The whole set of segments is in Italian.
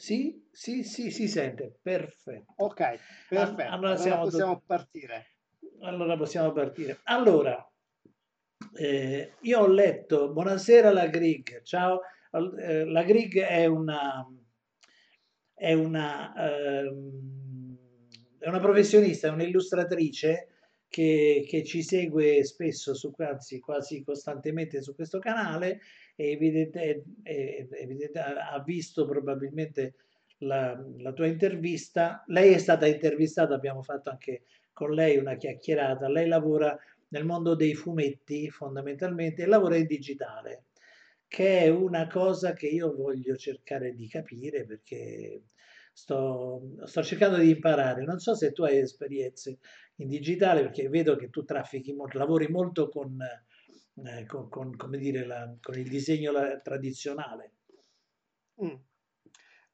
Sì, sì, sì, si sente, perfetto. Ok, perfetto. Allora, Allora siamo possiamo partire. allora possiamo partire. Allora, eh, io ho letto, buonasera la Grig, ciao, eh, la Grig è una, è una, ehm, è una professionista, è un'illustratrice che, che ci segue spesso, su, anzi quasi costantemente su questo canale e evidente- e- evidente- ha visto probabilmente la, la tua intervista. Lei è stata intervistata, abbiamo fatto anche con lei una chiacchierata. Lei lavora nel mondo dei fumetti fondamentalmente e lavora in digitale, che è una cosa che io voglio cercare di capire perché sto, sto cercando di imparare. Non so se tu hai esperienze in digitale perché vedo che tu traffichi molto, lavori molto con, eh, con, con, come dire, la- con il disegno la- tradizionale. Mm.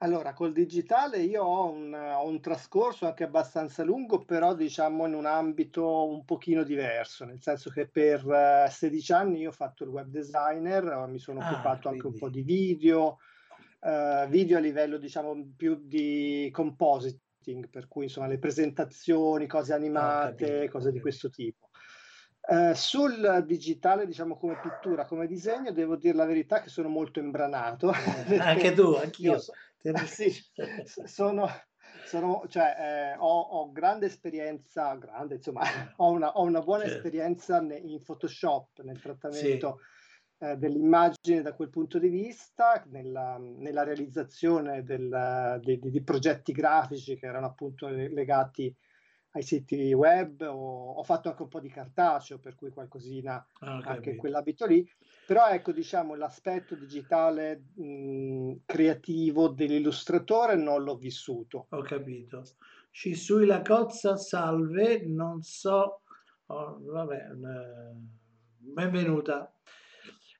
Allora, col digitale io ho un, ho un trascorso anche abbastanza lungo, però diciamo in un ambito un pochino diverso, nel senso che per eh, 16 anni io ho fatto il web designer, eh, mi sono Ah, occupato anche un po' quindi di video, eh, video a livello diciamo più di compositing, per cui insomma le presentazioni, cose ho animate, capito, cose di questo tipo. Eh, sul digitale, diciamo come pittura, come disegno, devo dire la verità che sono molto imbranato, Eh, anche tu, io anch'io. so- sì, sono, sono, cioè, eh, ho, ho grande esperienza, grande, insomma, ho una, ho una buona Certo. esperienza in Photoshop, nel Sì, trattamento eh, dell'immagine da quel punto di vista, nella, nella realizzazione del- di, di- progetti grafici che erano appunto le- legati ai siti web, ho, ho fatto anche un po' di cartaceo, per cui qualcosina ho anche in capito. quell'ambito lì. Però ecco, diciamo, l'aspetto digitale mh, creativo dell'illustratore non l'ho vissuto. Ho capito. Ci sui la cozza, salve, non so, oh, vabbè, eh, benvenuta.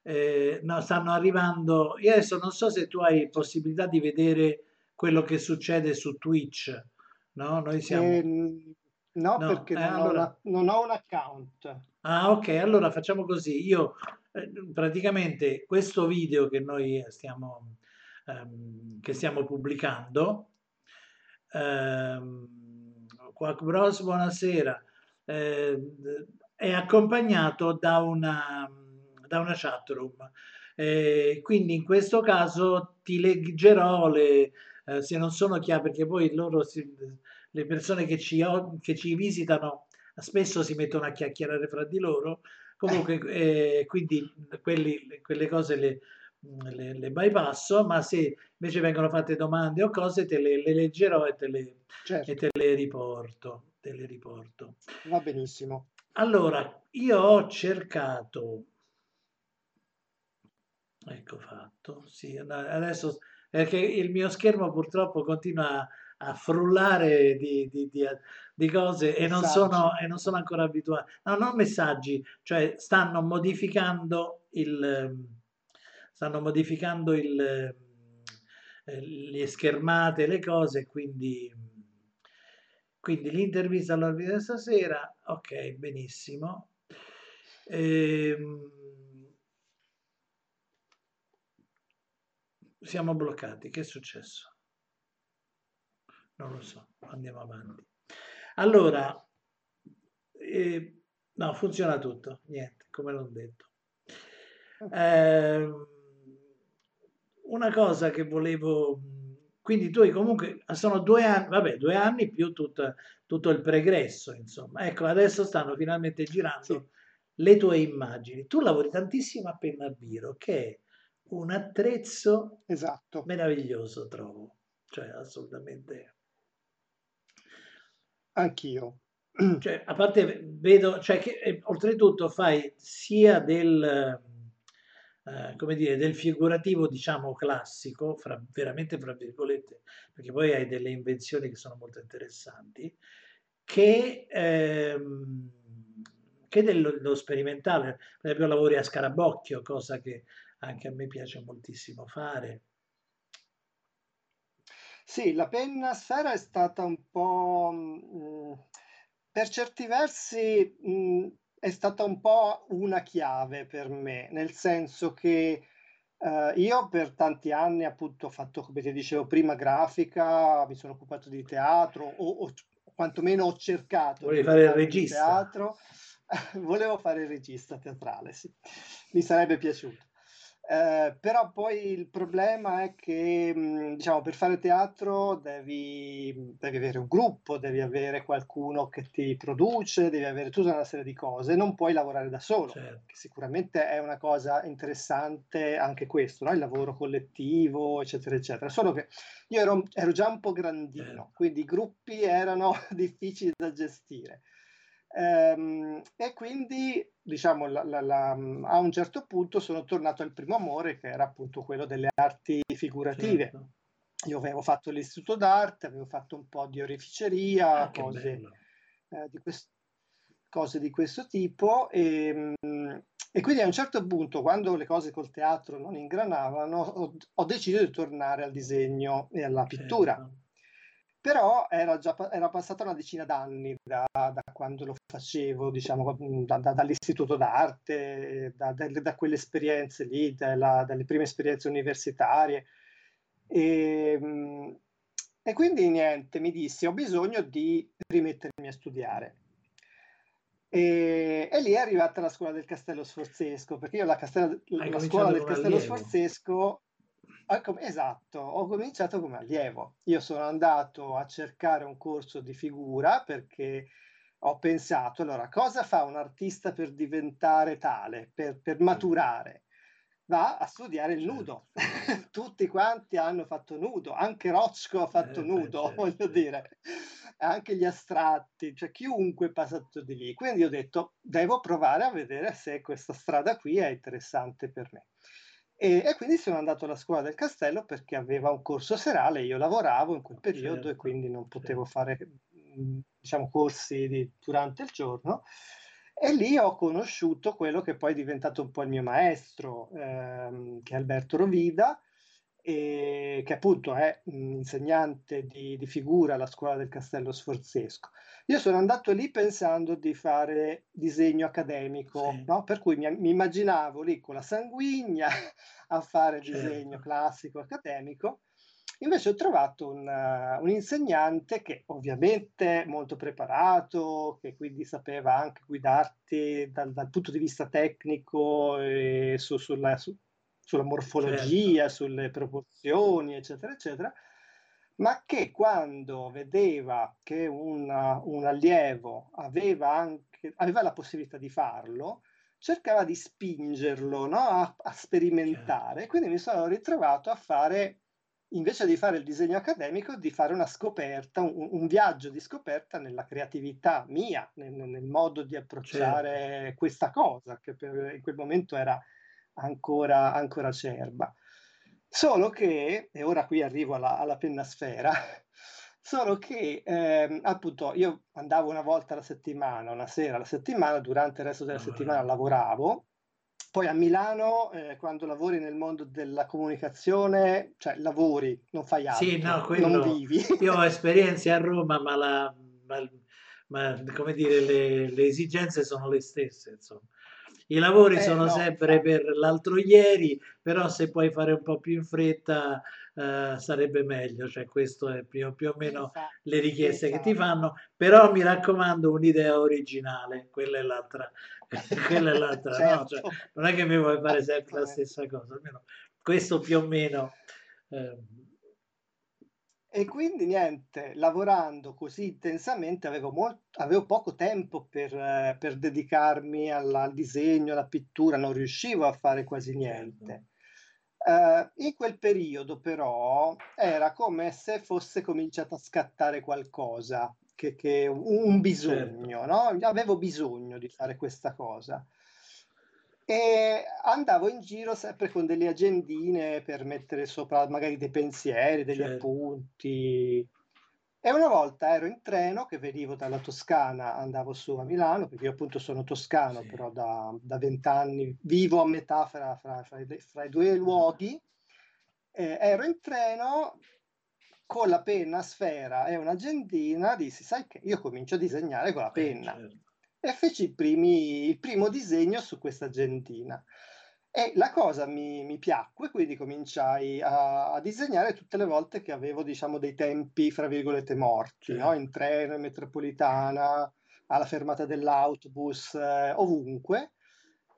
Eh, no, stanno arrivando. Io adesso non so se tu hai possibilità di vedere quello che succede su Twitch, no? Noi siamo. Ehm, no, No, perché eh, non ho, allora. una- non ho un account. Ah, ok, allora facciamo così. Io eh, praticamente questo video che noi stiamo, ehm, che stiamo pubblicando, ehm, Quack Bros, buonasera, eh, è accompagnato da una, da una chat room. Eh, quindi in questo caso ti leggerò le, eh, se non sono chiare, perché poi loro, si- le persone che ci, che ci visitano spesso si mettono a chiacchierare fra di loro. Comunque, eh, quindi quelli- quelle cose le, le- le bypasso, ma se invece vengono fatte domande o cose, te le, le leggerò e te le, e Certo, te le riporto. Te le riporto. va benissimo. Allora, io ho cercato, ecco fatto, sì, adesso perché il mio schermo purtroppo continua a, frullare di, di- di- di cose e non sono, e non sono ancora abituato. No, non messaggi, cioè stanno modificando il, ehm, stanno modificando il, ehm, eh, le schermate, le cose, quindi, quindi l'intervista all'ora di stasera, ok, benissimo. Ehm, siamo bloccati, che è successo? Non lo so, andiamo avanti. Allora, eh, no, funziona tutto, niente, come l'ho detto. Ehm, una cosa che volevo, quindi tu hai comunque, sono due anni, vabbè, due anni più tutta- tutto il pregresso, insomma. Ecco, adesso stanno finalmente girando Sì, le tue immagini. Tu lavori tantissimo a penna a biro, che è un attrezzo esatto. meraviglioso, trovo. Cioè, assolutamente. Anch'io. Cioè, a parte vedo, cioè che eh, oltretutto fai sia del, eh, come dire, del figurativo, diciamo, classico, fra, veramente fra virgolette, perché poi hai delle invenzioni che sono molto interessanti, che, ehm, che dello, dello sperimentale. Per esempio lavori a scarabocchio, cosa che anche a me piace moltissimo fare. Sì, la penna sfera è stata un po', mh, per certi versi, mh, è stata un po' una chiave per me, nel senso che Uh, io per tanti anni appunto ho fatto, come ti dicevo prima, grafica, mi sono occupato di teatro o, o quantomeno ho cercato Volevi di fare il regista? teatro. Volevo fare il regista teatrale, sì. Mi sarebbe piaciuto. Eh, però poi il problema è che mh, diciamo, per fare teatro devi, devi, avere un gruppo, devi avere qualcuno che ti produce, devi avere tutta una serie di cose, non puoi lavorare da solo, certo. che sicuramente è una cosa interessante anche questo, no? il lavoro collettivo, eccetera, eccetera. Solo che io ero, ero già un po' grandino, certo. quindi i gruppi erano difficili da gestire. Ehm, e quindi, diciamo, la, la, la, a un certo punto sono tornato al primo amore, che era appunto quello delle arti figurative. Certo. Io avevo fatto l'istituto d'arte, avevo fatto un po' di oreficeria, ah, cose, eh, di quest- cose, di questo tipo. E, e, quindi a un certo punto, quando le cose col teatro non ingranavano, ho, ho deciso di tornare al disegno e alla pittura. Però era già era passata una decina d'anni da, da quando lo facevo, diciamo, da, da, dall'istituto d'arte, da, da, quelle esperienze lì, dalla, dalle prime esperienze universitarie. E, e quindi niente, mi dissi, ho bisogno di rimettermi a studiare. E, e, lì è arrivata la scuola del Castello Sforzesco, perché io la, Castello, la scuola del Castello Sforzesco Esatto, ho cominciato come allievo. Io sono andato a cercare un corso di figura perché ho pensato, allora, cosa fa un artista per diventare tale, per, per maturare? Va a studiare il nudo. Certo. Tutti quanti hanno fatto nudo, anche Rochko ha fatto eh, nudo, certo, voglio certo. dire, anche gli astratti, cioè chiunque è passato di lì. Quindi ho detto, devo provare a vedere se questa strada qui è interessante per me. E, e, quindi sono andato alla scuola del castello perché aveva un corso serale, io lavoravo in quel periodo certo, e quindi non potevo certo. fare diciamo, corsi di, durante il giorno. E lì ho conosciuto quello che poi è diventato un po' il mio maestro, ehm, che è Alberto Rovida, e che appunto è un insegnante di, di figura alla scuola del Castello Sforzesco. Io sono andato lì pensando di fare disegno accademico, sì. no? per cui mi, mi, immaginavo lì con la sanguigna a fare certo. disegno classico accademico. Invece ho trovato un, uh, un, insegnante che ovviamente molto preparato, che quindi sapeva anche guidarti dal, dal punto di vista tecnico e su, sulla, su, sulla morfologia, certo. sulle proporzioni, eccetera, eccetera, ma che quando vedeva che una, un allievo aveva, anche, aveva la possibilità di farlo, cercava di spingerlo no? a, a, sperimentare. Certo. Quindi mi sono ritrovato a fare, invece di fare il disegno accademico, di fare una scoperta, un, un viaggio di scoperta nella creatività mia, nel, nel modo di approcciare certo. questa cosa, che per, in quel momento era ancora, ancora acerba. Solo che, e ora qui arrivo alla, alla penna sfera, solo che eh, appunto io andavo una volta alla settimana, una sera alla settimana, durante il resto della settimana lavoravo, poi a Milano, eh, quando lavori nel mondo della comunicazione, cioè lavori, non fai altro, sì, no, quello, non vivi. Io ho esperienze a Roma, ma, la, ma, ma come dire, le, le, esigenze sono le stesse, insomma. I lavori eh, sono no, sempre per l'altro ieri, però se puoi fare un po' più in fretta eh, sarebbe meglio, cioè questo è più, più o meno esatto, le richieste esatto. che ti fanno, però mi raccomando un'idea originale, quella è l'altra, quella è l'altra, certo. no? cioè, non è che mi vuoi fare sempre la stessa cosa, almeno questo più o meno... Eh, e quindi niente, lavorando così intensamente avevo, molto, avevo poco tempo per, eh, per dedicarmi alla, al disegno, alla pittura, non riuscivo a fare quasi certo. niente. Uh, in quel periodo però era come se fosse cominciato a scattare qualcosa, che, che un, un bisogno, certo. no? Avevo bisogno di fare questa cosa. E andavo in giro sempre con delle agendine per mettere sopra magari dei pensieri, degli certo. appunti. E una volta ero in treno che venivo dalla Toscana, andavo su a Milano, perché io appunto sono toscano, sì. però da vent'anni vivo a metà fra, fra, fra, i, fra i, due luoghi. Eh, ero in treno con la penna a sfera e un'agendina, dissi, sai che io comincio a disegnare con la penna. Eh, certo e feci primi, il primo disegno su questa agendina. E la cosa mi, mi piacque, quindi cominciai a, a, disegnare tutte le volte che avevo, diciamo, dei tempi, fra virgolette, morti, no? in treno, in metropolitana, alla fermata dell'autobus, eh, ovunque.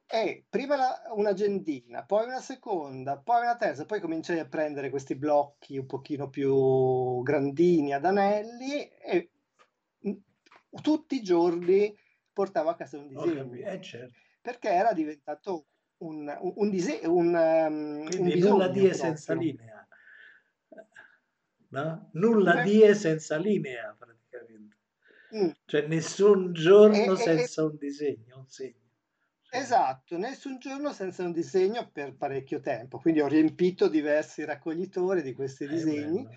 E prima la, un'agendina, poi una seconda, poi una terza, poi cominciai a prendere questi blocchi un pochino più grandini ad anelli e tutti i giorni portavo a casa un disegno. Eh, certo. Perché era diventato un, un, un disegno, un, um, un nulla die senza linea. No? Nulla Beh. die senza linea praticamente. Mm. Cioè nessun giorno e, senza e, un disegno, un segno. Esatto, nessun giorno senza un disegno per parecchio tempo. Quindi ho riempito diversi raccoglitori di questi eh, disegni. Bello.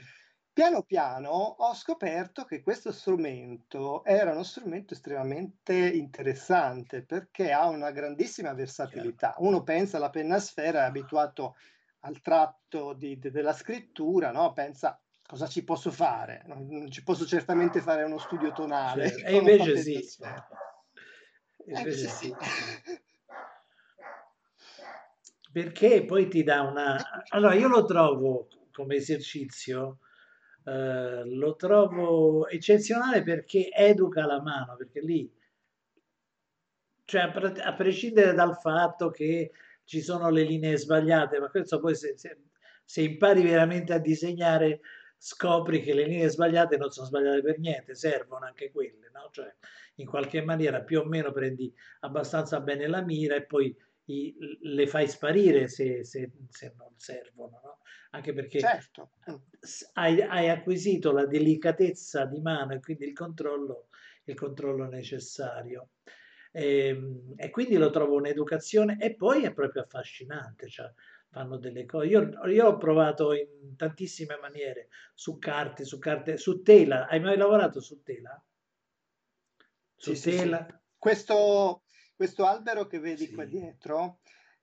Piano piano ho scoperto che questo strumento era uno strumento estremamente interessante perché ha una grandissima versatilità. Uno pensa alla penna sfera, è abituato al tratto di, de, della scrittura, no? pensa cosa ci posso fare? Non ci posso certamente fare uno studio tonale. Certo. E invece sì. Invece sì. Perché poi ti dà una... Allora io lo trovo come esercizio eh, lo trovo eccezionale perché educa la mano, perché lì, cioè a, pre- a, prescindere dal fatto che ci sono le linee sbagliate, ma questo poi se, se, se impari veramente a disegnare scopri che le linee sbagliate non sono sbagliate per niente, servono anche quelle, no? Cioè, in qualche maniera più o meno prendi abbastanza bene la mira e poi i, le fai sparire se, se, se non servono, no? Anche perché certo. hai, hai, acquisito la delicatezza di mano e quindi il controllo, il controllo necessario. E, ehm, e, quindi lo trovo un'educazione e poi è proprio affascinante, cioè fanno delle cose. Io, io, ho provato in tantissime maniere su carte, su carte, su tela. Hai mai lavorato su tela? Su sì, tela? Sì, sì. Questo, questo albero che vedi qua dietro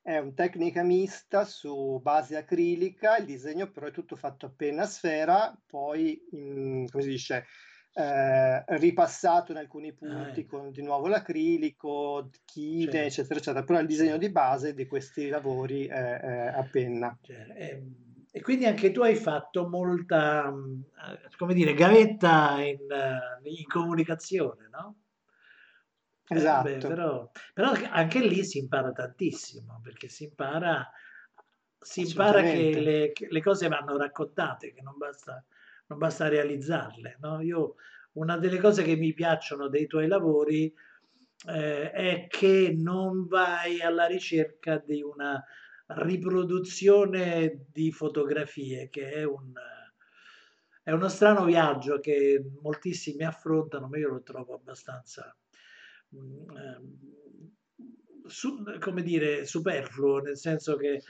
è un tecnica mista su base acrilica, il disegno però è tutto fatto a penna sfera, poi in, come si dice, eh, ripassato in alcuni punti ah, ecco. con di nuovo l'acrilico, chine, certo. eccetera, eccetera. Però il disegno di base di questi lavori è, è a penna. Certo. E, e, quindi anche tu hai fatto molta, come dire, gavetta in, in comunicazione, no? Esatto. Eh, beh, però, però, anche lì si impara tantissimo, perché si impara, si impara che le, che le, cose vanno raccontate, che non basta, non basta realizzarle. No? Io, una delle cose che mi piacciono dei tuoi lavori eh, è che non vai alla ricerca di una riproduzione di fotografie, che è un, è uno strano viaggio che moltissimi affrontano, ma io lo trovo abbastanza su, come dire, superfluo, nel senso che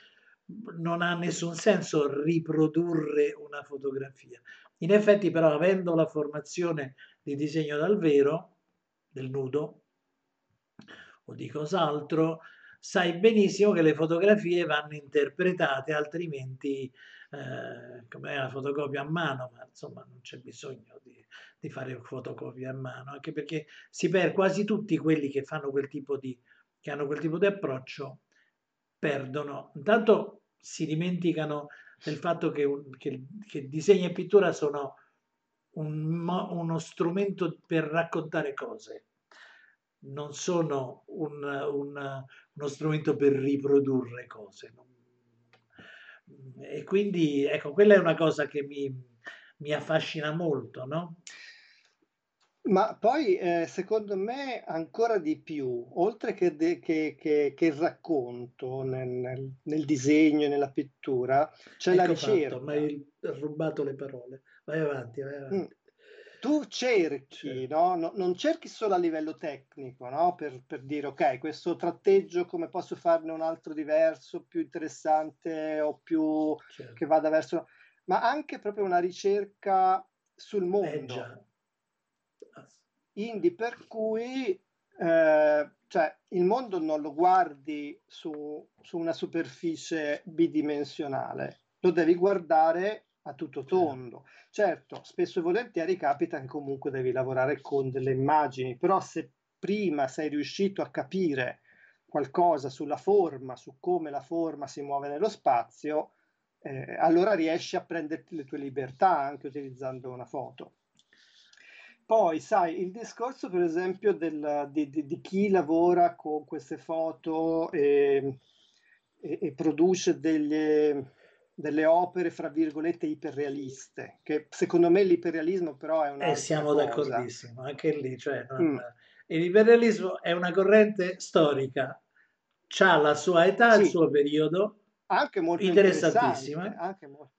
non ha nessun senso riprodurre una fotografia. In effetti, però, avendo la formazione di disegno dal vero, del nudo o di cos'altro, sai benissimo che le fotografie vanno interpretate, altrimenti, eh, come la fotocopia a mano, ma insomma non c'è bisogno di di fare fotocopie a mano, anche perché si perde quasi tutti quelli che fanno quel tipo di, che hanno quel tipo di approccio, perdono. Intanto si dimenticano del fatto che, che, che disegno e pittura sono un, uno strumento per raccontare cose, non sono un, un, uno strumento per riprodurre cose. E quindi, ecco, quella è una cosa che mi, mi affascina molto, no? Ma poi, eh, secondo me, ancora di più, oltre che, de- che- che- che il racconto nel, nel- nel disegno nella pittura, c'è la Ecco fatto, mi ricerca. hai rubato le parole. Vai avanti, vai Mm. Tu cerchi, Certo. no? No- non cerchi solo a livello tecnico, no? Per, per dire, ok, questo tratteggio come posso farne un altro diverso, più interessante o più Certo. che vada verso... Ma anche proprio una ricerca sul Eh mondo. già. Indi per cui eh, cioè, il mondo non lo guardi su, su, una superficie bidimensionale, lo devi guardare a tutto tondo. Certo, spesso e volentieri capita che comunque devi lavorare con delle immagini, però se prima sei riuscito a capire qualcosa sulla forma, su come la forma si muove nello spazio, eh, allora riesci a prenderti le tue libertà anche utilizzando una foto. Poi, sai, il discorso per esempio del, di, di, di, chi lavora con queste foto e, e, e produce degli, delle opere, fra virgolette, iperrealiste, che secondo me l'iperrealismo però è una... Eh, siamo cosa. d'accordissimo, anche lì, cioè, non... mm. l'iperrealismo è una corrente storica, ha la sua età, sì. il suo periodo, anche molto interessantissima. Anche molto...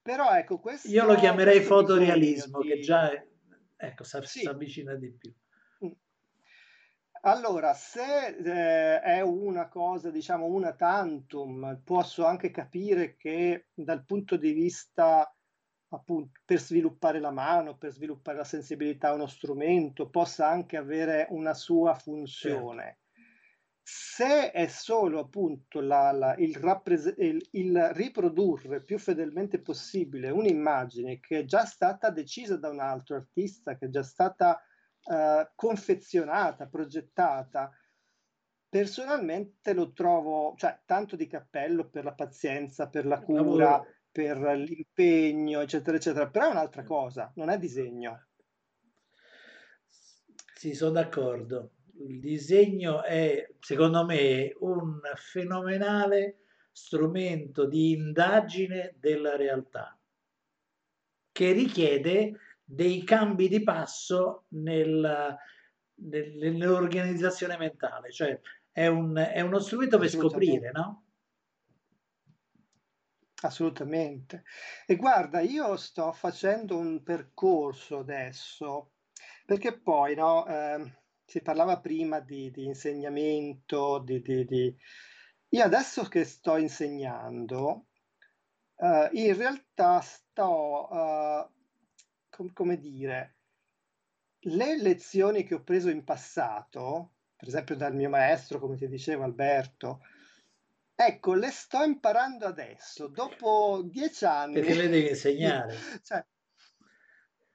Però ecco, questo... Io lo chiamerei fotorealismo, di... che già è, ecco, si sì. avvicina di più. Allora, se eh, è una cosa, diciamo, una tantum, posso anche capire che dal punto di vista, appunto, per sviluppare la mano, per sviluppare la sensibilità a uno strumento, possa anche avere una sua funzione. Certo. Se è solo appunto la, la, il, rappres- il, il riprodurre più fedelmente possibile un'immagine che è già stata decisa da un altro artista, che è già stata eh, confezionata, progettata. Personalmente lo trovo, cioè, tanto di cappello per la pazienza, per la cura, per l'impegno, eccetera, eccetera, però è un'altra cosa, non è disegno. Sì, sono d'accordo. Il disegno è, secondo me, un fenomenale strumento di indagine della realtà che richiede dei cambi di passo nel, nel, nell'organizzazione mentale, cioè è, un, è uno strumento per scoprire, no? Assolutamente. E guarda, io sto facendo un percorso adesso, perché poi no, eh, si parlava prima di, di insegnamento, di, di, di, Io adesso che sto insegnando, eh, in realtà sto eh, com- come dire, le lezioni che ho preso in passato, per esempio dal mio maestro, come ti dicevo Alberto, ecco, le sto imparando adesso, dopo dieci anni. Perché le devi insegnare. cioè,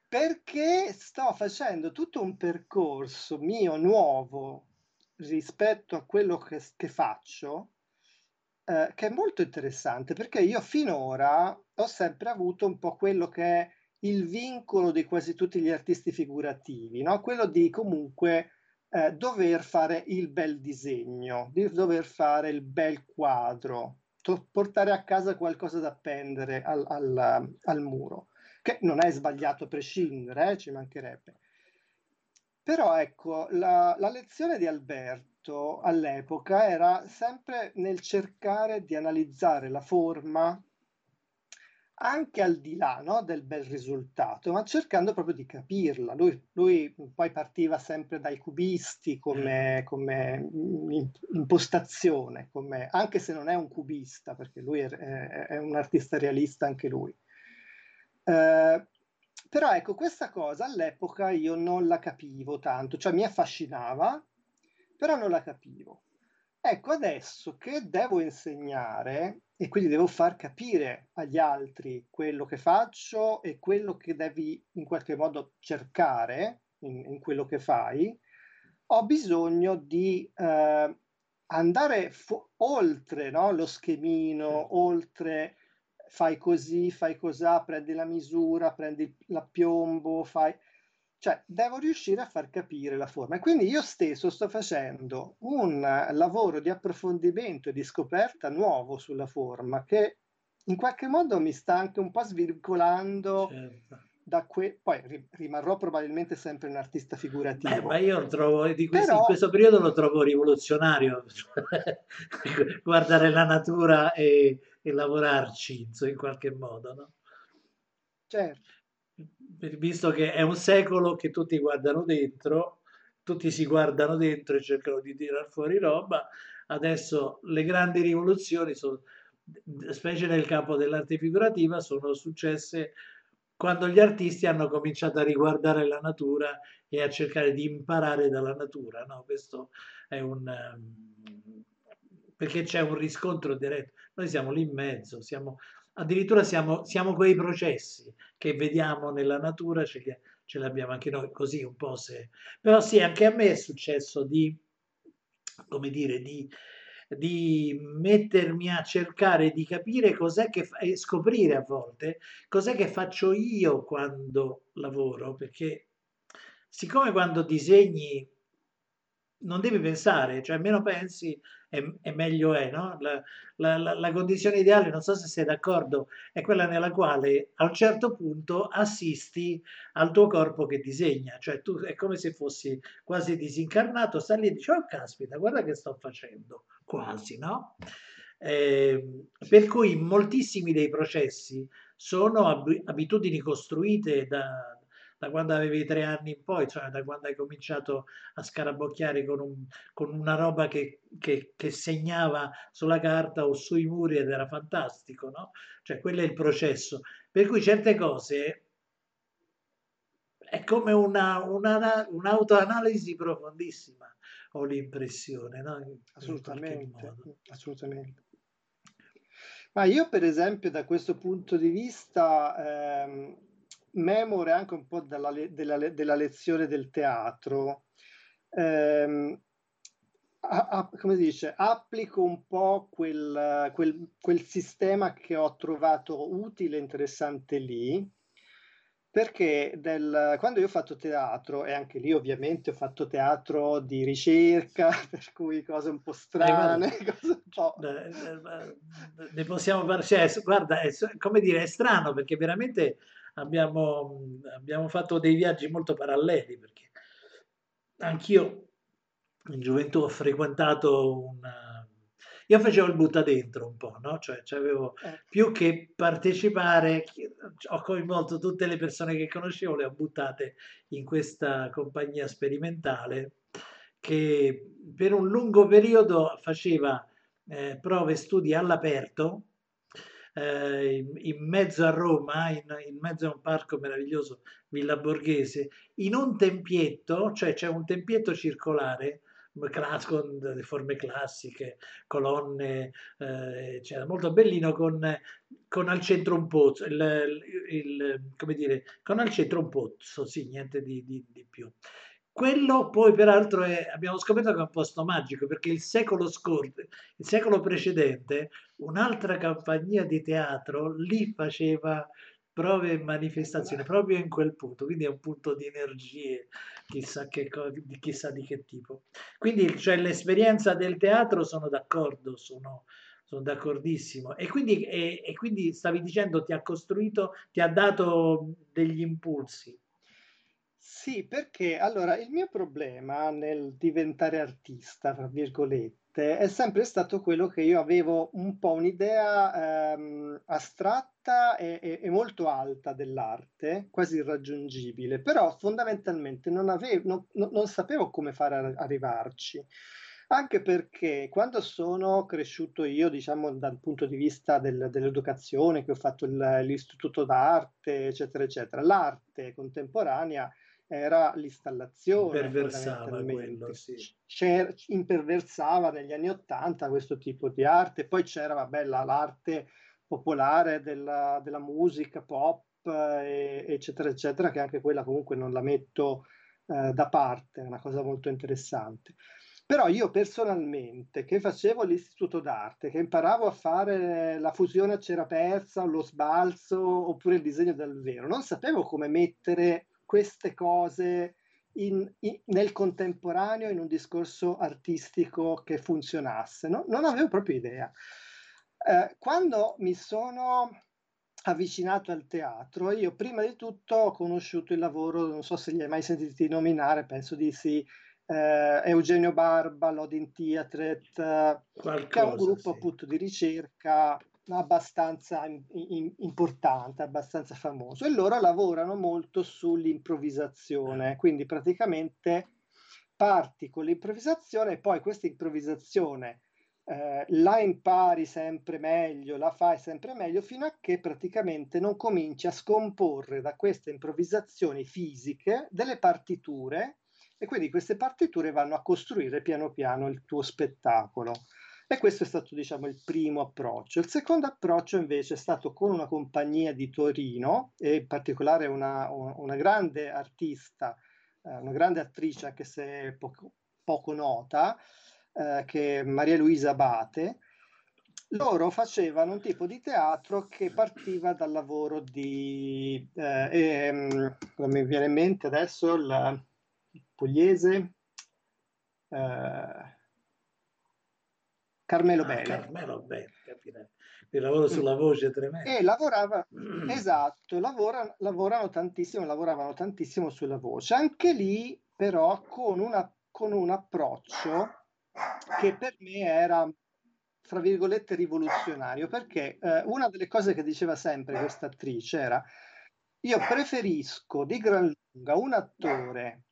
perché sto facendo tutto un percorso mio nuovo rispetto a quello che, che faccio, eh, che è molto interessante, perché io finora ho sempre avuto un po' quello che è il vincolo di quasi tutti gli artisti figurativi, no? quello di comunque eh, dover fare il bel disegno, di dover fare il bel quadro, to- portare a casa qualcosa da appendere al, al, al, muro, che non è sbagliato a prescindere, eh, ci mancherebbe. Però ecco, la, la lezione di Alberto all'epoca era sempre nel cercare di analizzare la forma anche al di là no, del bel risultato, ma cercando proprio di capirla. Lui, lui poi partiva sempre dai cubisti come, come impostazione, come, anche se non è un cubista, perché lui è, è un artista realista anche lui. Eh, però ecco, questa cosa all'epoca io non la capivo tanto, cioè mi affascinava, però non la capivo. Ecco, adesso che devo insegnare e quindi devo far capire agli altri quello che faccio e quello che devi in qualche modo cercare in, in quello che fai, ho bisogno di eh, andare fo- oltre no? lo schemino, oltre fai così, fai cosà, prendi la misura, prendi la piombo, fai cioè, devo riuscire a far capire la forma. E quindi io stesso sto facendo un lavoro di approfondimento e di scoperta nuovo sulla forma che in qualche modo mi sta anche un po' svircolando certo. da que... Poi rimarrò probabilmente sempre un artista figurativo. Beh, ma io trovo, di questi, Però... in questo periodo lo trovo rivoluzionario, guardare la natura e, e lavorarci in qualche modo, no? Certo visto che è un secolo che tutti guardano dentro, tutti si guardano dentro e cercano di tirar fuori roba, adesso le grandi rivoluzioni, sono, specie nel campo dell'arte figurativa, sono successe quando gli artisti hanno cominciato a riguardare la natura e a cercare di imparare dalla natura. No? Questo è un... Um, perché c'è un riscontro diretto. Noi siamo lì in mezzo, siamo, addirittura siamo, siamo quei processi che vediamo nella natura, ce, ce li anche noi, così un po' se... Però sì, anche a me è successo di come dire, di, di mettermi a cercare di capire cos'è che fa, e scoprire a volte cos'è che faccio io quando lavoro, perché siccome quando disegni non devi pensare, cioè meno pensi e, e meglio è, no? La, la, la, condizione ideale, non so se sei d'accordo, è quella nella quale a un certo punto assisti al tuo corpo che disegna, cioè tu è come se fossi quasi disincarnato, stai lì e dici, oh caspita, guarda che sto facendo, quasi, no? Eh, per cui moltissimi dei processi sono ab- abitudini costruite da, da quando avevi tre anni in poi, cioè da quando hai cominciato a scarabocchiare con, un, con una roba che, che, che, segnava sulla carta o sui muri ed era fantastico, no? Cioè quello è il processo. Per cui certe cose è come una, una, un'autoanalisi profondissima, ho l'impressione, no? assolutamente, assolutamente. Ma io per esempio da questo punto di vista ehm, memore anche un po' della, della, della lezione del teatro. Eh, a, a, come si dice, applico un po' quel, quel, quel sistema che ho trovato utile e interessante lì, perché del, quando io ho fatto teatro, e anche lì ovviamente ho fatto teatro di ricerca, per cui cose un po' strane, eh, un po'... Ne possiamo parlare, cioè, guarda, è, come dire, è strano perché veramente abbiamo, abbiamo fatto dei viaggi molto paralleli perché anch'io in gioventù ho frequentato una... Io facevo il butta dentro un po', no? Cioè, cioè avevo eh. più che partecipare, ho coinvolto tutte le persone che conoscevo, le ho buttate in questa compagnia sperimentale che per un lungo periodo faceva eh, prove e studi all'aperto eh, in, mezzo a Roma, in, in, mezzo a un parco meraviglioso, Villa Borghese, in un tempietto, cioè c'è un tempietto circolare con delle forme classiche, colonne, eh, c'era molto bellino con, con, al centro un pozzo, il, il, come dire, con al centro un pozzo, sì, niente di, di, di più. Quello poi peraltro è, abbiamo scoperto che è un posto magico perché il secolo scorso, il secolo precedente, un'altra compagnia di teatro lì faceva prove e manifestazioni proprio in quel punto, quindi è un punto di energie, chissà, che, chissà di che tipo. Quindi cioè, l'esperienza del teatro sono d'accordo, sono, sono d'accordissimo. E quindi, e, e quindi stavi dicendo ti ha costruito, ti ha dato degli impulsi. Sì, perché allora il mio problema nel diventare artista, tra virgolette, è sempre stato quello che io avevo un po' un'idea ehm, astratta e, e- e molto alta dell'arte, quasi irraggiungibile, però fondamentalmente non avevo, non, non sapevo come fare a arrivarci. Anche perché quando sono cresciuto io, diciamo dal punto di vista del- dell'educazione, che ho fatto il- l'istituto d'arte, eccetera, eccetera, l'arte contemporanea era l'installazione. Imperversava quello, sì. imperversava negli anni Ottanta questo tipo di arte, poi c'era, vabbè, la, l'arte popolare della, della musica pop, eh, eccetera, eccetera, che anche quella comunque non la metto eh, da parte, è una cosa molto interessante. Però io personalmente, che facevo l'istituto d'arte, che imparavo a fare la fusione a cera persa, lo sbalzo oppure il disegno dal vero, non sapevo come mettere queste cose in, in, nel contemporaneo in un discorso artistico che funzionasse. No? Non avevo proprio idea. Eh, quando mi sono avvicinato al teatro, io prima di tutto ho conosciuto il lavoro, non so se li hai mai sentiti nominare, penso di sì, eh, Eugenio Barba, Lodin Theatret, Qualcosa, che è un gruppo sì. appunto di ricerca abbastanza in, in, importante, abbastanza famoso. E loro lavorano molto sull'improvvisazione, quindi praticamente parti con l'improvvisazione e poi questa improvvisazione eh, la impari sempre meglio, la fai sempre meglio fino a che praticamente non cominci a scomporre da queste improvvisazioni fisiche delle partiture. E quindi queste partiture vanno a costruire piano piano il tuo spettacolo. E questo è stato, diciamo, il primo approccio. Il secondo approccio invece è stato con una compagnia di Torino, e in particolare una, una grande artista, eh, una grande attrice, anche se poco, poco nota, eh, che è Maria Luisa Abate, loro facevano un tipo di teatro che partiva dal lavoro di, eh, ehm, non mi viene in mente adesso, il pugliese, eh, Carmelo ah, Bene. Carmelo Bene, capire. Il lavoro mm. sulla voce è tremendo. E lavorava, mm. esatto, lavora, lavorano tantissimo, lavoravano tantissimo sulla voce. Anche lì, però, con, una, con un approccio che per me era fra virgolette rivoluzionario, perché eh, una delle cose che diceva sempre questa attrice era io preferisco di gran lunga un attore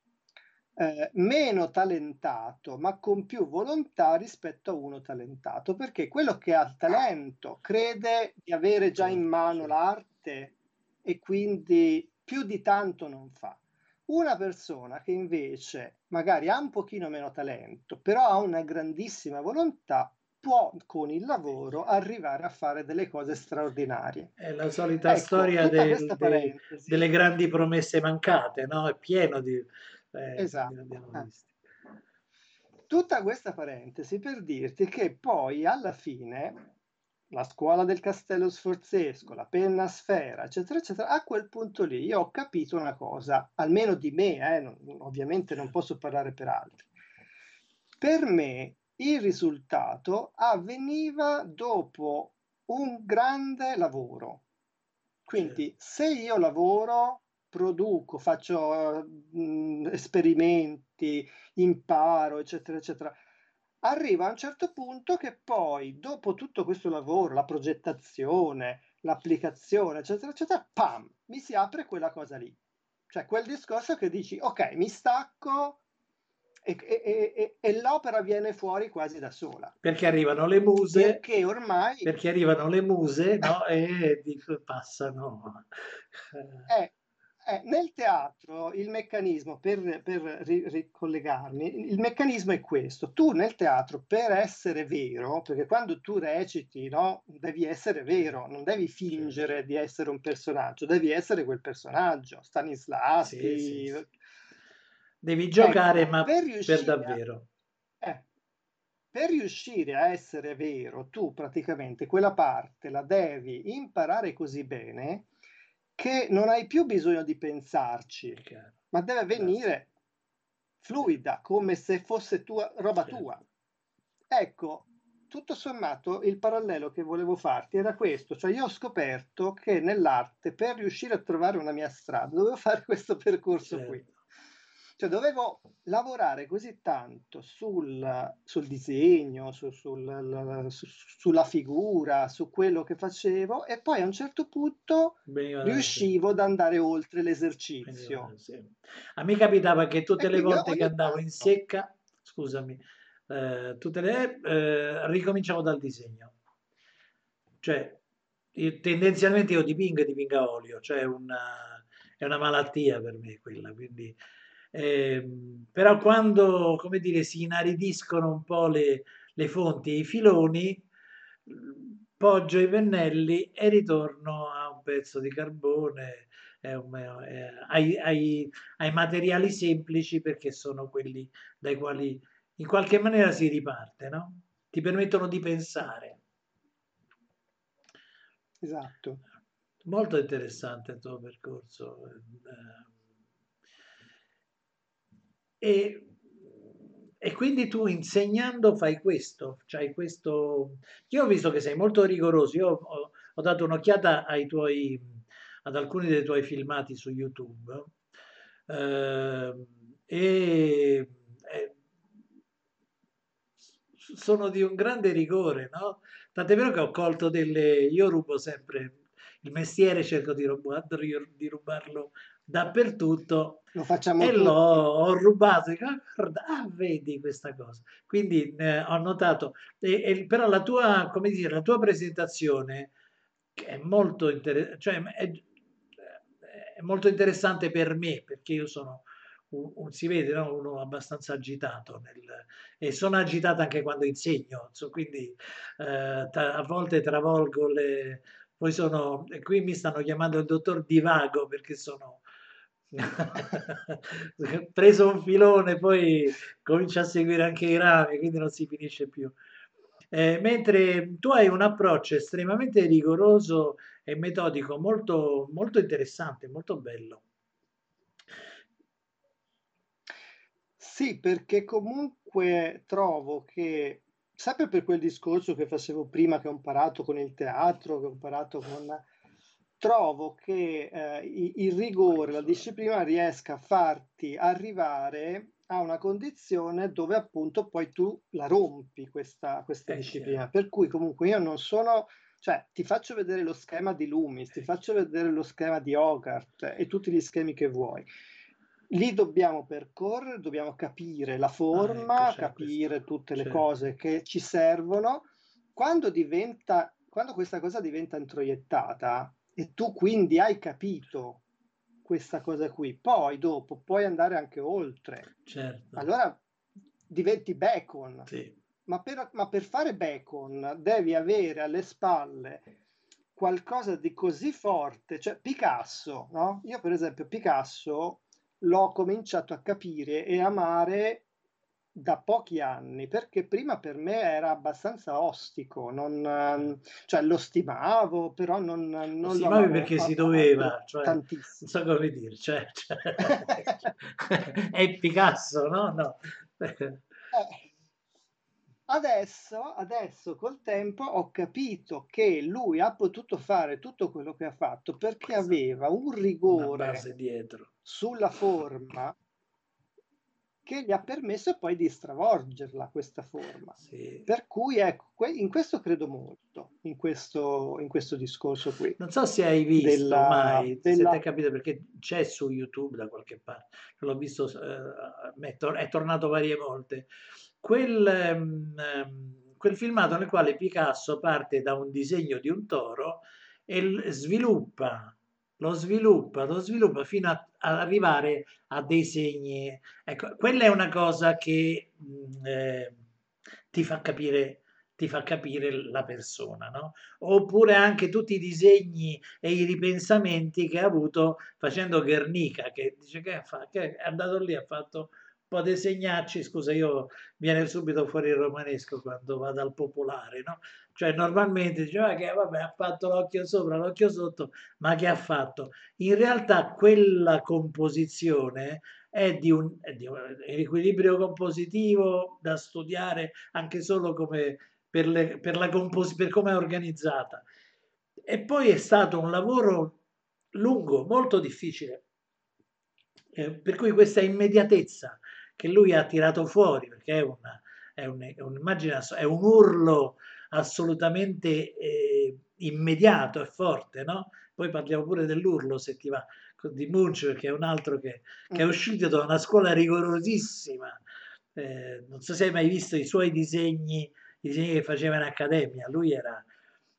eh, meno talentato ma con più volontà rispetto a uno talentato, perché quello che ha il talento crede di avere già in mano l'arte e quindi più di tanto non fa. Una persona che invece magari ha un pochino meno talento, però ha una grandissima volontà, può con il lavoro arrivare a fare delle cose straordinarie. È la solita ecco, storia del, de, delle grandi promesse mancate, no? È pieno di... Eh, esatto. Tutta questa parentesi per dirti che poi alla fine la scuola del castello sforzesco, la penna sfera, eccetera, eccetera, a quel punto lì io ho capito una cosa, almeno di me, eh, non, ovviamente non posso parlare per altri. Per me il risultato avveniva dopo un grande lavoro. Quindi se io lavoro, produco, faccio mh, esperimenti, imparo, eccetera, eccetera, arriva a un certo punto che poi, dopo tutto questo lavoro, la progettazione, l'applicazione, eccetera, eccetera, pam, mi si apre quella cosa lì. Cioè quel discorso che dici, ok, mi stacco, e, e, e, e, l'opera viene fuori quasi da sola. Perché arrivano le muse. Perché ormai... Perché arrivano le muse no? e passano. Eh, eh, nel teatro il meccanismo, per, per ricollegarmi, il meccanismo è questo. Tu nel teatro per essere vero, perché quando tu reciti, no, devi essere vero, non devi fingere di essere un personaggio, devi essere quel personaggio. Stanislavski, sì, sì, sì Devi giocare, ecco, ma per, per davvero. A, eh, per riuscire a essere vero, tu praticamente quella parte la devi imparare così bene che non hai più bisogno di pensarci, ma deve venire fluida, come se fosse tua, roba certo. tua. Ecco, tutto sommato il parallelo che volevo farti era questo, cioè io ho scoperto che nell'arte per riuscire a trovare una mia strada dovevo fare questo percorso certo. qui. Cioè dovevo lavorare così tanto sul, sul disegno, su, sul, su, sulla figura, su quello che facevo e poi a un certo punto Bene, riuscivo ad andare oltre l'esercizio. Bene, sì. A me capitava che tutte e le volte che andavo in secca, scusami, eh, tutte le eh, ricominciavo dal disegno. Cioè, io, tendenzialmente io dipingo e dipingo a olio, cioè una, è una malattia per me quella, quindi eh, però quando, come dire, si inaridiscono un po' le, le fonti e i filoni, poggio i pennelli e ritorno a un pezzo di carbone, eh, eh, ai, ai, ai, materiali semplici perché sono quelli dai quali in qualche maniera si riparte, no? Ti permettono di pensare. Esatto. Molto interessante il tuo percorso. Eh, e, e quindi tu insegnando fai questo, cioè questo... Io ho visto che sei molto rigoroso, io ho, ho dato un'occhiata ai tuoi, ad alcuni dei tuoi filmati su YouTube eh, e eh, sono di un grande rigore, no? Tant'è vero che ho colto delle... Io rubo sempre il mestiere, cerco di, rub... di rubarlo dappertutto lo facciamo e tutti. l'ho ho rubato ah vedi questa cosa quindi eh, ho notato e, e, però la tua come dire la tua presentazione è molto interessante cioè è, è, molto interessante per me perché io sono un, un, si vede no? uno abbastanza agitato nel, e sono agitato anche quando insegno so, quindi eh, a volte travolgo le poi sono qui mi stanno chiamando il dottor Divago perché sono Preso un filone, poi comincia a seguire anche i rami, quindi non si finisce più. Eh, mentre tu hai un approccio estremamente rigoroso e metodico, molto, molto interessante, molto bello. Sì, perché comunque trovo che, sempre per quel discorso che facevo prima, che ho imparato con il teatro, che ho imparato con... Trovo che eh, il rigore, la disciplina riesca a farti arrivare a una condizione dove appunto poi tu la rompi questa, questa eh, disciplina. Per cui comunque io non sono, cioè ti faccio vedere lo schema di Loomis, ti faccio vedere lo schema di Hogarth e tutti gli schemi che vuoi lì dobbiamo percorrere, dobbiamo capire la forma, ah, ecco, capire questo. tutte le certo. cose che ci servono. Quando diventa, quando questa cosa diventa introiettata e tu quindi hai capito questa cosa qui, poi dopo puoi andare anche oltre. Certo. Allora diventi bacon. Sì. Ma, per, ma per fare bacon devi avere alle spalle qualcosa di così forte, cioè Picasso, no? Io per esempio Picasso l'ho cominciato a capire e amare da pochi anni, perché prima per me era abbastanza ostico, non, ehm, cioè lo stimavo, però non, non lo stimavi perché si doveva, cioè, tantissimo. non so come dire, cioè, cioè è Picasso, no? no. Eh, adesso, adesso col tempo ho capito che lui ha potuto fare tutto quello che ha fatto perché aveva un rigore sulla forma che gli ha permesso poi di stravolgerla questa forma. Sì. Per cui ecco, in questo credo molto, in questo, in questo discorso qui. Non so se hai visto della, mai, della... se ti hai capito perché c'è su YouTube da qualche parte, l'ho visto, eh, è tornato varie volte, quel, um, quel filmato nel quale Picasso parte da un disegno di un toro e sviluppa lo sviluppa, lo sviluppa fino ad arrivare a dei segni. Ecco, quella è una cosa che mh, eh, ti fa capire ti fa capire la persona, no? Oppure anche tutti i disegni e i ripensamenti che ha avuto facendo Guernica, che dice che, fa, che è andato lì, ha fatto un po' di segnacci, scusa, io viene subito fuori il romanesco quando vado al popolare, no? Cioè normalmente diceva che vabbè ha fatto l'occhio sopra, l'occhio sotto, ma che ha fatto? In realtà quella composizione è di un, è di un equilibrio compositivo da studiare anche solo come per, le, per, la compos- per come è organizzata. E poi è stato un lavoro lungo, molto difficile. Eh, per cui questa immediatezza che lui ha tirato fuori, perché è, una, è, un, è è un urlo assolutamente eh, immediato e forte, no? Poi parliamo pure dell'urlo se ti va di Munch, perché è un altro che, che è mm. uscito da una scuola rigorosissima. Eh, non so se hai mai visto i suoi disegni, i disegni che faceva in accademia. Lui era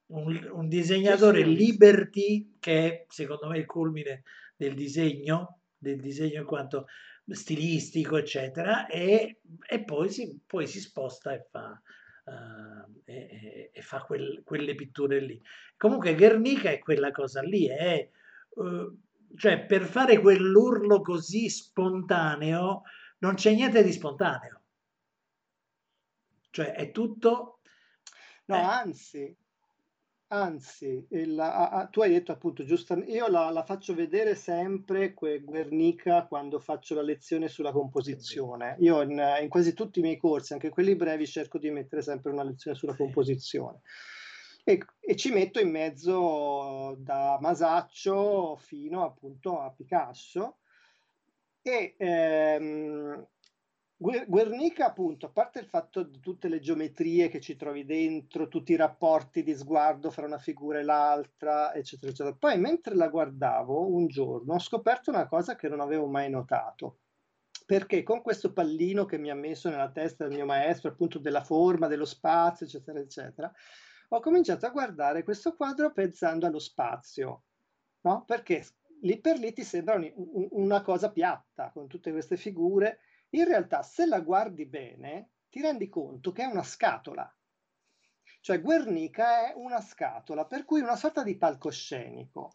un, un disegnatore sì, sì. liberty, che è secondo me il culmine del disegno, del disegno in quanto stilistico, eccetera, e, e poi, si, poi si sposta e fa, uh, e, e, fa quel, quelle pitture lì. Comunque Guernica è quella cosa lì, è, uh, cioè per fare quell'urlo così spontaneo non c'è niente di spontaneo. Cioè è tutto... No, eh. anzi, Anzi, il, a, a, tu hai detto appunto giustamente, io la, la faccio vedere sempre que, Guernica quando faccio la lezione sulla composizione. Io in, in, quasi tutti i miei corsi, anche quelli brevi, cerco di mettere sempre una lezione sulla composizione. E, e ci metto in mezzo da Masaccio fino appunto a Picasso. E ehm, Guernica, appunto, a parte il fatto di tutte le geometrie che ci trovi dentro, tutti i rapporti di sguardo fra una figura e l'altra, eccetera, eccetera. Poi, mentre la guardavo un giorno, ho scoperto una cosa che non avevo mai notato. Perché con questo pallino che mi ha messo nella testa del mio maestro, appunto della forma, dello spazio, eccetera, eccetera, ho cominciato a guardare questo quadro pensando allo spazio, no? Perché lì per lì ti sembra una cosa piatta, con tutte queste figure in realtà se la guardi bene ti rendi conto che è una scatola. Cioè Guernica è una scatola, per cui una sorta di palcoscenico.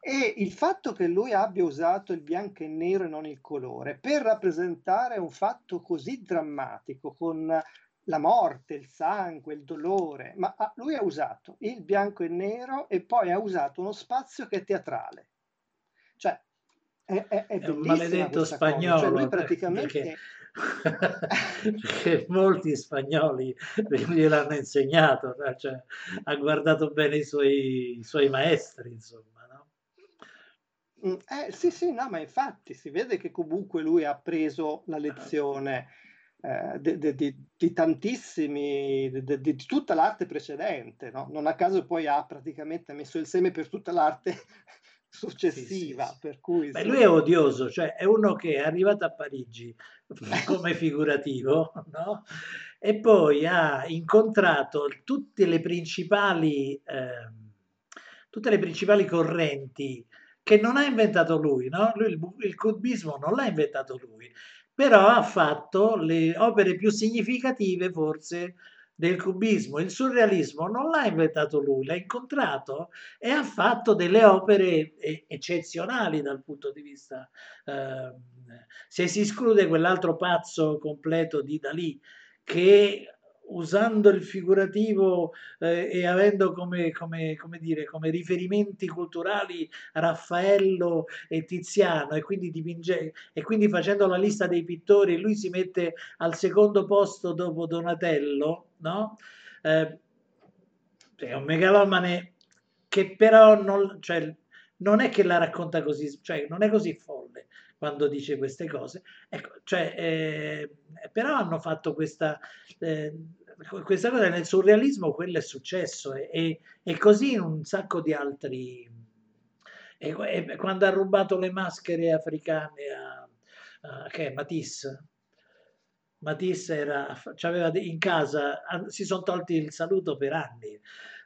E il fatto che lui abbia usato il bianco e nero e non il colore per rappresentare un fatto così drammatico con la morte, il sangue, il dolore, ma lui ha usato il bianco e nero e poi ha usato uno spazio che è teatrale. Cioè, è, è, è, è un maledetto spagnolo. Cioè lui praticamente... Perché... perché molti spagnoli gliel'hanno insegnato, cioè, ha guardato bene i suoi, i suoi maestri, insomma. Mm, eh, sì, sì, no, ma infatti si vede che comunque lui ha preso la lezione eh, di, di, di, tantissimi, di, di, tutta l'arte precedente, no? Non a caso poi ha praticamente messo il seme per tutta l'arte successiva. Sì, sì, per cui, Beh, lui è odioso, cioè è uno che è arrivato a Parigi come figurativo, no? E poi ha incontrato tutte le principali, eh, tutte le principali correnti che non ha inventato lui, no? lui il, il cubismo non l'ha inventato lui, però ha fatto le opere più significative forse del cubismo. Il surrealismo non l'ha inventato lui, l'ha incontrato e ha fatto delle opere eccezionali dal punto di vista... Eh, se si esclude quell'altro pazzo completo di Dalì che usando il figurativo eh, e avendo come, come, come, dire, come riferimenti culturali Raffaello e Tiziano e quindi, dipinge, e quindi facendo la lista dei pittori lui si mette al secondo posto dopo Donatello, no? Eh, è un megalomane che però non, cioè, non è che la racconta così, cioè non è così folle quando dice queste cose. Ecco, cioè, eh, però hanno fatto questa, eh, questa cosa nel surrealismo, quello è successo e, e, così in un sacco di altri... E, e, quando ha rubato le maschere africane a, a che è Matisse, Matisse era, aveva in casa, si sono tolti il saluto per anni,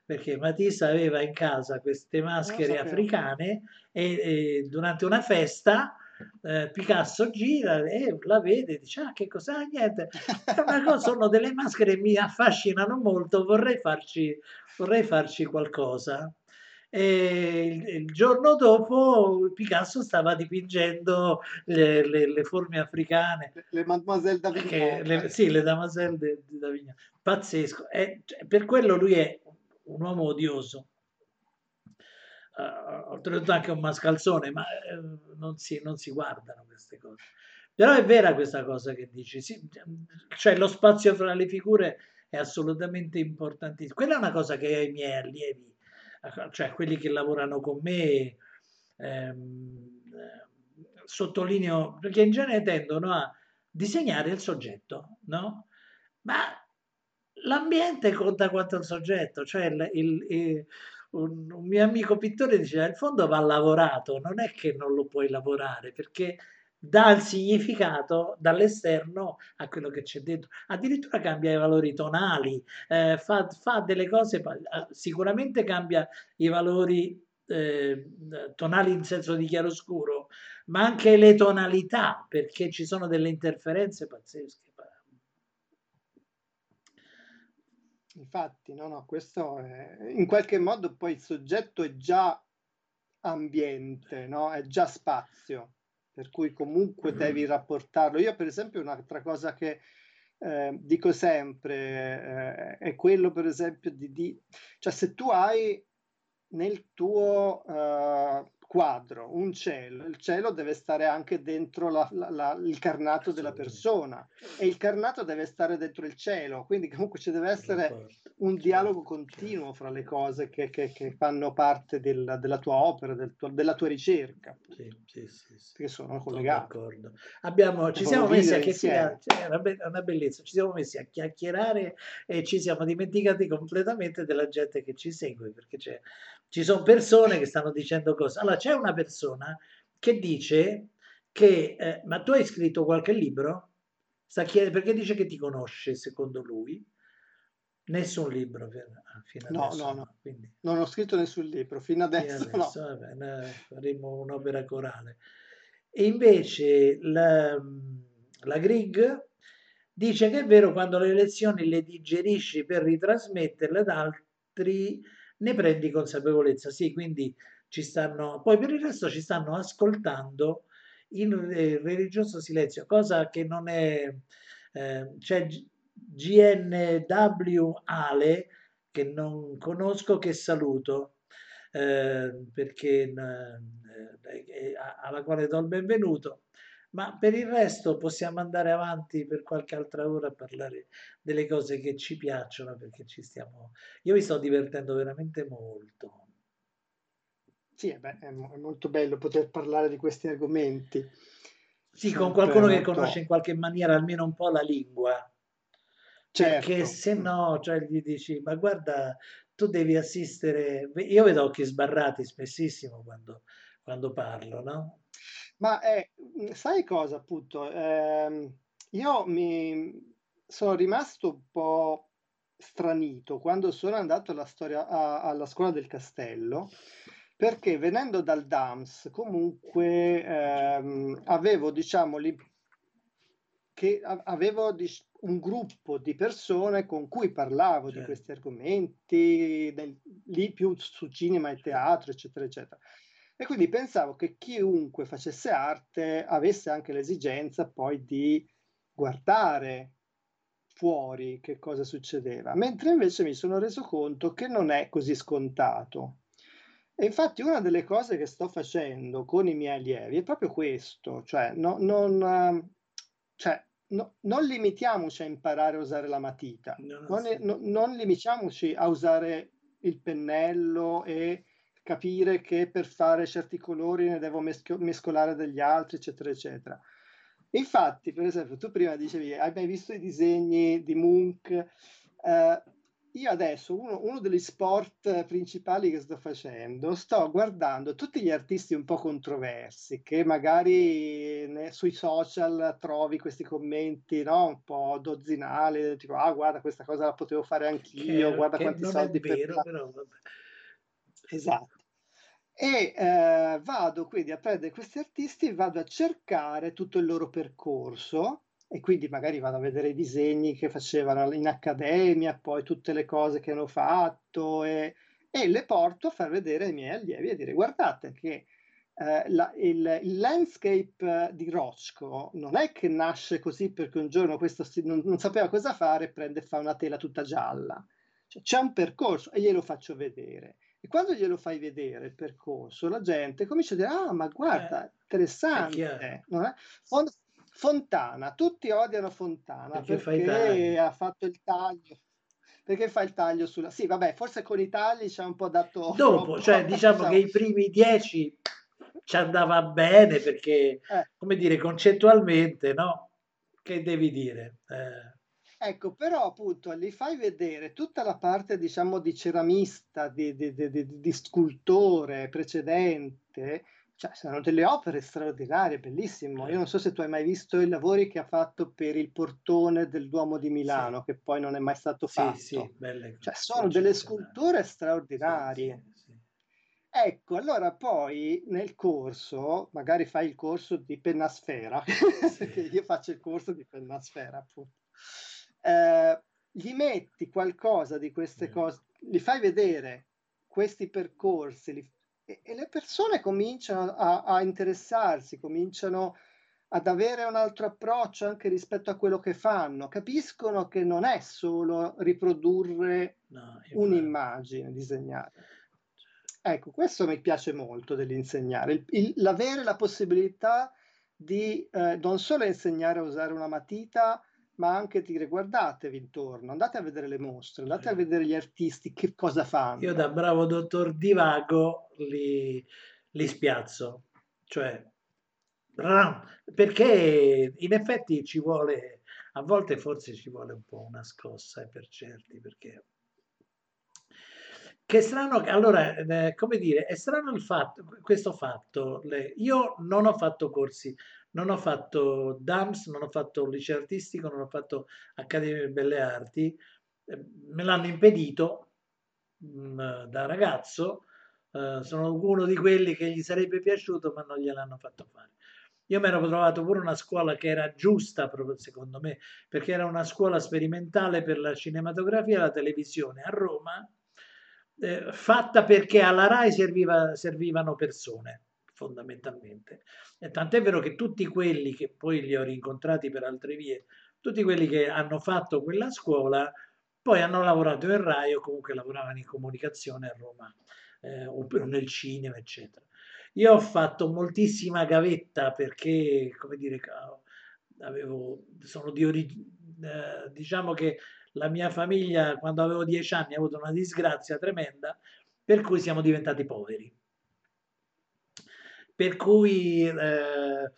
perché Matisse aveva in casa queste maschere africane e, e durante una festa eh, Picasso gira e la vede e dice ah che cos'è? Niente. Cosa, sono delle maschere che mi affascinano molto vorrei farci, vorrei farci qualcosa. E il, il, giorno dopo Picasso stava dipingendo le, le, le forme africane. Le Mademoiselle d'Avignon. Le, sì le Mademoiselle d'Avignon. Pazzesco. E, cioè, per quello lui è un uomo odioso uh, oltretutto anche un mascalzone, ma uh, non, si, non, si, guardano queste cose. Però è vera questa cosa che dici, sì, cioè lo spazio fra le figure è assolutamente importantissimo. Quella è una cosa che ai miei allievi, cioè quelli che lavorano con me, ehm, sottolineo, perché in genere tendono a disegnare il soggetto, no? Ma l'ambiente conta quanto il soggetto, cioè il, il, il un, un mio amico pittore diceva il fondo va lavorato, non è che non lo puoi lavorare perché dà il significato dall'esterno a quello che c'è dentro. Addirittura cambia i valori tonali, eh, fa, fa, delle cose, eh, sicuramente cambia i valori eh, tonali in senso di chiaroscuro, ma anche le tonalità, perché ci sono delle interferenze pazzesche. Infatti, no, no, questo è, in qualche modo poi il soggetto è già ambiente, no? È già spazio, per cui comunque devi rapportarlo. Io, per esempio, un'altra cosa che eh, dico sempre eh, è quello, per esempio, di, di, cioè se tu hai nel tuo uh, quadro, un cielo, il cielo deve stare anche dentro la, la, la, il carnato della persona e il carnato deve stare dentro il cielo, quindi comunque ci deve essere un dialogo continuo fra le cose che, che, che fanno parte del, della tua opera, del tuo, della tua ricerca, sì, sì, sì, che sono collegate. Abbiamo, ci siamo messi a chiacchierare, cioè, una bellezza, ci siamo messi a chiacchierare e ci siamo dimenticati completamente della gente che ci segue, perché ci sono persone che stanno dicendo cose. Allora, c'è una persona che dice che, eh, ma tu hai scritto qualche libro? Sta chiedendo, perché dice che ti conosce, secondo lui. Nessun libro fino adesso. No, no, no. Quindi, non ho scritto nessun libro fino adesso. Fino adesso no. vabbè, faremo un'opera corale. E invece la, la Grieg dice che è vero quando le lezioni le digerisci per ritrasmetterle ad altri, ne prendi consapevolezza. Sì, quindi ci stanno, poi per il resto ci stanno ascoltando in religioso silenzio, cosa che non è, eh, c'è GNW Ale che non conosco, che saluto, eh, perché, eh, alla quale do il benvenuto, ma per il resto possiamo andare avanti per qualche altra ora a parlare delle cose che ci piacciono, perché ci stiamo... Io mi sto divertendo veramente molto. Sì, beh, è, molto bello poter parlare di questi argomenti. Sì, con qualcuno che conosce in qualche maniera almeno un po' la lingua. Certo. Perché se no, cioè gli dici, ma guarda, tu devi assistere. Io vedo occhi sbarrati spessissimo quando, quando parlo, no? Ma eh, sai cosa, appunto? Eh, io mi sono rimasto un po' stranito quando sono andato alla, storia, a, alla scuola del castello, perché venendo dal DAMS comunque ehm, avevo, diciamo, li, che avevo un gruppo di persone con cui parlavo certo. di questi argomenti, nel, lì più su cinema e teatro, eccetera, eccetera. E quindi pensavo che chiunque facesse arte avesse anche l'esigenza poi di guardare fuori che cosa succedeva, mentre invece mi sono reso conto che non è così scontato. E infatti una delle cose che sto facendo con i miei allievi è proprio questo, cioè, no, non, cioè no, non limitiamoci a imparare a usare la matita, no, non, sì. no, non limitiamoci a usare il pennello e capire che per fare certi colori ne devo mesco- mescolare degli altri, eccetera, eccetera. Infatti, per esempio, tu prima dicevi, hai mai visto i disegni di Munch? Eh, io adesso, uno, uno, degli sport principali che sto facendo, sto guardando tutti gli artisti un po' controversi, che magari ne, sui social trovi questi commenti no? un po' dozzinali, tipo, ah guarda questa cosa la potevo fare anch'io, che, guarda che quanti soldi vero, per... Però, esatto. E eh, vado quindi a prendere questi artisti e vado a cercare tutto il loro percorso e quindi magari vado a vedere i disegni che facevano in accademia, poi tutte le cose che hanno fatto e, e le porto a far vedere ai miei allievi e dire guardate che eh, la, il, il, landscape di Rochko non è che nasce così perché un giorno questo si, non, non, sapeva cosa fare, prende e fa una tela tutta gialla. Cioè, c'è un percorso e glielo faccio vedere. E quando glielo fai vedere il percorso, la gente comincia a dire: Ah, ma guarda, eh, interessante. Non è? Fontana, tutti odiano Fontana perché, perché ha fatto il taglio. Perché fa il taglio sulla... Sì, vabbè, forse con i tagli ci ha un po' dato... Dopo, cioè diciamo, diciamo che i primi dieci ci andava bene perché, eh. come dire, concettualmente, no? Che devi dire? Eh. Ecco, però appunto li fai vedere tutta la parte, diciamo, di ceramista, di, di, di, di scultore precedente, cioè, sono delle opere straordinarie, bellissimo. Io non so se tu hai mai visto i lavori che ha fatto per il portone del Duomo di Milano, sì. che poi non è mai stato fatto. Sì, sì, belle, cioè, sono delle sculture straordinarie. Sì, ecco, allora poi nel corso, magari fai il corso di pennasfera, che io faccio il corso di pennasfera, appunto. Eh, gli metti qualcosa di queste cose, li fai vedere questi percorsi, li, e, le persone cominciano a, a, interessarsi, cominciano ad avere un altro approccio anche rispetto a quello che fanno, capiscono che non è solo riprodurre no, un'immagine disegnata. Ecco, questo mi piace molto dell'insegnare, il, il, l'avere la possibilità di eh, non solo insegnare a usare una matita, ma anche dire guardatevi intorno, andate a vedere le mostre, andate a vedere gli artisti che cosa fanno. Io da bravo dottor Divago li, li spiazzo, cioè perché in effetti ci vuole, a volte forse ci vuole un po' una scossa eh, per certi, perché che strano, allora, eh, come dire, è strano il fatto, questo fatto, le, io non ho fatto corsi non ho fatto DAMS, non ho fatto liceo artistico, non ho fatto Accademia di Belle Arti, eh, me l'hanno impedito mh, mm, da ragazzo, uh, sono uno di quelli che gli sarebbe piaciuto ma non gliel'hanno fatto fare. Io mi ero trovato pure una scuola che era giusta, proprio secondo me, perché era una scuola sperimentale per la cinematografia e la televisione a Roma, eh, fatta perché alla RAI serviva, servivano persone, fondamentalmente. E tant'è vero che tutti quelli che poi li ho rincontrati per altre vie, tutti quelli che hanno fatto quella scuola, poi hanno lavorato in RAI o comunque lavoravano in comunicazione a Roma, eh, o nel cinema, eccetera. Io ho fatto moltissima gavetta perché, come dire, avevo, sono di origine, eh, diciamo che la mia famiglia quando avevo dieci anni ha avuto una disgrazia tremenda, per cui siamo diventati poveri. Per cui eh,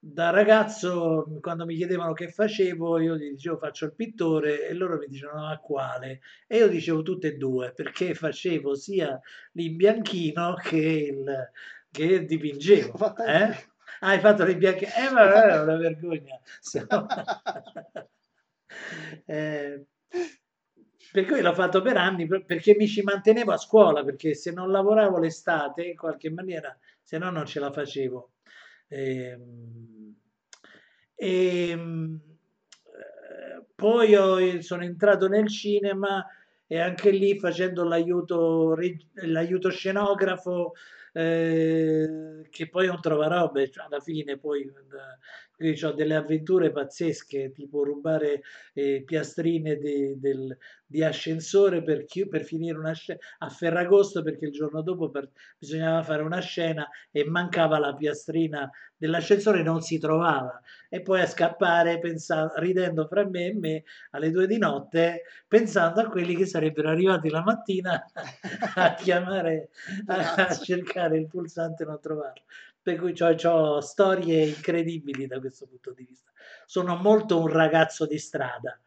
da ragazzo, quando mi chiedevano che facevo, io gli dicevo faccio il pittore e loro mi dicevano a quale? E io dicevo tutte e due, perché facevo sia l'imbianchino che il che dipingevo. Eh? Ah, hai fatto l'imbianchino? Eh, ma è una vergogna. eh, per cui l'ho fatto per anni perché mi ci mantenevo a scuola, perché se non lavoravo l'estate in qualche maniera, se no non ce la facevo. Ehm, e, e, poi ho, sono entrato nel cinema e anche lì facendo l'aiuto, l'aiuto scenografo eh, che poi non trova robe, cioè alla fine poi eh, ho delle avventure pazzesche, tipo rubare eh, piastrine di, del, di ascensore per, chi, per finire una scena a Ferragosto perché il giorno dopo per, bisognava fare una scena e mancava la piastrina dell'ascensore non si trovava. E poi a scappare pensando, ridendo fra me e me alle due di notte pensando a quelli che sarebbero arrivati la mattina a chiamare a, a cercare il pulsante e non trovarlo per cui ho storie incredibili da questo punto di vista sono molto un ragazzo di strada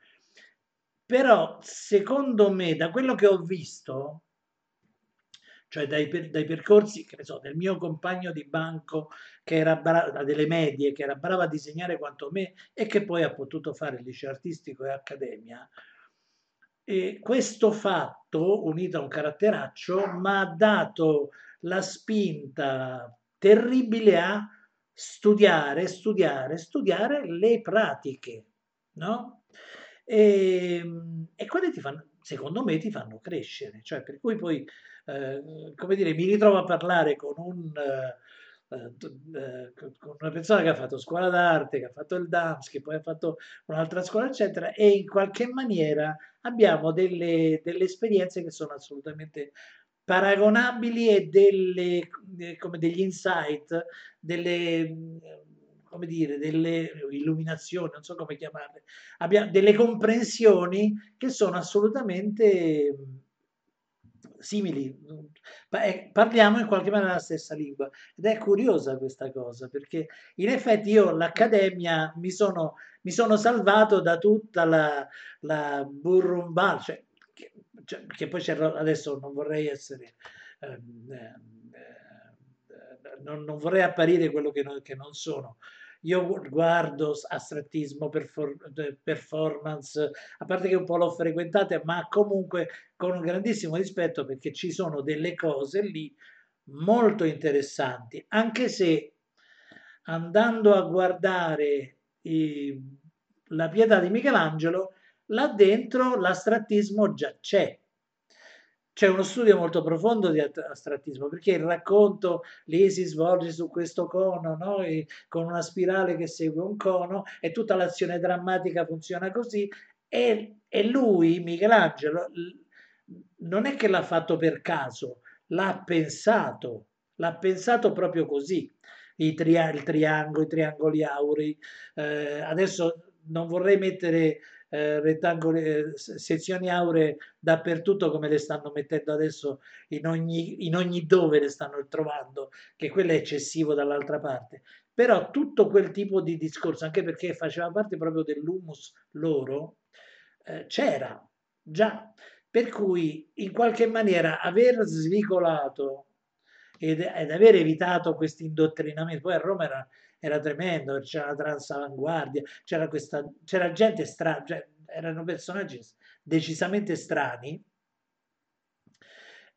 però secondo me da quello che ho visto cioè dai, dai percorsi, che ne so, del mio compagno di banco che era bravo, delle medie, che era bravo a disegnare quanto me e che poi ha potuto fare il liceo artistico e accademia. E questo fatto, unito a un caratteraccio, mi ha dato la spinta terribile a studiare, studiare, studiare le pratiche, no? E, e quelle ti fanno, secondo me, ti fanno crescere, cioè per cui poi eh, come dire, mi ritrovo a parlare con un... Eh, eh, con una persona che ha fatto scuola d'arte, che ha fatto il DAMS, che poi ha fatto un'altra scuola, eccetera, e in qualche maniera abbiamo delle, delle esperienze che sono assolutamente paragonabili e delle, come degli insight, delle, come dire, delle illuminazioni, non so come chiamarle, abbiamo delle comprensioni che sono assolutamente simili, eh, parliamo in qualche maniera la stessa lingua. Ed è curiosa questa cosa perché in effetti io l'accademia mi sono, mi sono salvato da tutta la, la burrumbal, cioè, cioè, che poi adesso non vorrei essere... Ehm, eh, non, non, vorrei apparire quello che non, che non sono, io guardo astrattismo, performance, a parte che un po' l'ho frequentate, ma comunque con un grandissimo rispetto perché ci sono delle cose lì molto interessanti, anche se andando a guardare i, la pietà di Michelangelo, là dentro l'astrattismo già c'è c'è uno studio molto profondo di astrattismo perché il racconto lì si svolge su questo cono no? con una spirale che segue un cono e tutta l'azione drammatica funziona così e, e lui, Michelangelo, non è che l'ha fatto per caso, l'ha pensato, l'ha pensato proprio così. I tria- il triangolo, i triangoli aurei. Eh, adesso non vorrei mettere eh, eh, sezioni auree dappertutto come le stanno mettendo adesso in ogni, in ogni dove le stanno trovando, che quello è eccessivo dall'altra parte. Però tutto quel tipo di discorso, anche perché faceva parte proprio dell'humus loro, eh, c'era già. Per cui in qualche maniera aver svicolato ed, ed aver evitato questo indottrinamento, poi a Roma era era tremendo, c'era la transavanguardia, c'era, questa, c'era gente strana, cioè, erano personaggi decisamente strani,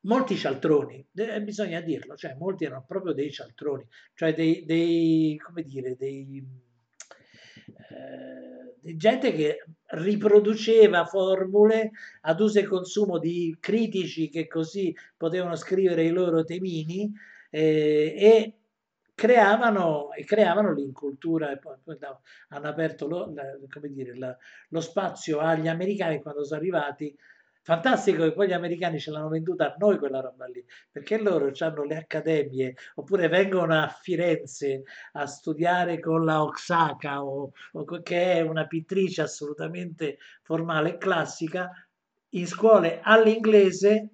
molti cialtroni, eh, bisogna dirlo, cioè molti erano proprio dei cialtroni, cioè dei, dei come dire, dei, eh, gente che riproduceva formule ad uso e consumo di critici che così potevano scrivere i loro temini eh, e creavano, e creavano l'incultura e poi, poi hanno aperto lo, la, dire, la, lo spazio agli americani quando sono arrivati Fantastico che poi gli americani ce l'hanno venduta a noi quella roba lì, perché loro hanno le accademie, oppure vengono a Firenze a studiare con la Oxaca, o, o che è una pittrice assolutamente formale e classica, in scuole all'inglese,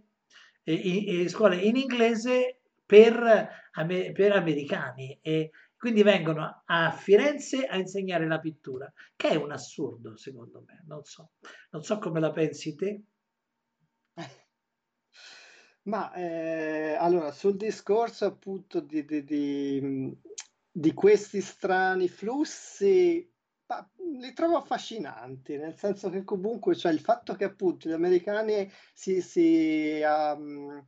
in, in scuole in inglese per, per americani. E, quindi vengono a Firenze a insegnare la pittura, che è un assurdo secondo me, non so, non so come la pensi te. Ma eh, allora, sul discorso appunto di, di, di, di questi strani flussi, li trovo affascinanti, nel senso che comunque cioè, il fatto che appunto gli americani si... si um,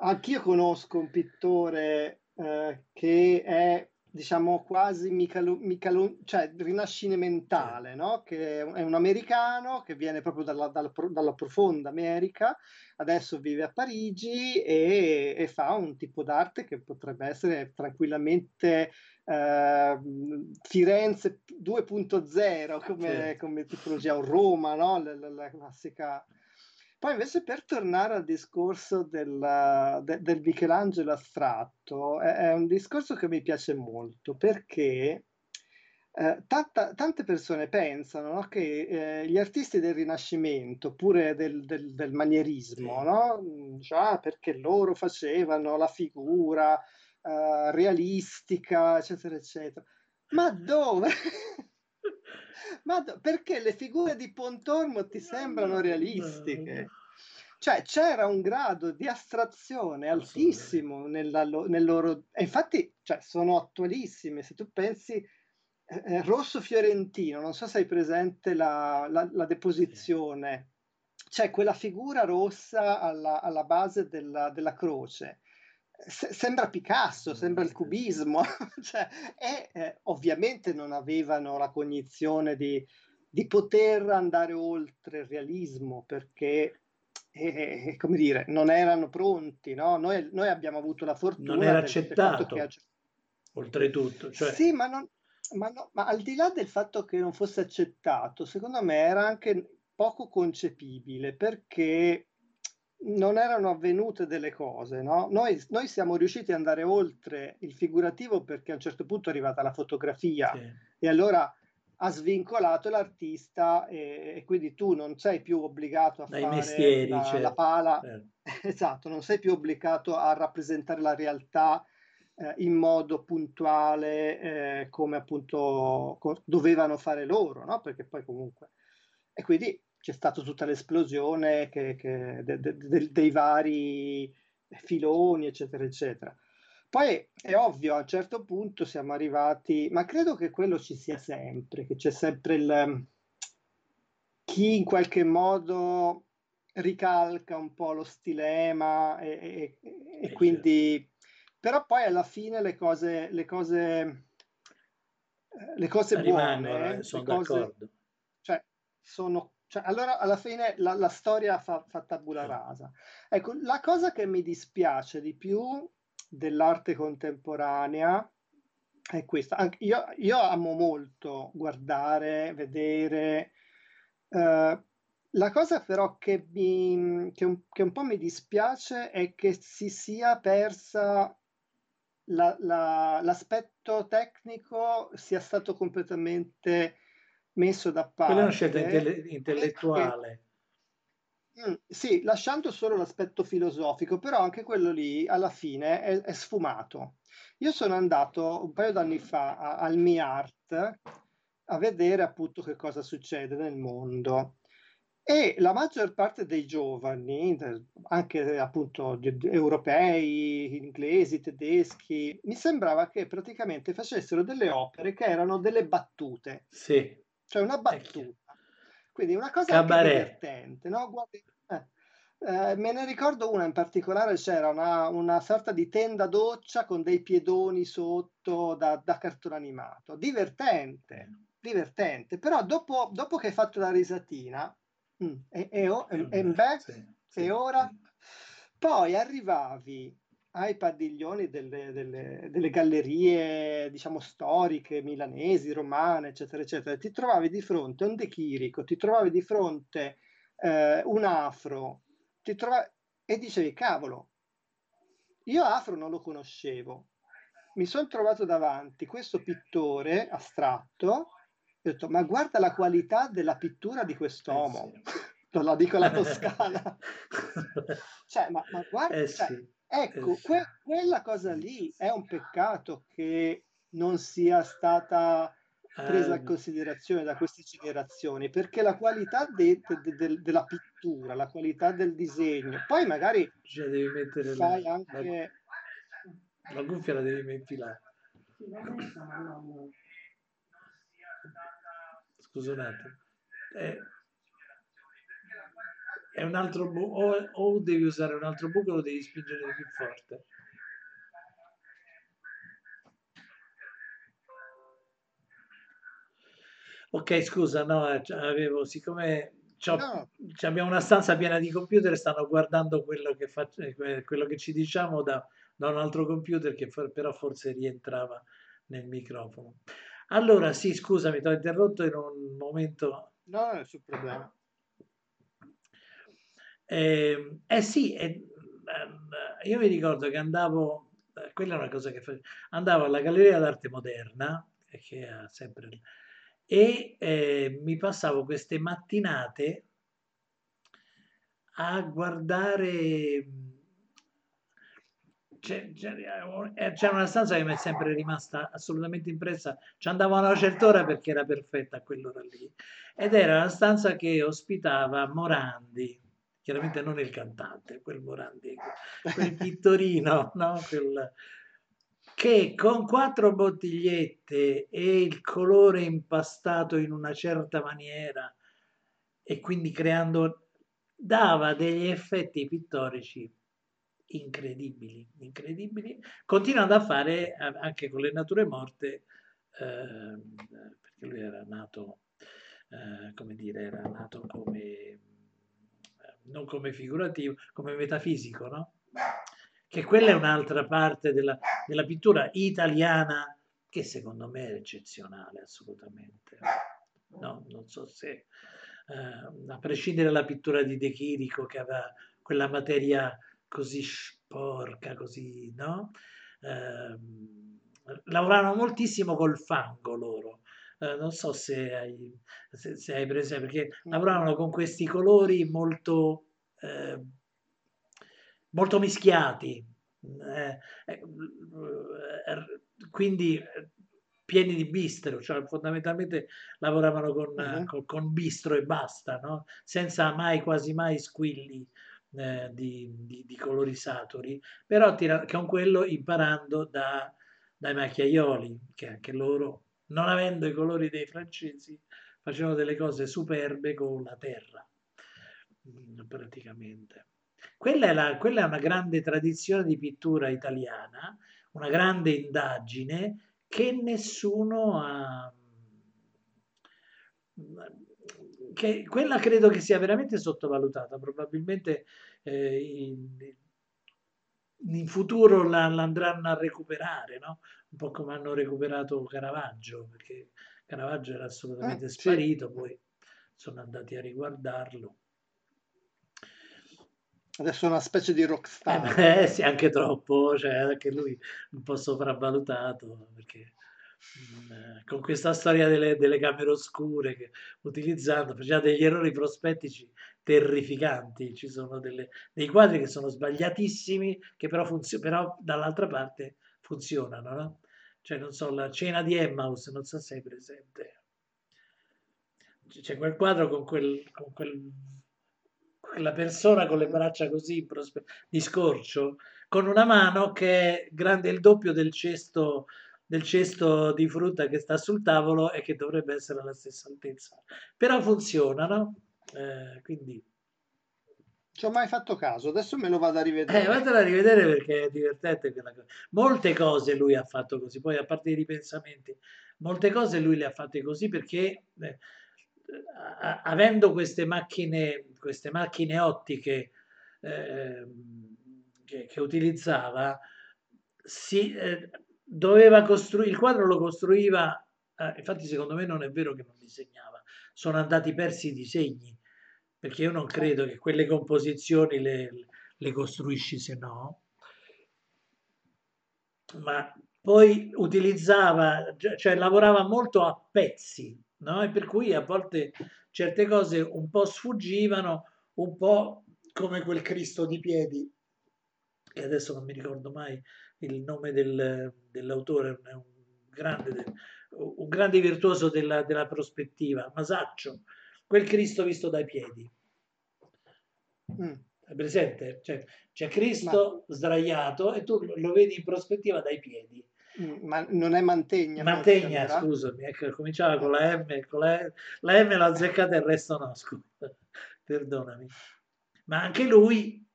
anch'io conosco un pittore eh, che è diciamo quasi micalo, micalo, cioè rinascimentale, no? che è un americano che viene proprio dalla, dalla, dalla profonda America, adesso vive a Parigi e, e, fa un tipo d'arte che potrebbe essere tranquillamente eh, Firenze 2.0 come, sì. come tipologia, o Roma, no? la, la, la classica poi invece per tornare al discorso del, de, del Michelangelo astratto, è, è, un discorso che mi piace molto perché eh, tanta, tante persone pensano no, che eh, gli artisti del Rinascimento, oppure del, del, del manierismo, no? cioè, perché loro facevano la figura eh, realistica, eccetera, eccetera. Ma dove? Ma perché le figure di Pontormo ti sembrano realistiche? Cioè c'era un grado di astrazione altissimo nella, nel loro... E infatti cioè, sono attualissime, se tu pensi eh, eh, Rosso Fiorentino, non so se hai presente la, la, la deposizione, c'è quella figura rossa alla, alla base della, della croce se, sembra Picasso, sembra il cubismo, cioè, e eh, ovviamente non avevano la cognizione di, di, poter andare oltre il realismo perché, eh, eh come dire, non erano pronti, no? noi, noi, abbiamo avuto la fortuna... Non era accettato, che, oltretutto. Cioè... Sì, ma, non, ma, no, ma al di là del fatto che non fosse accettato, secondo me era anche poco concepibile perché non erano avvenute delle cose, no? Noi, noi, siamo riusciti ad andare oltre il figurativo perché a un certo punto è arrivata la fotografia sì. e allora ha svincolato l'artista e, e, quindi tu non sei più obbligato a Dai fare mestieri, la, certo. la pala, certo. esatto, non sei più obbligato a rappresentare la realtà eh, in modo puntuale eh, come appunto co- dovevano fare loro, no? Perché poi comunque... E quindi c'è stata tutta l'esplosione che, che, de, de, de, dei vari filoni, eccetera, eccetera. Poi è ovvio, a un certo punto siamo arrivati, ma credo che quello ci sia sempre, che c'è sempre il chi in qualche modo ricalca un po' lo stilema e, e, e quindi però poi alla fine le cose le cose le cose buone sono le cose, cioè, sono cioè, allora alla fine la, la storia fa, fa, tabula rasa. Ecco, la cosa che mi dispiace di più dell'arte contemporanea è questa. Io, io amo molto guardare, vedere. Uh, la cosa però che, mi, che, un, che, un, po' mi dispiace è che si sia persa la, la, l'aspetto tecnico, sia stato completamente messo da parte. Quella è una scelta intelle- intellettuale. Mm, sì, lasciando solo l'aspetto filosofico, però anche quello lì alla fine è, è sfumato. Io sono andato un paio d'anni fa a, al MiArt a vedere appunto che cosa succede nel mondo e la maggior parte dei giovani, anche appunto europei, inglesi, tedeschi, mi sembrava che praticamente facessero delle opere che erano delle battute. Sì cioè una battuta. Quindi una cosa divertente, no? Guardi, eh, eh, me ne ricordo una in particolare, c'era una, una, sorta di tenda doccia con dei piedoni sotto da, da cartone animato, divertente. divertente, però dopo, dopo che hai fatto la risatina, mm, e, e, e, e, beh, sì, sì, e ora, poi arrivavi ai padiglioni delle, delle, delle, gallerie, diciamo, storiche, milanesi, romane, eccetera, eccetera, ti trovavi di fronte un De Chirico, ti trovavi di fronte eh, un afro, ti trovavi, e dicevi, cavolo, io afro non lo conoscevo, mi sono trovato davanti questo pittore astratto, ho detto, ma guarda la qualità della pittura di quest'uomo. Eh sì. Non la dico la toscana. cioè, ma, ma guarda, eh cioè, sì. Ecco, eh que- quella cosa lì è un peccato che non sia stata presa in ehm. considerazione da queste generazioni perché la qualità de, de, de, della pittura, la qualità del disegno, poi magari cioè, devi mettere fai la, anche la, la cuffia la devi mettere Scusa un attimo. Eh, è un altro bu- o, o devi usare un altro buco o lo devi spingere più forte. Ok, scusa, no, eh, avevo, siccome no. abbiamo una stanza piena di computer, stanno guardando quello che, faccio, quello che ci diciamo da, da, un altro computer che for, però forse rientrava nel microfono. Allora, sì, scusami, ti ho interrotto in un momento. No, nessun problema. Eh, eh sì, eh, io mi ricordo che andavo, eh, quella è una cosa che facevo, andavo alla Galleria d'Arte Moderna, che ha sempre e eh, mi passavo queste mattinate a guardare c'era una stanza che mi è sempre rimasta assolutamente impressa ci andavo a una certa ora perché era perfetta a quell'ora lì ed era la stanza che ospitava Morandi chiaramente non il cantante quel Morandi quel pittorino no? quel, che con quattro bottigliette e il colore impastato in una certa maniera e quindi creando dava degli effetti pittorici incredibili, incredibili, continuando a fare anche con le nature morte, eh, perché lui era nato, eh, come dire, era nato come, non come figurativo, come metafisico, no? che quella è un'altra parte della, della pittura italiana che secondo me è eccezionale assolutamente. No, non so se, eh, a prescindere dalla pittura di De Chirico che aveva quella materia così sporca, così, no? Eh, lavoravano moltissimo col fango loro. Eh, non so se hai, se, se hai preso, perché lavoravano con questi colori molto eh, molto mischiati, eh, eh, quindi pieni di bistro, cioè fondamentalmente lavoravano con, uh-huh. con, con bistro e basta, no? senza mai, quasi mai squilli eh, di, di, di, colori saturi, però tira, con quello imparando da, dai macchiaioli, che anche loro, non avendo i colori dei francesi, facevano delle cose superbe con la terra, praticamente. Quella è, la, quella è una grande tradizione di pittura italiana, una grande indagine che nessuno ha... Che quella credo che sia veramente sottovalutata, probabilmente eh, in, futuro la, l'andranno a recuperare, no? un po' come hanno recuperato Caravaggio, perché Caravaggio era assolutamente eh, sparito, sì. poi sono andati a riguardarlo. Adesso è una specie di rockstar. Eh, eh sì, anche troppo, cioè anche lui un po' sopravvalutato, perché mh, mm, con questa storia delle, delle camere oscure, che, utilizzando, faceva degli errori prospettici terrificanti, ci sono delle, dei quadri che sono sbagliatissimi, che però, funzio- però dall'altra parte funzionano, no? Cioè, non so, la cena di Emmaus, non so se sei presente. C'è quel quadro con quel, con quel la persona con le braccia così di scorcio, con una mano che è grande il doppio del cesto, del cesto di frutta che sta sul tavolo e che dovrebbe essere alla stessa altezza. Però funziona, no? Eh, quindi... ci ho mai fatto caso, adesso me lo vado a rivedere. Eh, vattela a rivedere perché è divertente quella cosa. Molte cose lui ha fatto così, poi a parte i ripensamenti, molte cose lui le ha fatte così perché eh, avendo queste macchine, queste macchine ottiche eh, che, che, utilizzava, si, eh, doveva costruire, il quadro lo costruiva, eh, infatti secondo me non è vero che non disegnava, sono andati persi i disegni perché io non credo che quelle composizioni le, le costruisci se no, ma poi utilizzava, cioè lavorava molto a pezzi, no? E per cui a volte certe cose un po' sfuggivano, un po' come quel Cristo di piedi, che adesso non mi ricordo mai il nome del, dell'autore, è un grande, un grande virtuoso della, della prospettiva, Masaccio, quel Cristo visto dai piedi. Mm. È presente? Cioè, c'è Cristo Ma... sdraiato e tu lo vedi in prospettiva dai piedi. Mm, ma non è Mantegna. Mantegna, scusami, ecco, cominciava con la M, con la, la M l'ha azzeccata e il resto no, scusa, perdonami. Ma anche lui,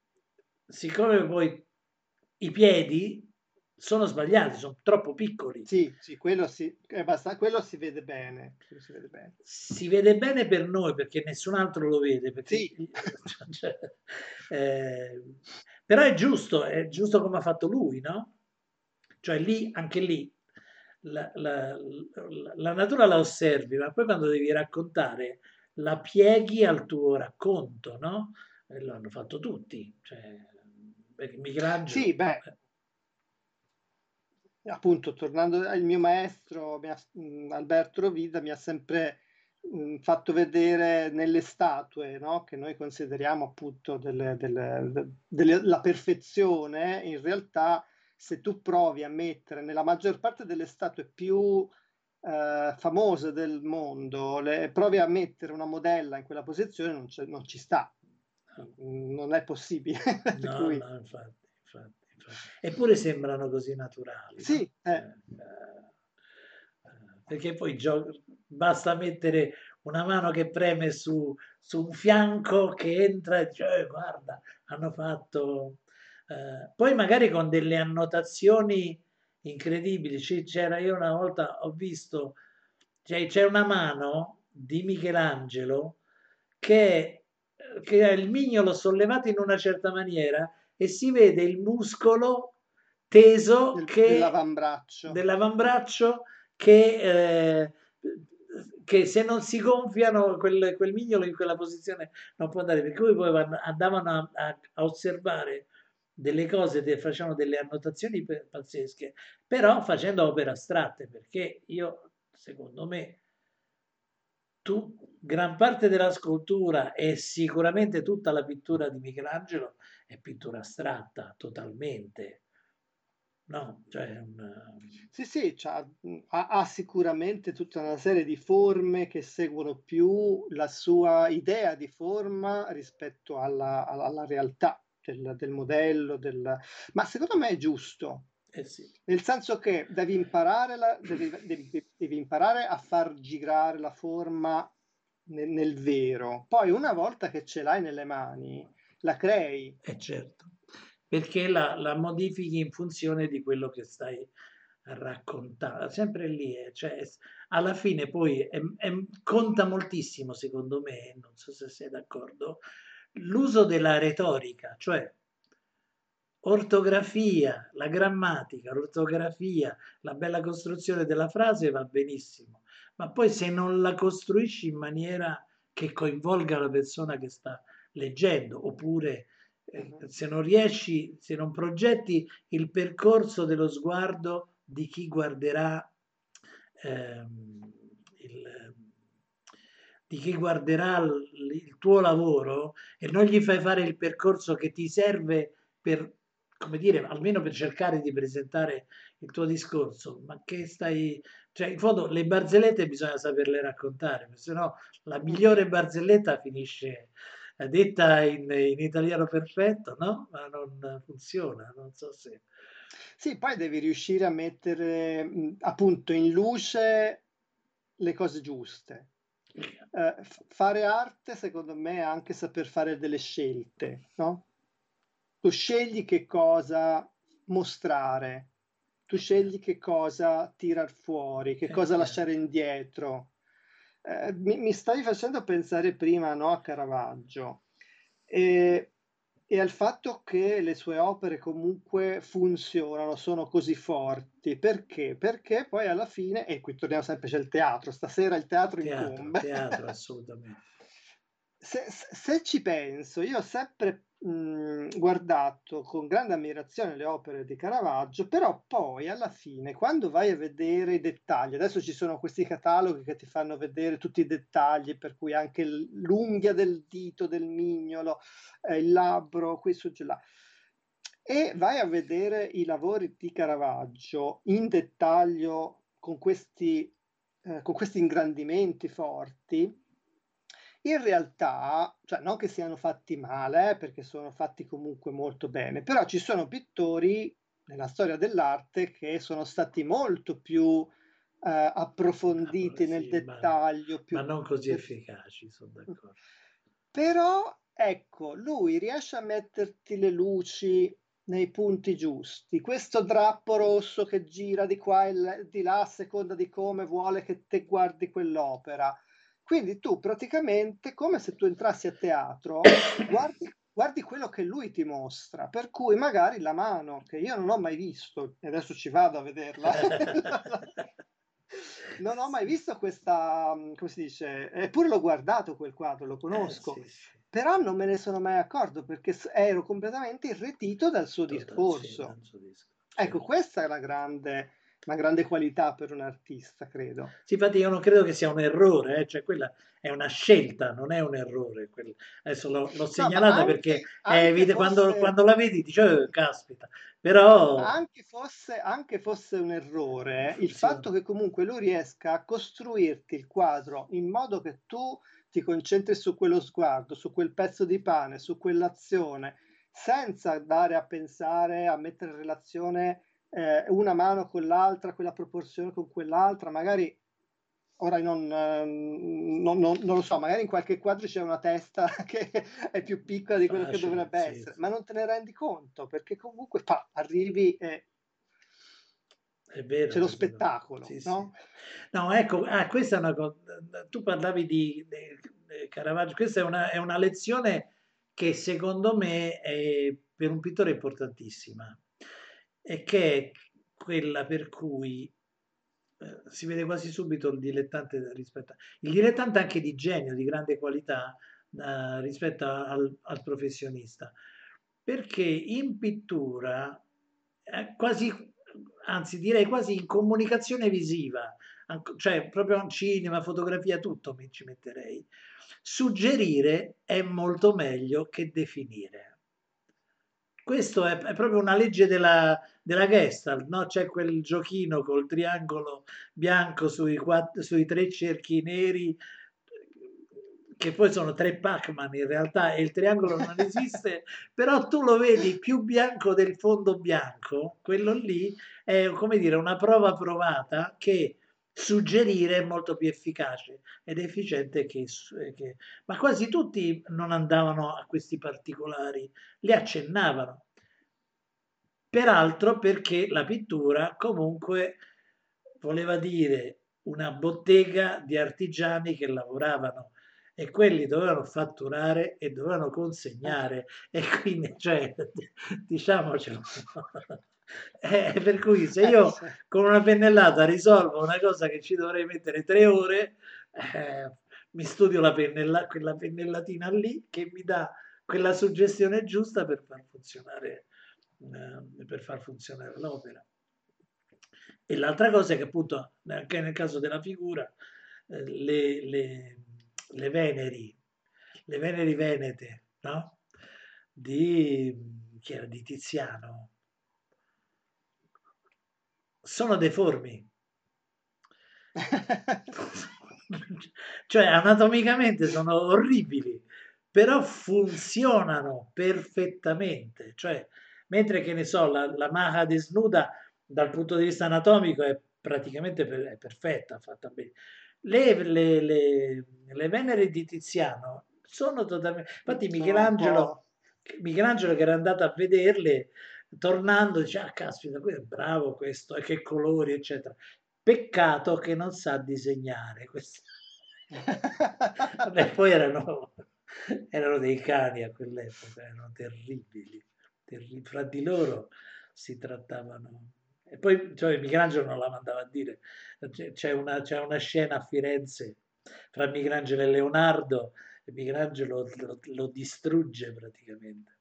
siccome poi i piedi sono sbagliati, sono troppo piccoli. Sì, sì, quello si, basta, quello si vede bene. Si vede bene. Si vede bene per noi perché nessun altro lo vede. Perché, sì. cioè, eh, però è giusto, è giusto come ha fatto lui, no? Cioè lì, anche lì, la, la, la, la natura la osservi, ma poi quando devi raccontare la pieghi al tuo racconto, no? E lo hanno fatto tutti. Cioè, Michelangelo... Sì, beh appunto tornando al mio maestro ha, mh, Alberto Rovida mi ha sempre mh, fatto vedere nelle statue no? che noi consideriamo appunto delle, delle, delle, la perfezione in realtà se tu provi a mettere nella maggior parte delle statue più eh, famose del mondo le, provi a mettere una modella in quella posizione non, non ci sta non è possibile no, cui... no infatti, infatti. Eppure sembrano così naturali. Sì. No? Eh. eh. Perché poi basta mettere una mano che preme su, su un fianco che entra e dice, eh, guarda, hanno fatto... Eh, poi magari con delle annotazioni incredibili. C'era io una volta ho visto, cioè, c'è una mano di Michelangelo che, che ha il mignolo sollevato in una certa maniera e si vede il muscolo teso Del, che, dell'avambraccio. dell'avambraccio che, eh, che se non si gonfiano quel, quel, mignolo in quella posizione non può andare, per cui poi andavano a, a, a osservare delle cose, de, facevano delle annotazioni pazzesche, però facendo opere astratte, perché io, secondo me, tu, gran parte della scultura e sicuramente tutta la pittura di Michelangelo è pittura astratta totalmente. No, cioè un... Sì, sì, ha, ha, sicuramente tutta una serie di forme che seguono più la sua idea di forma rispetto alla, alla realtà del, del modello, del... ma secondo me è giusto, eh sì. Nel senso che devi imparare, la, devi, devi, devi imparare, a far girare la forma nel, nel, vero. Poi una volta che ce l'hai nelle mani, la crei. Eh certo, perché la, la modifichi in funzione di quello che stai raccontando. Sempre lì, eh, cioè, alla fine poi è, è, conta moltissimo, secondo me, non so se sei d'accordo, l'uso della retorica, cioè ortografia, la grammatica, l'ortografia, la bella costruzione della frase va benissimo, ma poi se non la costruisci in maniera che coinvolga la persona che sta leggendo, oppure eh, se non riesci, se non progetti il percorso dello sguardo di chi guarderà ehm, il, di chi guarderà il, il tuo lavoro e non gli fai fare il percorso che ti serve per come dire, almeno per cercare di presentare il tuo discorso, ma che stai, cioè in fondo le barzellette bisogna saperle raccontare, se no la migliore barzelletta finisce detta in, in, italiano perfetto, no? Ma non funziona, non so se... Sì, poi devi riuscire a mettere appunto in luce le cose giuste. eh, fare arte, secondo me, è anche saper fare delle scelte, no? Tu scegli che cosa mostrare, tu scegli che cosa tirar fuori, che cosa lasciare indietro. Eh, mi, mi, stavi facendo pensare prima no, a Caravaggio e, e, al fatto che le sue opere comunque funzionano, sono così forti. Perché? Perché poi alla fine, e qui torniamo sempre, c'è il teatro, stasera il teatro, teatro incombe. Teatro, assolutamente. Se, se, ci penso, io ho sempre mh, guardato con grande ammirazione le opere di Caravaggio, però poi alla fine, quando vai a vedere i dettagli, adesso ci sono questi cataloghi che ti fanno vedere tutti i dettagli, per cui anche l'unghia del dito del mignolo, eh, il labbro, qui su giù là. E vai a vedere i lavori di Caravaggio in dettaglio con questi, eh, con questi ingrandimenti forti, in realtà, cioè non che siano fatti male, eh, perché sono fatti comunque molto bene, però ci sono pittori nella storia dell'arte che sono stati molto più eh, approfonditi ah, sì, nel dettaglio. Ma, più, ma non così efficaci, sono d'accordo. Però, ecco, lui riesce a metterti le luci nei punti giusti. Questo drappo rosso che gira di qua e di là a seconda di come vuole che te guardi quell'opera quindi tu praticamente, come se tu entrassi a teatro, guardi, guardi quello che lui ti mostra, per cui magari la mano, che io non ho mai visto, e adesso ci vado a vederla, non ho mai visto questa, come si dice, eppure l'ho guardato quel quadro, lo conosco, eh, sì, sì. però non me ne sono mai accorto perché ero completamente irretito dal suo discorso. Sì, ecco, questa è la grande una grande qualità per un artista, credo. Sì, infatti io non credo che sia un errore, eh? cioè quella è una scelta, non è un errore. Adesso l'ho, l'ho segnalata no, anche, perché è evidente, fosse... quando, quando, la vedi dici, oh, caspita, però... Anche fosse, anche fosse un errore, il sì. fatto che comunque lui riesca a costruirti il quadro in modo che tu ti concentri su quello sguardo, su quel pezzo di pane, su quell'azione, senza andare a pensare, a mettere in relazione eh, una mano con l'altra, quella proporzione con quell'altra, magari ora non, ehm, non, non, non, lo so, magari in qualche quadro c'è una testa che è più piccola di quello Facile, che dovrebbe sì, essere, sì. ma non te ne rendi conto perché comunque pa, arrivi e vero, c'è lo spettacolo. Sì, no? no, ecco, ah, questa è una cosa, tu parlavi di, di, di Caravaggio, questa è una, è una lezione che secondo me è per un pittore importantissima e che è quella per cui eh, si vede quasi subito il dilettante rispetto a, il dilettante anche di genio, di grande qualità eh, rispetto al, al, professionista, perché in pittura, eh, quasi, anzi direi quasi in comunicazione visiva, cioè proprio cinema, fotografia, tutto mi ci metterei, suggerire è molto meglio che definire. Questo è, è proprio una legge della, della Gestalt, no? C'è quel giochino col triangolo bianco sui, quattro, sui tre cerchi neri che poi sono tre Pac-Man in realtà e il triangolo non esiste, però tu lo vedi più bianco del fondo bianco, quello lì è come dire una prova provata che suggerire è molto più efficace ed efficiente che, che, ma quasi tutti non andavano a questi particolari, li accennavano. Peraltro perché la pittura comunque voleva dire una bottega di artigiani che lavoravano e quelli dovevano fatturare e dovevano consegnare e quindi cioè diciamocelo eh, per cui se io con una pennellata risolvo una cosa che ci dovrei mettere tre ore eh, mi studio la pennella, quella pennellatina lì che mi dà quella suggestione giusta per far funzionare eh, per far funzionare l'opera. E l'altra cosa è che appunto anche nel caso della figura eh, le, le, le, Veneri, le Veneri venete, no? Di, chi era, di Tiziano, sono deformi. cioè anatomicamente sono orribili, però funzionano perfettamente. Cioè, mentre che ne so, la, la maha desnuda dal punto di vista anatomico è praticamente per, è perfetta, fatta bene. le, le, le, le Venere di Tiziano sono totalmente... Infatti Michelangelo, Michelangelo che era andato a vederle, tornando dice, ah caspita, qui è bravo questo, e che colori, eccetera. Peccato che non sa disegnare. Vabbè, poi erano, erano dei cani a quell'epoca, erano terribili, terribili. Fra di loro si trattavano e poi cioè, Michelangelo non la mandava a dire. C'è una, c'è una scena a Firenze fra Michelangelo e Leonardo e Michelangelo lo, lo distrugge praticamente.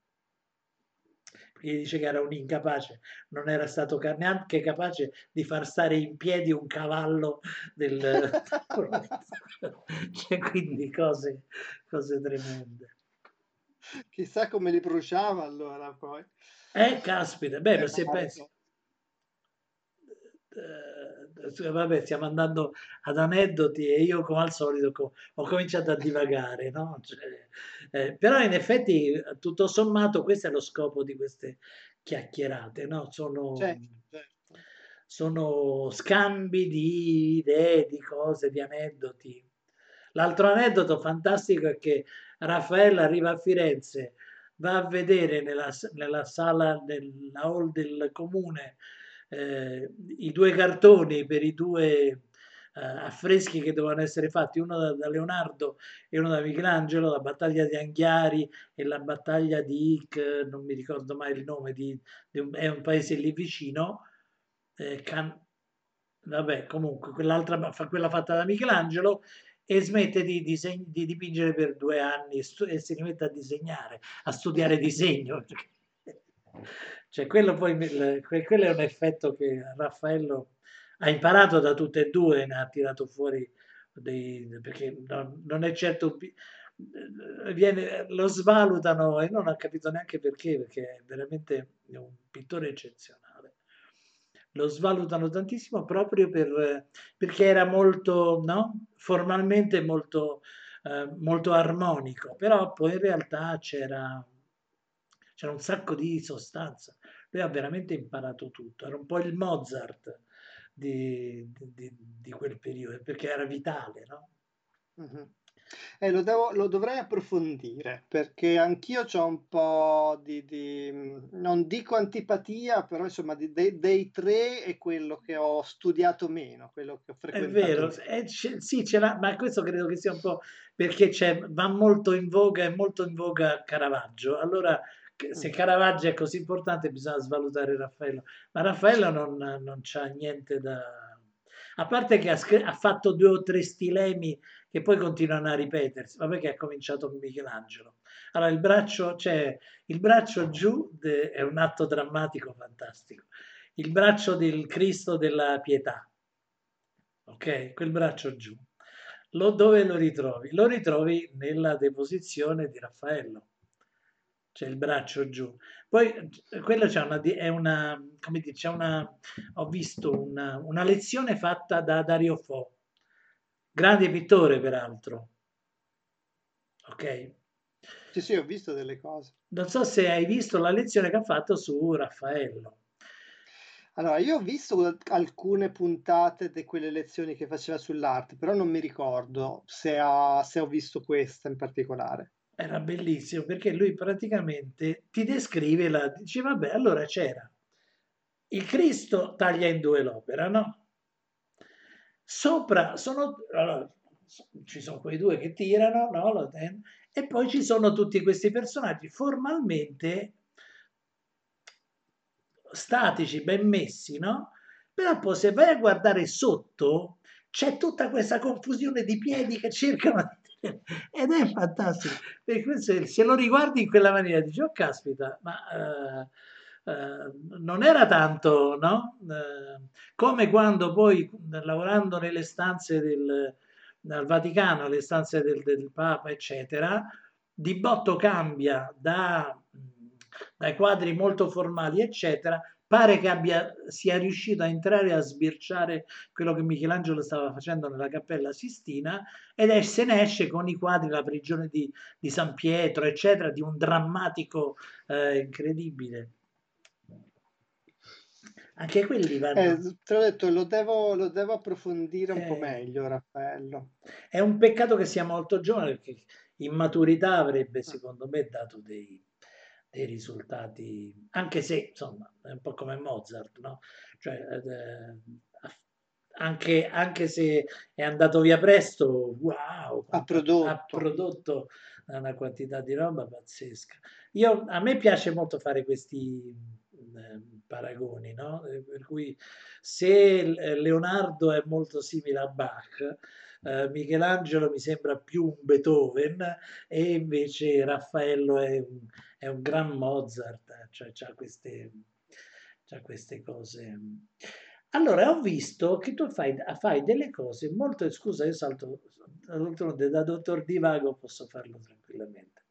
Gli dice che era un incapace, non era stato neanche capace di far stare in piedi un cavallo del... cioè, quindi cose, cose tremende. Chissà come li bruciava allora poi. Eh, caspita, beh, eh, se pensi eh, vabbè, stiamo andando ad aneddoti e io come al solito ho cominciato a divagare, no? Cioè, eh, però in effetti tutto sommato questo è lo scopo di queste chiacchierate, no? Sono, certo, certo. sono scambi di idee, di cose, di aneddoti. L'altro aneddoto fantastico è che Raffaele arriva a Firenze, va a vedere nella, nella sala, nella hall del comune eh, i due cartoni per i due eh, affreschi che dovevano essere fatti, uno da, da, Leonardo e uno da Michelangelo, la battaglia di Anghiari e la battaglia di Ic, non mi ricordo mai il nome, di, di un, è un paese lì vicino, eh, Can, vabbè comunque quell'altra, quella fatta da Michelangelo e smette di, diseg- di dipingere per due anni e, stu- e si rimette a disegnare, a studiare disegno. Cioè, quello poi, quello è un effetto che Raffaello ha imparato da tutte e due, ne ha tirato fuori dei, perché non, non è certo viene, lo svalutano e non ha capito neanche perché, perché è veramente un pittore eccezionale. Lo svalutano tantissimo proprio per, perché era molto, no? formalmente molto, eh, molto armonico, però poi in realtà c'era c'era un sacco di sostanza. Lui ha veramente imparato tutto, era un po' il Mozart di, di, di quel periodo, perché era vitale, no? Mm-hmm. Eh, lo, devo, lo, dovrei approfondire perché anch'io ho un po' di, di, non dico antipatia, però insomma di, de, dei tre è quello che ho studiato meno, quello che ho frequentato. È vero, è, sì, ce l'ha, ma questo credo che sia un po' perché va molto in voga, è molto in voga Caravaggio. Allora se. Caravaggio è così importante bisogna svalutare Raffaello, ma Raffaello non, non c'ha niente da... A parte che ha, ha, fatto due o tre stilemi che poi continuano a ripetersi, vabbè che ha cominciato con Michelangelo. Allora il braccio, cioè, il braccio giù è un atto drammatico fantastico. Il braccio del Cristo della pietà, ok? Quel braccio giù. Lo, dove lo ritrovi? Lo ritrovi nella deposizione di Raffaello c'è il braccio giù. Poi quella c'è una, è una, come dire, c'è una, ho visto una, una lezione fatta da Dario Fo, grande pittore peraltro. Ok? Sì, sì, ho visto delle cose. Non so se hai visto la lezione che ha fatto su Raffaello. Allora, io ho visto alcune puntate di quelle lezioni che faceva sull'arte, però non mi ricordo se, ha, se ho visto questa in particolare era bellissimo perché lui praticamente ti descrive la... dice vabbè allora c'era il Cristo taglia in due l'opera no? sopra sono allora, ci sono quei due che tirano no? e poi ci sono tutti questi personaggi formalmente statici ben messi no? però poi se vai a guardare sotto c'è tutta questa confusione di piedi che cercano ed è fantastico perché se, se, lo riguardi in quella maniera dici oh caspita ma uh, uh, non era tanto no? Uh, come quando poi lavorando nelle stanze del, del Vaticano le stanze del, del, Papa eccetera di botto cambia da, dai quadri molto formali eccetera pare che abbia, sia riuscito a entrare a sbirciare quello che Michelangelo stava facendo nella Cappella Sistina ed è, se ne esce con i quadri La prigione di, di San Pietro, eccetera, di un drammatico eh, incredibile. Anche quelli vanno... Eh, te l'ho detto, lo devo, lo devo approfondire un eh, po' meglio, Raffaello. È un peccato che sia molto giovane perché in maturità avrebbe, secondo me, dato dei, dei risultati, anche se, insomma, è un po' come Mozart, no? Cioè, eh, anche, anche, se è andato via presto, wow, ha prodotto. ha prodotto una quantità di roba pazzesca. Io, a me piace molto fare questi eh, paragoni, no? Eh, per cui se eh, Leonardo è molto simile a Bach, eh, Michelangelo mi sembra più un Beethoven e invece Raffaello è un, è un gran Mozart, cioè ha queste, queste cose. Allora, ho visto che tu fai, fai delle cose molto... Scusa, io salto, da dottor Divago posso farlo tranquillamente.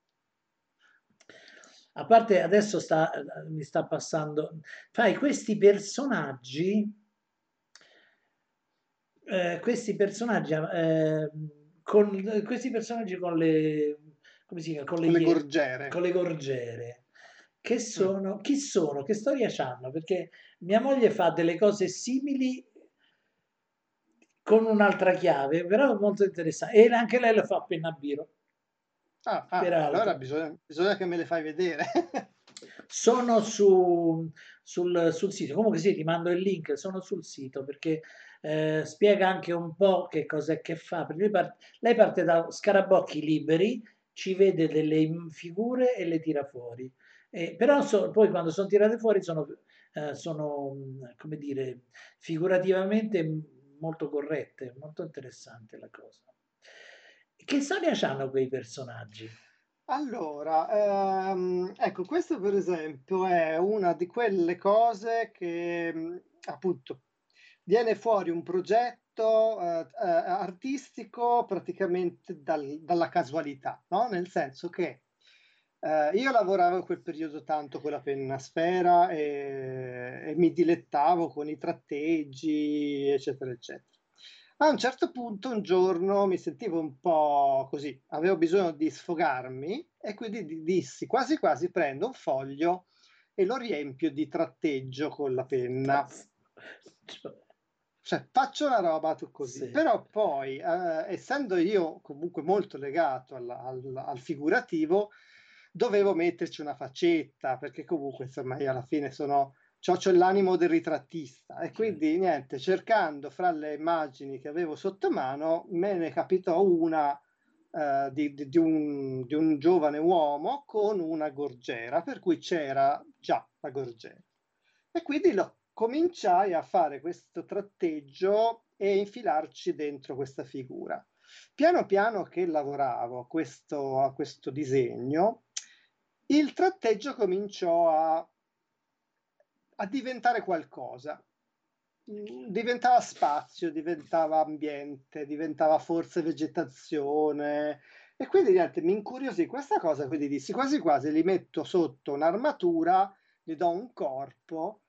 A parte adesso sta, mi sta passando... Fai questi personaggi... Eh, questi personaggi... Eh, con, questi personaggi con le... Come si chiama? Con le, con le gorgiere. Con le gorgiere che mm. sono, chi sono, che storia hanno, perché mia moglie fa delle cose simili con un'altra chiave, però molto interessante, e anche lei lo fa a penna biro. Ah, ah allora bisogna, bisogna, che me le fai vedere. sono su, sul, sul, sito, comunque sì, ti mando il link, sono sul sito perché eh, spiega anche un po' che cos'è che fa, perché lei parte, lei parte da scarabocchi liberi, ci vede delle figure e le tira fuori eh, però so, poi quando sono tirate fuori sono, eh, sono, come dire, figurativamente molto corrette, molto interessante la cosa. Che storia hanno quei personaggi? Allora, ehm, ecco, questo per esempio è una di quelle cose che appunto viene fuori un progetto eh, eh, artistico praticamente dal, dalla casualità, no? Nel senso che Uh, io lavoravo in quel periodo tanto con la penna sfera e, e, mi dilettavo con i tratteggi, eccetera, eccetera. A un certo punto, un giorno, mi sentivo un po' così, avevo bisogno di sfogarmi e quindi dissi quasi quasi prendo un foglio e lo riempio di tratteggio con la penna. Cioè, faccio una roba così, sì. però poi, eh, essendo io comunque molto legato al, al, al figurativo, dovevo metterci una faccetta, perché comunque insomma io alla fine sono, ho l'animo del ritrattista e quindi niente, cercando fra le immagini che avevo sotto mano, me ne capitò una uh, di, di, di, un, di un giovane uomo con una gorgiera, per cui c'era già la gorgiera. E quindi lo cominciai a fare questo tratteggio e infilarci dentro questa figura. Piano piano che lavoravo questo, a questo disegno, il tratteggio cominciò a, a diventare qualcosa. Diventava spazio, diventava ambiente, diventava forse vegetazione. E quindi niente, mi incuriosì questa cosa, quindi dissi quasi quasi li metto sotto un'armatura, gli do un corpo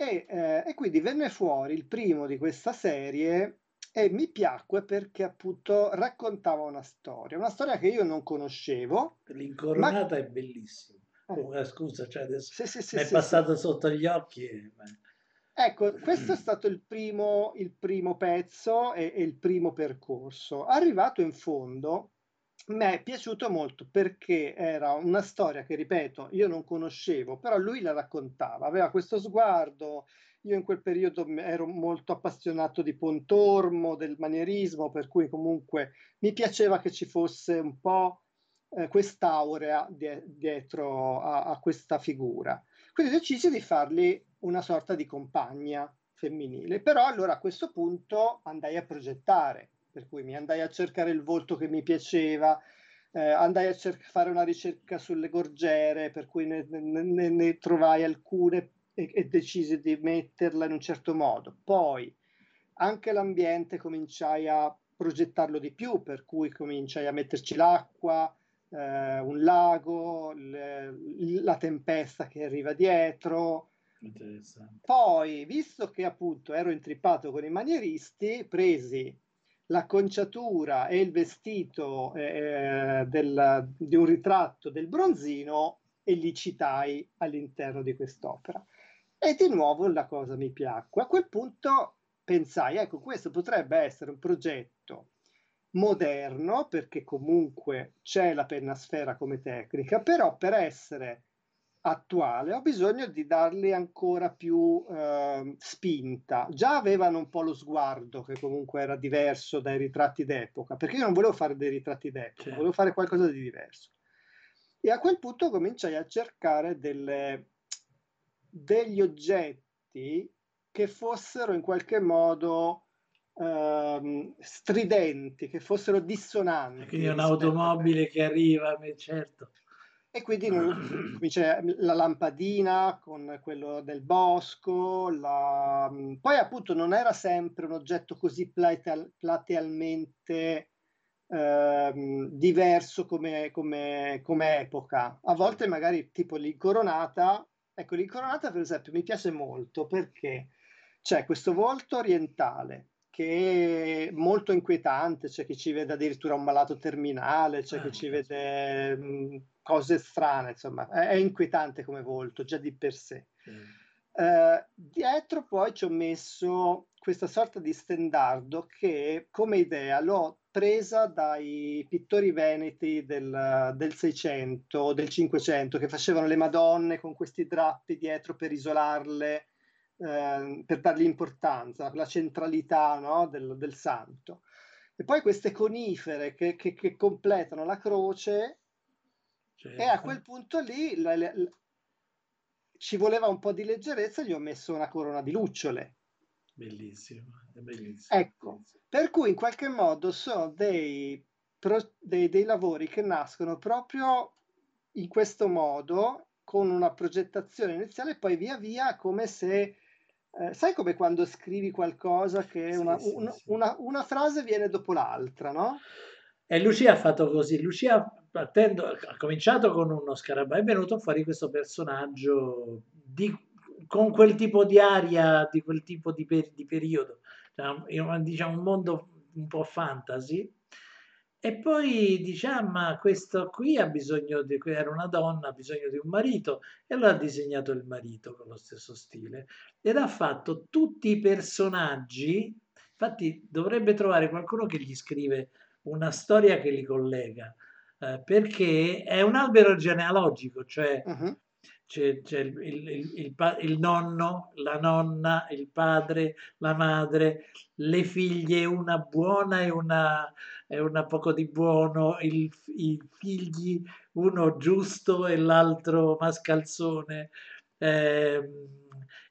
e, eh, e quindi venne fuori il primo di questa serie e mi piacque perché appunto raccontava una storia, una storia che io non conoscevo. L'incoronata ma... è bellissima. Oh, eh, scusa, cioè adesso sì, sì, sì, è passato sotto gli occhi. E... Ecco, questo è stato il primo, il primo pezzo e, e, il primo percorso. Arrivato in fondo, mi è piaciuto molto perché era una storia che, ripeto, io non conoscevo, però lui la raccontava, aveva questo sguardo io in quel periodo ero molto appassionato di Pontormo, del manierismo, per cui comunque mi piaceva che ci fosse un po' eh, quest'aurea die- dietro a-, a, questa figura. Quindi decisi di fargli una sorta di compagna femminile. Però allora a questo punto andai a progettare, per cui mi andai a cercare il volto che mi piaceva, eh, andai a cer- fare una ricerca sulle gorgiere, per cui ne, ne, ne trovai alcune e, e decisi di metterla in un certo modo. Poi anche l'ambiente cominciai a progettarlo di più, per cui cominciai a metterci l'acqua, eh, un lago, le, la tempesta che arriva dietro. Poi, visto che appunto ero intrippato con i manieristi, presi l'acconciatura e il vestito eh, del, di un ritratto del bronzino e li citai all'interno di quest'opera. E di nuovo la cosa mi piacque. A quel punto pensai, ecco, questo potrebbe essere un progetto moderno, perché comunque c'è la penna sfera come tecnica, però per essere attuale ho bisogno di dargli ancora più eh, spinta. Già avevano un po' lo sguardo che comunque era diverso dai ritratti d'epoca, perché io non volevo fare dei ritratti d'epoca, certo. volevo fare qualcosa di diverso. E a quel punto cominciai a cercare delle, degli oggetti che fossero in qualche modo ehm, stridenti, che fossero dissonanti. Quindi un'automobile che arriva, certo. E quindi c'è la lampadina con quello del bosco, la... poi appunto non era sempre un oggetto così plateal- platealmente ehm, diverso come, come, come, epoca. A volte magari tipo l'incoronata, ecco l'incoronata per esempio mi piace molto perché c'è questo volto orientale che è molto inquietante, c'è chi ci vede addirittura un malato terminale, c'è ah, chi ci vede mh, cose strane, insomma, è, è, inquietante come volto già di per sé. Mm. Uh, dietro poi ci ho messo questa sorta di stendardo che come idea l'ho presa dai pittori veneti del, del 600 o del 500 che facevano le madonne con questi drappi dietro per isolarle, eh, per dargli importanza, la centralità no, del, del, santo. E poi queste conifere che, che, che completano la croce certo. e a quel punto lì la, la, ci voleva un po' di leggerezza, gli ho messo una corona di lucciole. Bellissimo, bellissimo. Ecco, per cui in qualche modo sono dei, pro, dei, dei lavori che nascono proprio in questo modo, con una progettazione iniziale, e poi via via come se eh, sai come quando scrivi qualcosa che sì, una, sì, un, sì. Una, una, frase viene dopo l'altra, no? E Lucia ha fatto così. Lucia partendo, ha cominciato con uno scarabeo, è venuto fuori questo personaggio di, con quel tipo di aria, di quel tipo di, per, di periodo diciamo, un mondo un po' fantasy. E poi diciamo, ma questo qui ha bisogno di, era una donna, ha bisogno di un marito, e allora ha disegnato il marito con lo stesso stile ed ha fatto tutti i personaggi. Infatti, dovrebbe trovare qualcuno che gli scrive una storia che li collega, eh, perché è un albero genealogico, cioè uh-huh c'è, c'è il, il, il, il, nonno, la nonna, il padre, la madre, le figlie, una buona e una, e una poco di buono, i figli, uno giusto e l'altro mascalzone, eh,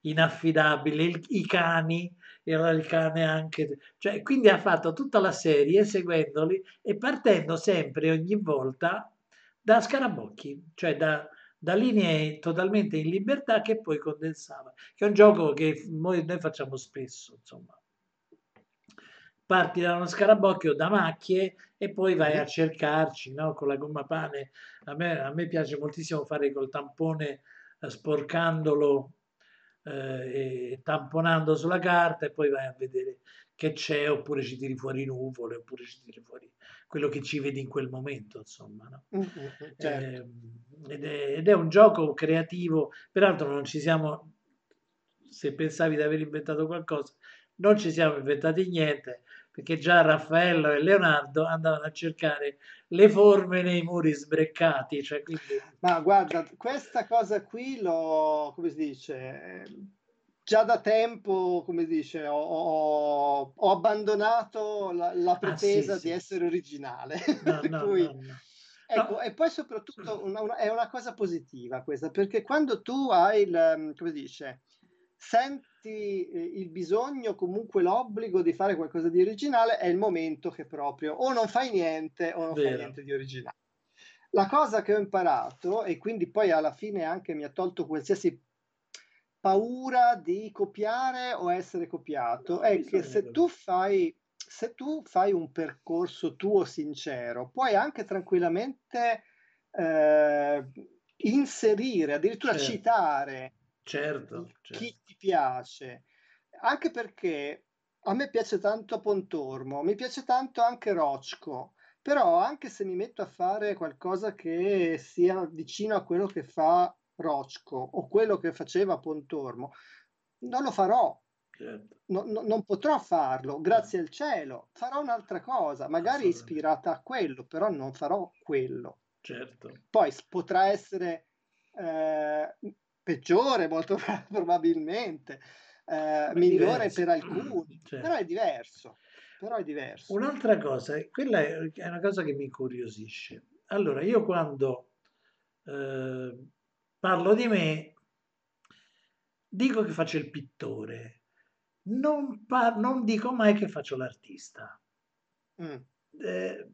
inaffidabile, i cani, era il cane anche, cioè, quindi ha fatto tutta la serie seguendoli e partendo sempre ogni volta da scarabocchi, cioè da da linee totalmente in libertà che poi condensava, che è un gioco che noi, noi facciamo spesso, insomma. Parti da uno scarabocchio da macchie e poi vai a cercarci no? con la gomma pane. A me, a me piace moltissimo fare col tampone eh, sporcandolo eh, tamponando sulla carta e poi vai a vedere che c'è oppure ci tiri fuori nuvole oppure ci tiri fuori quello che ci vedi in quel momento insomma no? mm-hmm, certo. eh, ed, è, ed, è, un gioco creativo peraltro non ci siamo se pensavi di aver inventato qualcosa non ci siamo inventati niente perché già Raffaello e Leonardo andavano a cercare le forme nei muri sbreccati. Cioè quindi... Ma guarda, questa cosa qui lo, come si dice, già da tempo, come dice, ho, ho, ho abbandonato la, la pretesa ah, sì, di sì. essere originale. No, no, cui, no, ecco, e poi soprattutto una, una, è una cosa positiva questa, perché quando tu hai il, come dice, senti eh, il bisogno, comunque l'obbligo di fare qualcosa di originale, è il momento che proprio o non fai niente o non Vero. fai niente di originale. La cosa che ho imparato, e quindi poi alla fine anche mi ha tolto qualsiasi paura di copiare o essere copiato è che se tu fai se tu fai un percorso tuo sincero puoi anche tranquillamente eh, inserire addirittura certo. citare certo, certo. chi ti piace anche perché a me piace tanto Pontormo mi piace tanto anche Rocco però anche se mi metto a fare qualcosa che sia vicino a quello che fa Rocco o quello che faceva Pontormo, non lo farò. Certo. No, no, non potrò farlo, grazie al cielo. Farò un'altra cosa, magari ispirata a quello, però non farò quello. Certo. Poi potrà essere eh, peggiore, molto probabilmente, eh, migliore per alcuni, certo. però è diverso. Però è diverso. Un'altra cosa, quella è una cosa che mi incuriosisce. Allora, io quando eh, parlo di me, dico che faccio il pittore, non, par- non dico mai che faccio l'artista. Mm. Eh,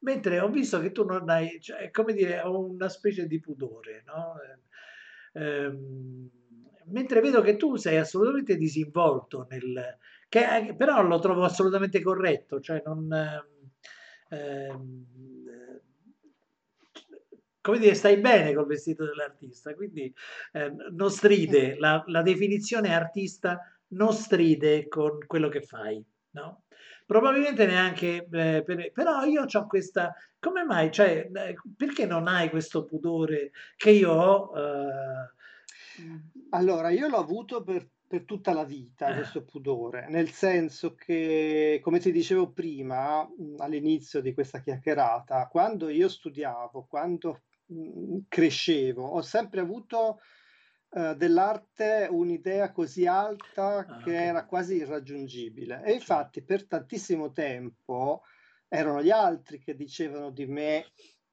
mentre ho visto che tu non hai, cioè, come dire, ho una specie di pudore, no? Eh, mentre vedo che tu sei assolutamente disinvolto nel... Che, però lo trovo assolutamente corretto, cioè non... Eh, come dire, stai bene col vestito dell'artista, quindi eh, non stride, la, la, definizione artista non stride con quello che fai, no? Probabilmente neanche, eh, per, però io ho questa, come mai, cioè, eh, perché non hai questo pudore che io ho? Eh, allora, io l'ho avuto per, per tutta la vita, eh. questo pudore, nel senso che, come ti dicevo prima, all'inizio di questa chiacchierata, quando io studiavo, quando crescevo, ho sempre avuto uh, dell'arte un'idea così alta ah, che okay. era quasi irraggiungibile. E infatti per tantissimo tempo erano gli altri che dicevano di me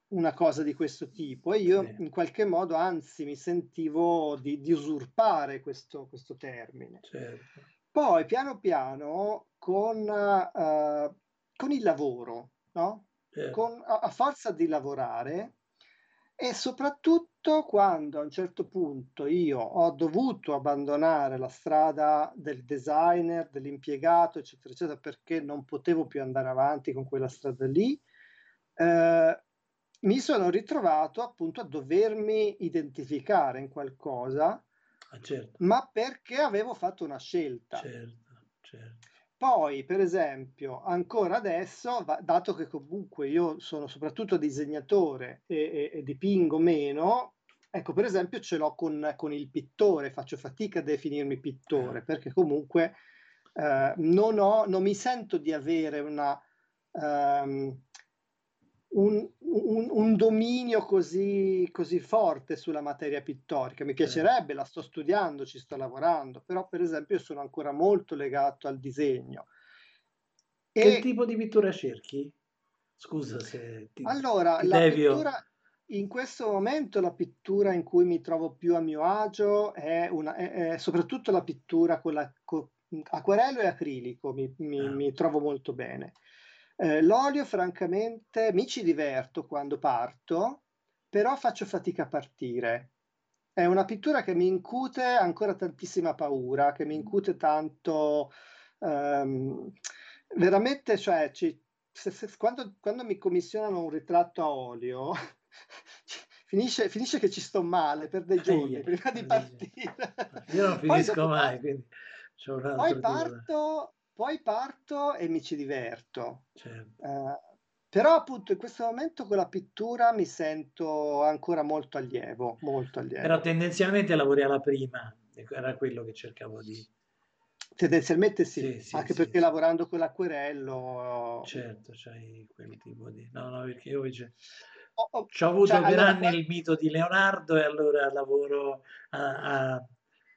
una cosa di questo tipo e io in qualche modo anzi mi sentivo di, di usurpare questo, questo termine. Certo. Poi piano piano con, uh, con il lavoro, no? Certo. Con, a, a, forza di lavorare e soprattutto quando a un certo punto io ho dovuto abbandonare la strada del designer, dell'impiegato, eccetera, eccetera, perché non potevo più andare avanti con quella strada lì, eh, mi sono ritrovato appunto a dovermi identificare in qualcosa, ah, certo. ma perché avevo fatto una scelta. Certo, certo. Poi, per esempio, ancora adesso, dato che comunque io sono soprattutto disegnatore e, e, e dipingo meno, ecco, per esempio, ce l'ho con, con, il pittore, faccio fatica a definirmi pittore, perché comunque eh, non, ho, non mi sento di avere una, um, un, un, un, dominio così, così, forte sulla materia pittorica. Mi piacerebbe, la sto studiando, ci sto lavorando, però per esempio sono ancora molto legato al disegno. Che tipo di pittura cerchi? Scusa se ti Allora, ti la devio. pittura in questo momento la pittura in cui mi trovo più a mio agio è, una, è, è soprattutto la pittura con, la, con acquerello e acrilico, mi, mi, ah. mi trovo molto bene. Eh, l'olio, francamente, mi ci diverto quando parto, però faccio fatica a partire. È una pittura che mi incute ancora tantissima paura, che mi incute tanto... Um, veramente, cioè, ci, se, se, quando, quando, mi commissionano un ritratto a olio, finisce, finisce, che ci sto male per dei giorni eh, prima di partire. Io non finisco mai, quindi poi parto, poi parto e mi ci diverto. Certo. Uh, però appunto in questo momento con la pittura mi sento ancora molto allievo, molto allievo. Però tendenzialmente lavori alla prima, era quello che cercavo di... Tendenzialmente sì, sì, sì anche sì, perché lavorando con l'acquerello... Certo, c'hai quel tipo di... No, no, perché io invece... Ho, ho, ho avuto cioè, per allora, anni il mito di Leonardo e allora lavoro a, a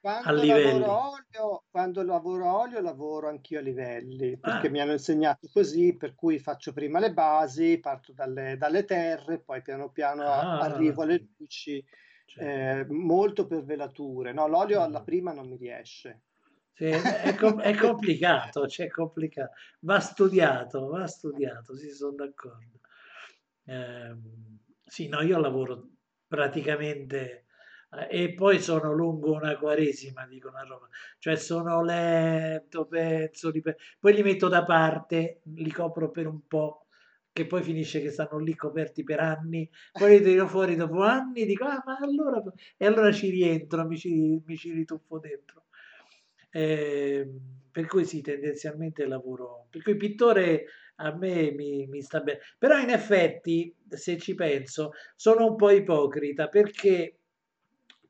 quando lavoro olio, quando lavoro olio, lavoro anch'io a livelli, perché Ah, mi hanno insegnato così, per cui faccio prima le basi, parto dalle, dalle terre, poi piano piano a- ah, arrivo alle luci, certo. eh, molto per velature. No, l'olio alla Mm. prima non mi riesce. Sì, è, com- è complicato, cioè complicato. Va studiato, va studiato, sì, sono d'accordo. Ehm, sì, no, io lavoro praticamente e poi sono lungo una quaresima, dicono a Roma, cioè sono lento, penso, poi li metto da parte, li copro per un po', che poi finisce che stanno lì coperti per anni, poi li tiro fuori dopo anni, dico, ah, ma allora, e allora ci rientro, mi ci, mi ci rituffo dentro. Eh, per cui sì, tendenzialmente lavoro, per cui pittore a me mi, mi sta bene, però in effetti, se ci penso, sono un po' ipocrita perché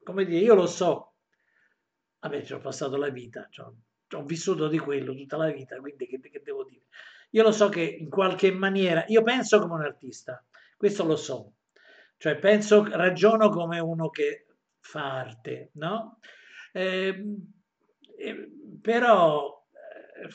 come dire, io lo so, vabbè, ci ho passato la vita, cioè, ho vissuto di quello tutta la vita, quindi che, che devo dire? Io lo so che in qualche maniera, io penso come un artista, questo lo so, cioè penso, ragiono come uno che fa arte, no? Eh, eh, però, eh,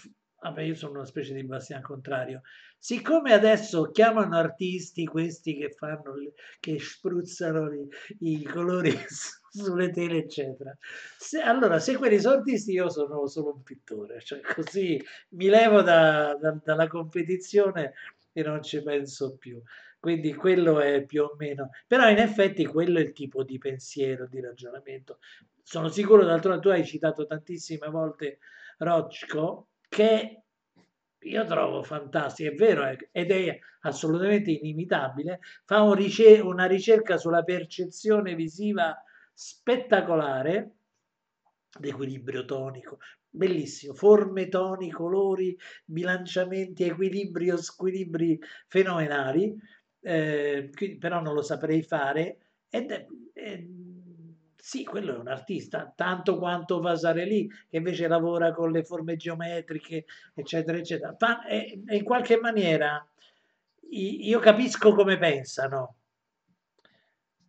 vabbè, io sono una specie di Bastian Contrario, siccome adesso chiamano artisti questi che fanno, che spruzzano i, i colori sulle tele, eccetera, se, allora se quelli sono artisti io sono solo un pittore, cioè così mi levo da, da, dalla competizione e non ci penso più. Quindi quello è più o meno, però in effetti quello è il tipo di pensiero, di ragionamento. Sono sicuro, d'altronde tu hai citato tantissime volte Rochko, che io trovo fantastico, è vero, ed è assolutamente inimitabile, fa un ricer- una ricerca sulla percezione visiva spettacolare, l'equilibrio tonico, bellissimo, forme, toni, colori, bilanciamenti, equilibrio, squilibri fenomenali, eh, però non lo saprei fare. Ed è, è, sì, quello è un artista, tanto quanto Vasarely, che invece lavora con le forme geometriche, eccetera, eccetera. Fa, e, in qualche maniera io capisco come pensano,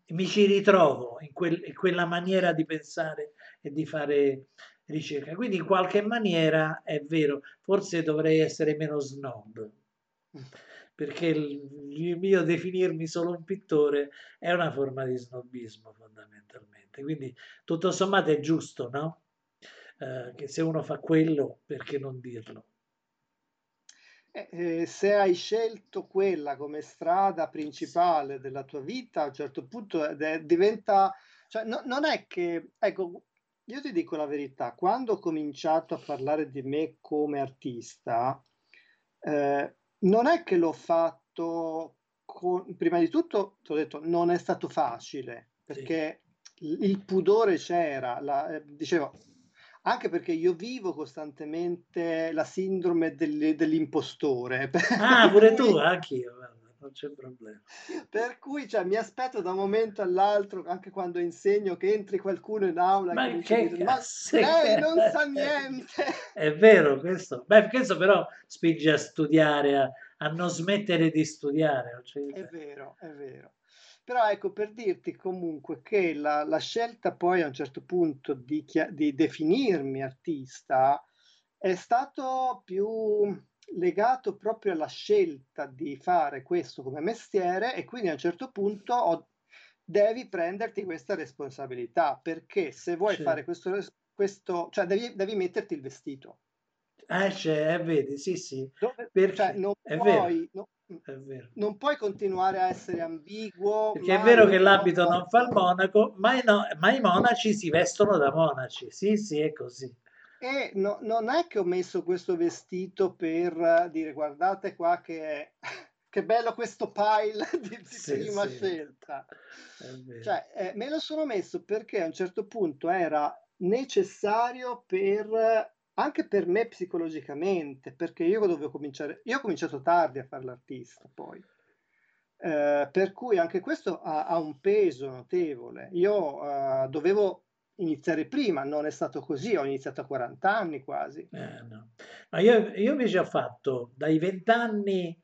mi ci ritrovo in, quel, in, quella maniera di pensare e di fare ricerca. Quindi in qualche maniera è vero, forse dovrei essere meno snob, perché il, mio definirmi solo un pittore è una forma di snobismo fondamentalmente. Quindi tutto sommato è giusto, no? Eh, che se uno fa quello, perché non dirlo? Eh, eh, se hai scelto quella come strada principale della tua vita, a un certo punto eh, diventa, cioè, no, non è che, ecco, io ti dico la verità, quando ho cominciato a parlare di me come artista, eh, non è che l'ho fatto, con, prima di tutto, ti ho detto, non è stato facile, perché sì. il pudore c'era, la, eh, dicevo, anche perché io vivo costantemente la sindrome del, dell'impostore. Ah, pure tu, anch'io, non c'è problema. Per cui cioè, mi aspetto da un momento all'altro, anche quando insegno, che entri qualcuno in aula ma che che dire, ma lei non sa niente. È vero questo, beh, questo però spinge a studiare, a, a non smettere di studiare. Cioè... È vero, è vero. Però ecco, per dirti comunque che la, la scelta poi a un certo punto di, di definirmi artista è stato più legato proprio alla scelta di fare questo come mestiere e quindi a un certo punto ho, devi prenderti questa responsabilità perché se vuoi certo. fare questo, questo cioè devi, devi metterti il vestito. Eh, cioè, eh, vedi, sì, sì. Dove, perché cioè, non, puoi, no, non puoi continuare a essere ambiguo. Perché è vero che l'abito non, non fa il monaco, ma, no, ma, i monaci si vestono da monaci. Sì, sì, è così. E no, non è che ho messo questo vestito per dire guardate qua che, che bello questo pile di, sì, prima sì. scelta. Cioè, eh, me lo sono messo perché a un certo punto era necessario per anche per me psicologicamente, perché io dovevo cominciare, io ho cominciato tardi a fare l'artista poi, eh, per cui anche questo ha, ha un peso notevole. Io uh, dovevo iniziare prima, non è stato così, ho iniziato a 40 anni quasi. Eh, no. No, io, io, invece ho fatto dai 20 anni,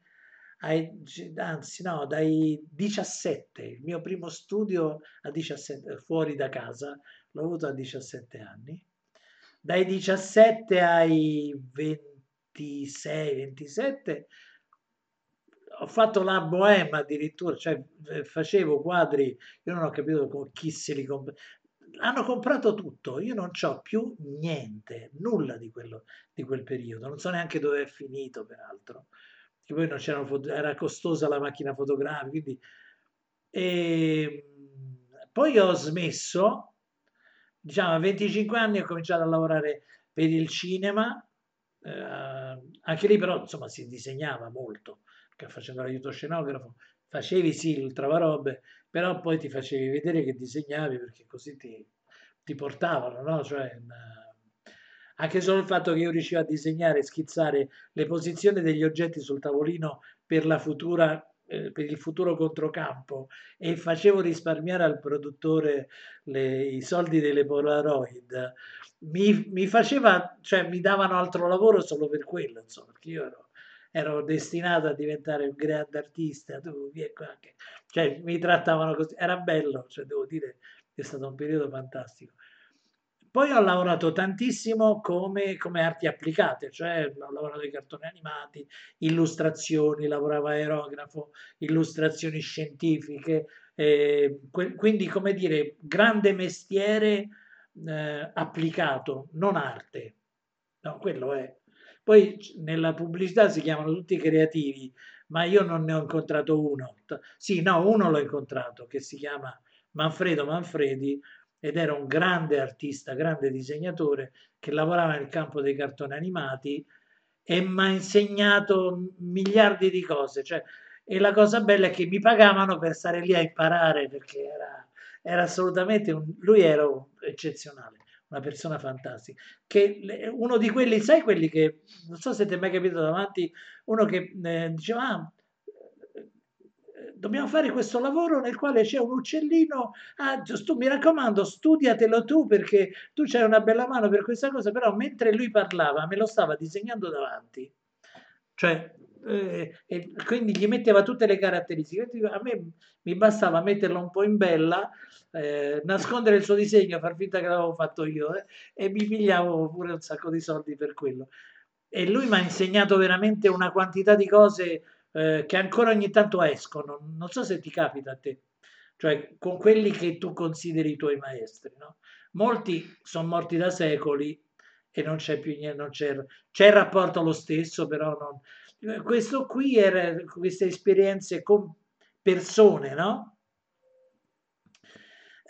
ai, anzi no, dai 17, il mio primo studio a 17, fuori da casa, l'ho avuto a 17 anni dai 17 ai 26, 27 ho fatto la bohème addirittura, cioè eh, facevo quadri, io non ho capito con chi se li compra. Hanno comprato tutto, io non ho più niente, nulla di, quello, di quel periodo, non so neanche dove è finito peraltro, che poi non c'erano, era costosa la macchina fotografica, quindi... E ehm, poi ho smesso diciamo a 25 anni ho cominciato a lavorare per il cinema, eh, anche lì però insomma si disegnava molto, facendo l'aiuto scenografo facevi sì il travarobe, però poi ti facevi vedere che disegnavi perché così ti, ti portavano, no? Cioè, anche solo il fatto che io riuscivo a disegnare e schizzare le posizioni degli oggetti sul tavolino per futura eh, per il futuro controcampo e facevo risparmiare al produttore le, i soldi delle Polaroid, mi, mi, faceva, cioè mi davano altro lavoro solo per quello, insomma, perché io ero, ero destinato a diventare un grande artista, tu, anche, cioè mi trattavano così, era bello, cioè devo dire è stato un periodo fantastico. Poi ho lavorato tantissimo come, come arti applicate, cioè ho lavorato i cartoni animati, illustrazioni, lavoravo aerografo, illustrazioni scientifiche, eh, quindi come dire, grande mestiere eh, applicato, non arte. No, quello è. Poi nella pubblicità si chiamano tutti creativi, ma io non ne ho incontrato uno. Sì, no, uno l'ho incontrato che si chiama Manfredo Manfredi ed era un grande artista, grande disegnatore che lavorava nel campo dei cartoni animati e mi ha insegnato miliardi di cose. Cioè, e la cosa bella è che mi pagavano per stare lì a imparare perché era, era assolutamente un, lui era eccezionale, una persona fantastica. Che uno di quelli, sai quelli che non so se ti è mai capito davanti, uno che eh, diceva ah, dobbiamo fare questo lavoro nel quale c'è un uccellino, ah, tu, mi raccomando, studiatelo tu perché tu c'hai una bella mano per questa cosa, però mentre lui parlava me lo stava disegnando davanti. Cioè, eh, e quindi gli metteva tutte le caratteristiche. A me mi bastava metterlo un po' in bella, eh, nascondere il suo disegno, far finta che l'avevo fatto io eh, e mi pigliavo pure un sacco di soldi per quello. E lui mi ha insegnato veramente una quantità di cose eh, che ancora ogni tanto escono, non so se ti capita a te, cioè con quelli che tu consideri i tuoi maestri, no? Molti sono morti da secoli e non c'è più niente, c'è il rapporto lo stesso, però non... Questo qui era queste esperienze con persone, no?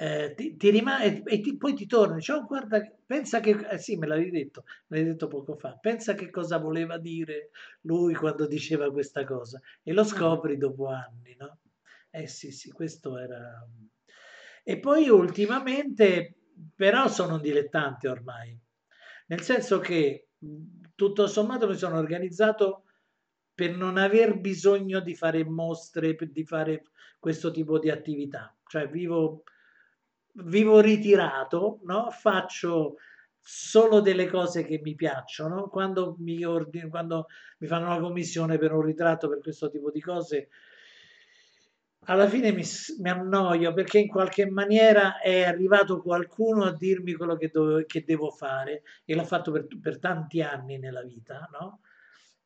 eh, ti, ti rimane e ti, poi ti torni, cioè, guarda, pensa che, eh, sì, me l'avevi detto, me l'hai detto poco fa, pensa che cosa voleva dire lui quando diceva questa cosa e lo scopri dopo anni, no? Eh sì, sì, questo era... E poi ultimamente, però sono un dilettante ormai, nel senso che tutto sommato mi sono organizzato per non aver bisogno di fare mostre, di fare questo tipo di attività. Cioè vivo vivo ritirato, no? faccio solo delle cose che mi piacciono. Quando mi, ordino, quando mi fanno una commissione per un ritratto, per questo tipo di cose, alla fine mi, mi annoio perché in qualche maniera è arrivato qualcuno a dirmi quello che, dove, che devo fare e l'ho fatto per, per, tanti anni nella vita, no?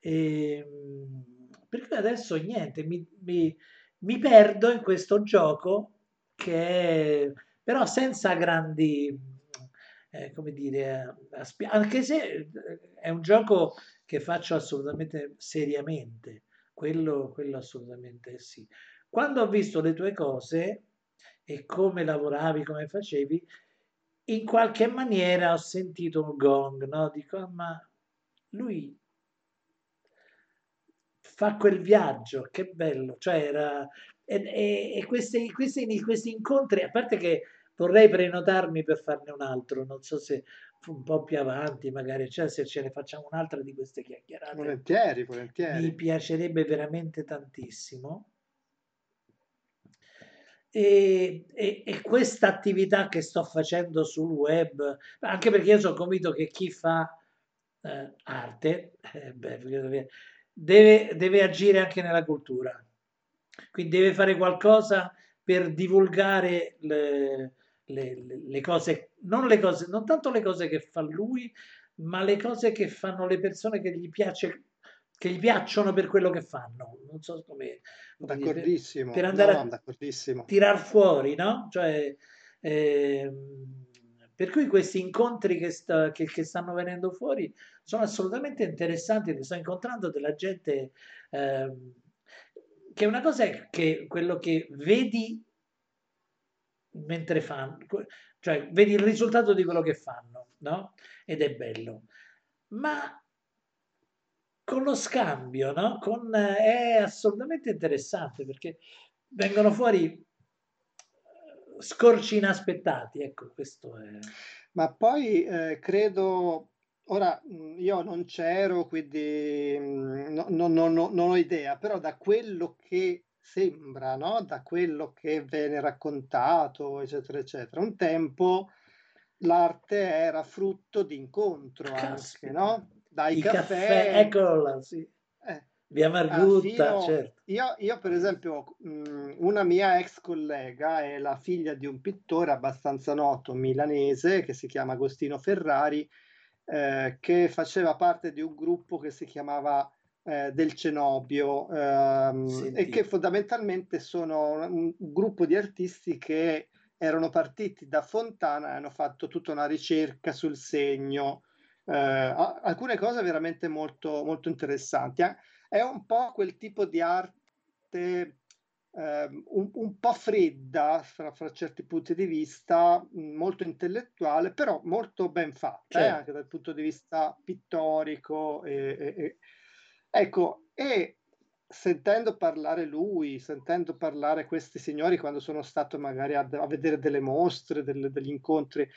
E, ehm, perché adesso niente, mi, mi, mi perdo in questo gioco che però senza grandi, eh, come dire, anche se eh, è un gioco che faccio assolutamente seriamente, quello, quello assolutamente sì. Quando ho visto le tue cose e come lavoravi, come facevi, in qualche maniera ho sentito un gong, no? Dico, ah, ma lui fa quel viaggio, che bello, cioè era... E, e, e questi, questi, questi incontri, a parte che vorrei prenotarmi per farne un altro, non so se un po' più avanti magari, cioè se ce ne facciamo un'altra di queste chiacchierate. Volentieri, volentieri. Mi piacerebbe veramente tantissimo. E, e, e questa attività che sto facendo sul web, anche perché io sono convinto che chi fa eh, arte eh, beh, deve, deve agire anche nella cultura, quindi deve fare qualcosa per divulgare le, le, le, cose, non le cose, non tanto le cose che fa lui, ma le cose che fanno le persone che gli piace che gli piacciono per quello che fanno. Non so come, d'accordissimo, per, per andare no, a tirar fuori, no? Cioè, eh, per cui questi incontri che, sta, che, che, stanno venendo fuori sono assolutamente interessanti. Sto incontrando della gente eh, che una cosa è che quello che vedi mentre fanno, cioè vedi il risultato di quello che fanno, no? Ed è bello. Ma con lo scambio, no? Con, è assolutamente interessante perché vengono fuori eh, scorci inaspettati, ecco, questo è... Ma poi eh, credo, ora io non c'ero, quindi no, no, no, non ho idea, però da quello che sembra, no? da quello che viene raccontato, eccetera, eccetera. Un tempo l'arte era frutto di incontro anche, no? Dai I caffè, caffè eccolo là, sì. Eh, Via Margutta, certo. Io, io, per esempio, una mia ex collega è la figlia di un pittore abbastanza noto milanese che si chiama Agostino Ferrari, eh, che faceva parte di un gruppo che si chiamava eh, del Cenobio ehm, e che fondamentalmente sono un, un, gruppo di artisti che erano partiti da Fontana e hanno fatto tutta una ricerca sul segno, eh, alcune cose veramente molto, molto interessanti. Eh. È un po' quel tipo di arte Uh, un, un, po' fredda fra, fra, certi punti di vista, molto intellettuale, però molto ben fatta, eh, certo. eh, anche dal punto di vista pittorico. E, e, e. Ecco, e sentendo parlare lui, sentendo parlare questi signori quando sono stato magari a, a vedere delle mostre, delle, degli incontri,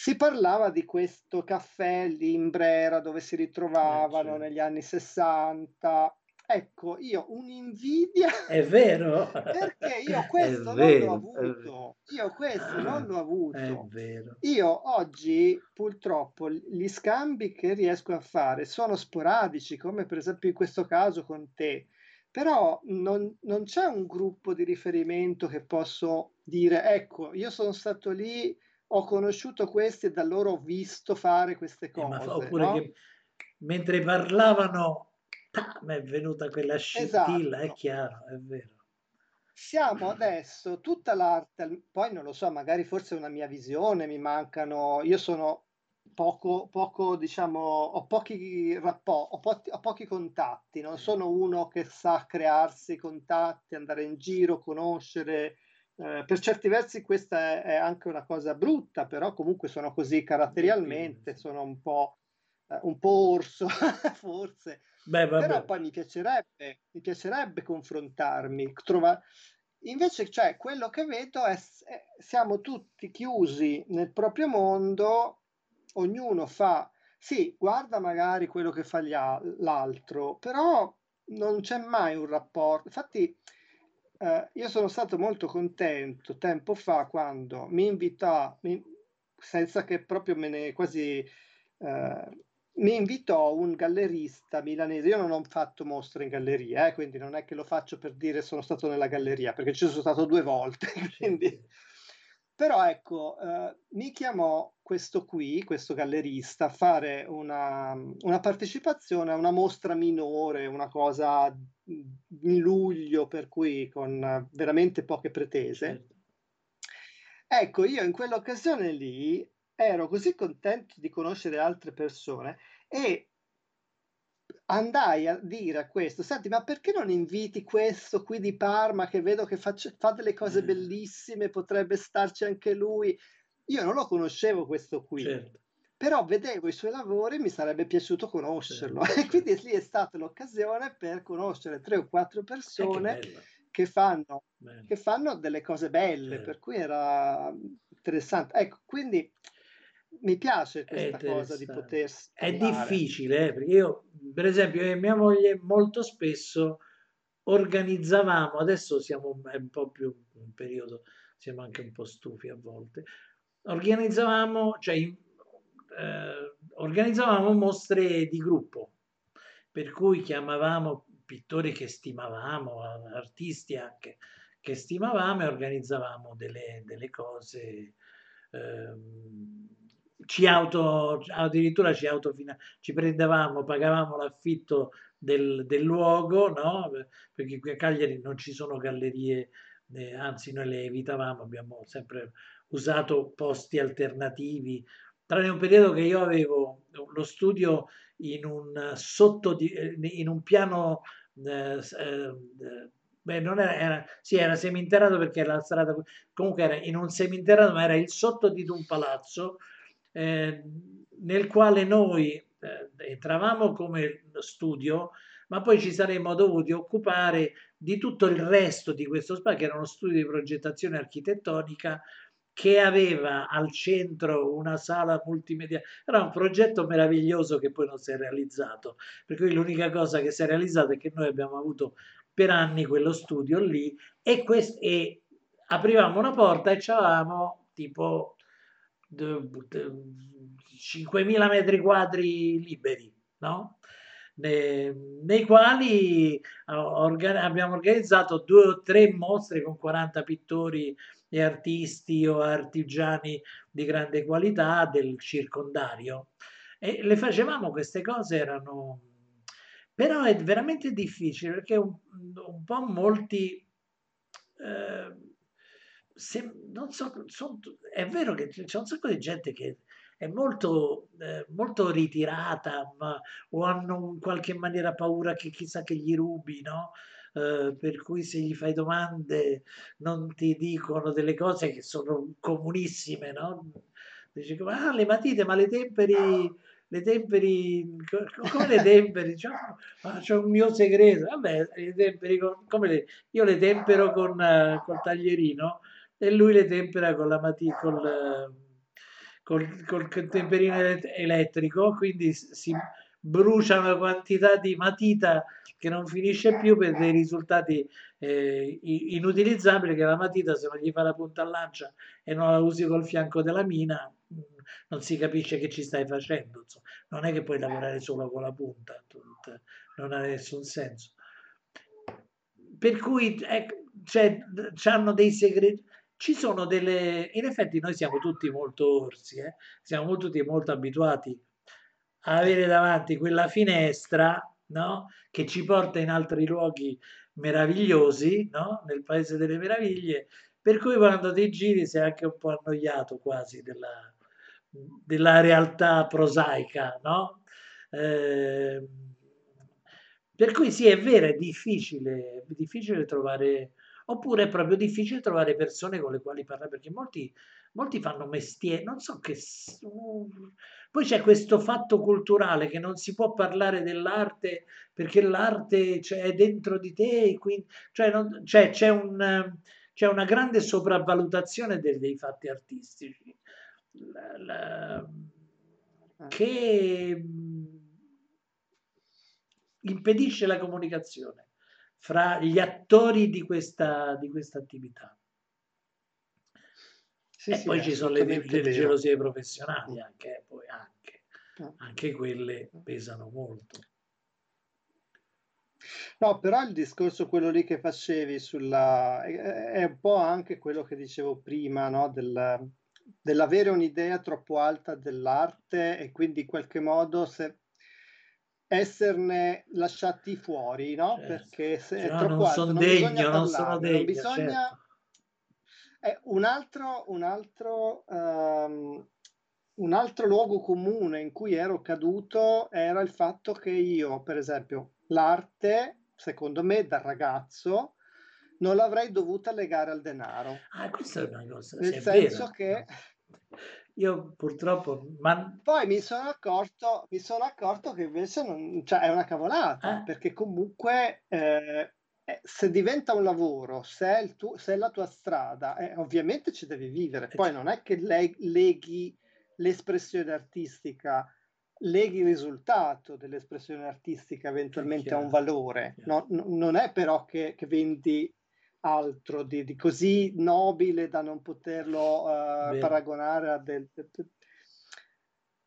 si parlava di questo caffè lì in Brera dove si ritrovavano eh, negli anni 60 Ecco, io un'invidia. È vero. Perché io questo non l'ho avuto. Io questo non l'ho avuto. È vero. Io oggi, purtroppo, gli scambi che riesco a fare sono sporadici, come per esempio in questo caso con te. Però non, non c'è un gruppo di riferimento che posso dire, ecco, io sono stato lì, ho conosciuto questi e da loro ho visto fare queste cose. Eh, ma, oppure no? che mentre parlavano mi è venuta quella scintilla, esatto. è chiaro, è vero. Siamo adesso, tutta l'arte, poi non lo so, magari forse è una mia visione, mi mancano, io sono poco, poco diciamo, ho pochi rapporti, ho, po- ho pochi contatti, non sono uno che sa crearsi contatti, andare in giro, conoscere, eh, per certi versi questa è, è, anche una cosa brutta, però comunque sono così caratterialmente, sono un po', eh, un po' orso, forse. Beh, Però poi mi piacerebbe, mi piacerebbe confrontarmi, trovare... Invece, cioè, quello che vedo è, è siamo tutti chiusi nel proprio mondo, ognuno fa, sì, guarda magari quello che fa l'altro, però non c'è mai un rapporto. Infatti, eh, io sono stato molto contento tempo fa quando mi invitò, mi, senza che proprio me ne quasi eh, mi invitò un gallerista milanese. Io non ho fatto mostre in galleria, eh, quindi non è che lo faccio per dire sono stato nella galleria, perché ci sono stato due volte. Quindi... Però ecco, eh, mi chiamò questo qui, questo gallerista, a fare una, una, partecipazione a una mostra minore, una cosa in luglio, per cui con veramente poche pretese. Certo. Ecco, io in quell'occasione lì ero così contento di conoscere altre persone e andai a dire a questo, senti, ma perché non inviti questo qui di Parma che vedo che faccia, fa delle cose mm. bellissime, potrebbe starci anche lui. Io non lo conoscevo questo qui, certo. però vedevo i suoi lavori e mi sarebbe piaciuto conoscerlo. Certo. E quindi lì è stata l'occasione per conoscere tre o quattro persone eh, che, che, fanno, che, fanno, delle cose belle, certo. per cui era interessante. Ecco, quindi mi piace questa cosa di poter È difficile, eh, perché io, per esempio, io e mia moglie molto spesso organizzavamo, adesso siamo un po' più in periodo, siamo anche un po' stufi a volte, organizzavamo, cioè, eh, organizzavamo mostre di gruppo, per cui chiamavamo pittori che stimavamo, artisti anche che stimavamo e organizzavamo delle, delle cose. Ehm, ci auto, addirittura ci, autofina, ci prendevamo, pagavamo l'affitto del, del luogo, no? perché qui a Cagliari non ci sono gallerie, eh, anzi noi le evitavamo, abbiamo sempre usato posti alternativi, tranne un periodo che io avevo lo studio in un, sotto di, in un piano eh, eh, beh, non era, era, sì, era seminterrato perché era la strada, comunque era in un seminterrato, ma era il sotto di un palazzo eh, nel quale noi eh, entravamo come studio, ma poi ci saremmo dovuti occupare di tutto il resto di questo spazio, che era uno studio di progettazione architettonica, che aveva al centro una sala multimedia. Era un progetto meraviglioso che poi non si è realizzato, per cui l'unica cosa che si è realizzata è che noi abbiamo avuto per anni quello studio lì e, quest- e aprivamo una porta e avevamo tipo 5.000 metri quadri liberi, no? nei quali abbiamo organizzato due o tre mostre con 40 pittori e artisti o artigiani di grande qualità del circondario. E le facevamo queste cose, erano... Però è veramente difficile perché un, un po' molti... Eh, se, non so, son, è vero che c'è un sacco di gente che è molto, eh, molto ritirata ma, o hanno in qualche maniera paura che chissà che gli rubi, no? Eh, per cui se gli fai domande non ti dicono delle cose che sono comunissime, no? Dici, ah, le matite, ma le temperi, le temperi, come le temperi? C'è un mio segreto, vabbè, le temperi con, come le, io le tempero con uh, col taglierino e lui le tempera con la matita, col, col, col temperino elettrico, quindi si brucia una quantità di matita che non finisce più per dei risultati eh, inutilizzabili che la matita se non gli fa la punta a lancia e non la usi col fianco della mina mm, non si capisce che ci stai facendo insomma. non è che puoi lavorare solo con la punta non ha nessun senso per cui ecco, cioè, hanno dei segreti ci sono delle in effetti noi siamo tutti molto orsi eh? siamo tutti molto abituati a avere davanti quella finestra no? che ci porta in altri luoghi meravigliosi, no? nel paese delle meraviglie, per cui quando ti giri sei anche un po' annoiato quasi della, della realtà prosaica, no? Eh, per cui sì, è vero, è difficile, è difficile trovare, oppure è proprio difficile trovare persone con le quali parlare, perché molti, molti fanno mestiere, non so che... Poi c'è questo fatto culturale che non si può parlare dell'arte perché l'arte cioè, è dentro di te, quindi, cioè, non, cioè c'è, un, c'è, una grande sopravvalutazione dei, dei fatti artistici la, la, ah. che impedisce la comunicazione fra gli attori di questa, di questa attività. Sì, e sì, poi ci sono le, le gelosie professionali, anche, poi anche, anche quelle pesano molto. No, però il discorso quello lì che facevi sulla è un po' anche quello che dicevo prima, no? Del, dell'avere un'idea troppo alta dell'arte e quindi in qualche modo se esserne lasciati fuori, no? Certo. Perché se è troppo non alto, sono non degno, non sono degno, bisogna certo. Eh, un altro, un, altro, um, un altro luogo comune in cui ero caduto era il fatto che io, per esempio, l'arte, secondo me, da ragazzo, non l'avrei dovuta legare al denaro. Ah, questa è una cosa. Nel senso vero. che... Io purtroppo... Ma... Poi mi sono accorto, mi sono accorto che invece non, cioè, è una cavolata, eh? perché comunque eh, eh, se diventa un lavoro, se è, tuo, se è la tua strada, eh, ovviamente ci devi vivere. Eh, Poi non è che le, leghi l'espressione artistica, leghi il risultato dell'espressione artistica eventualmente a un valore. No, no, non è però che, che vendi altro di, di, così nobile da non poterlo uh, paragonare a del.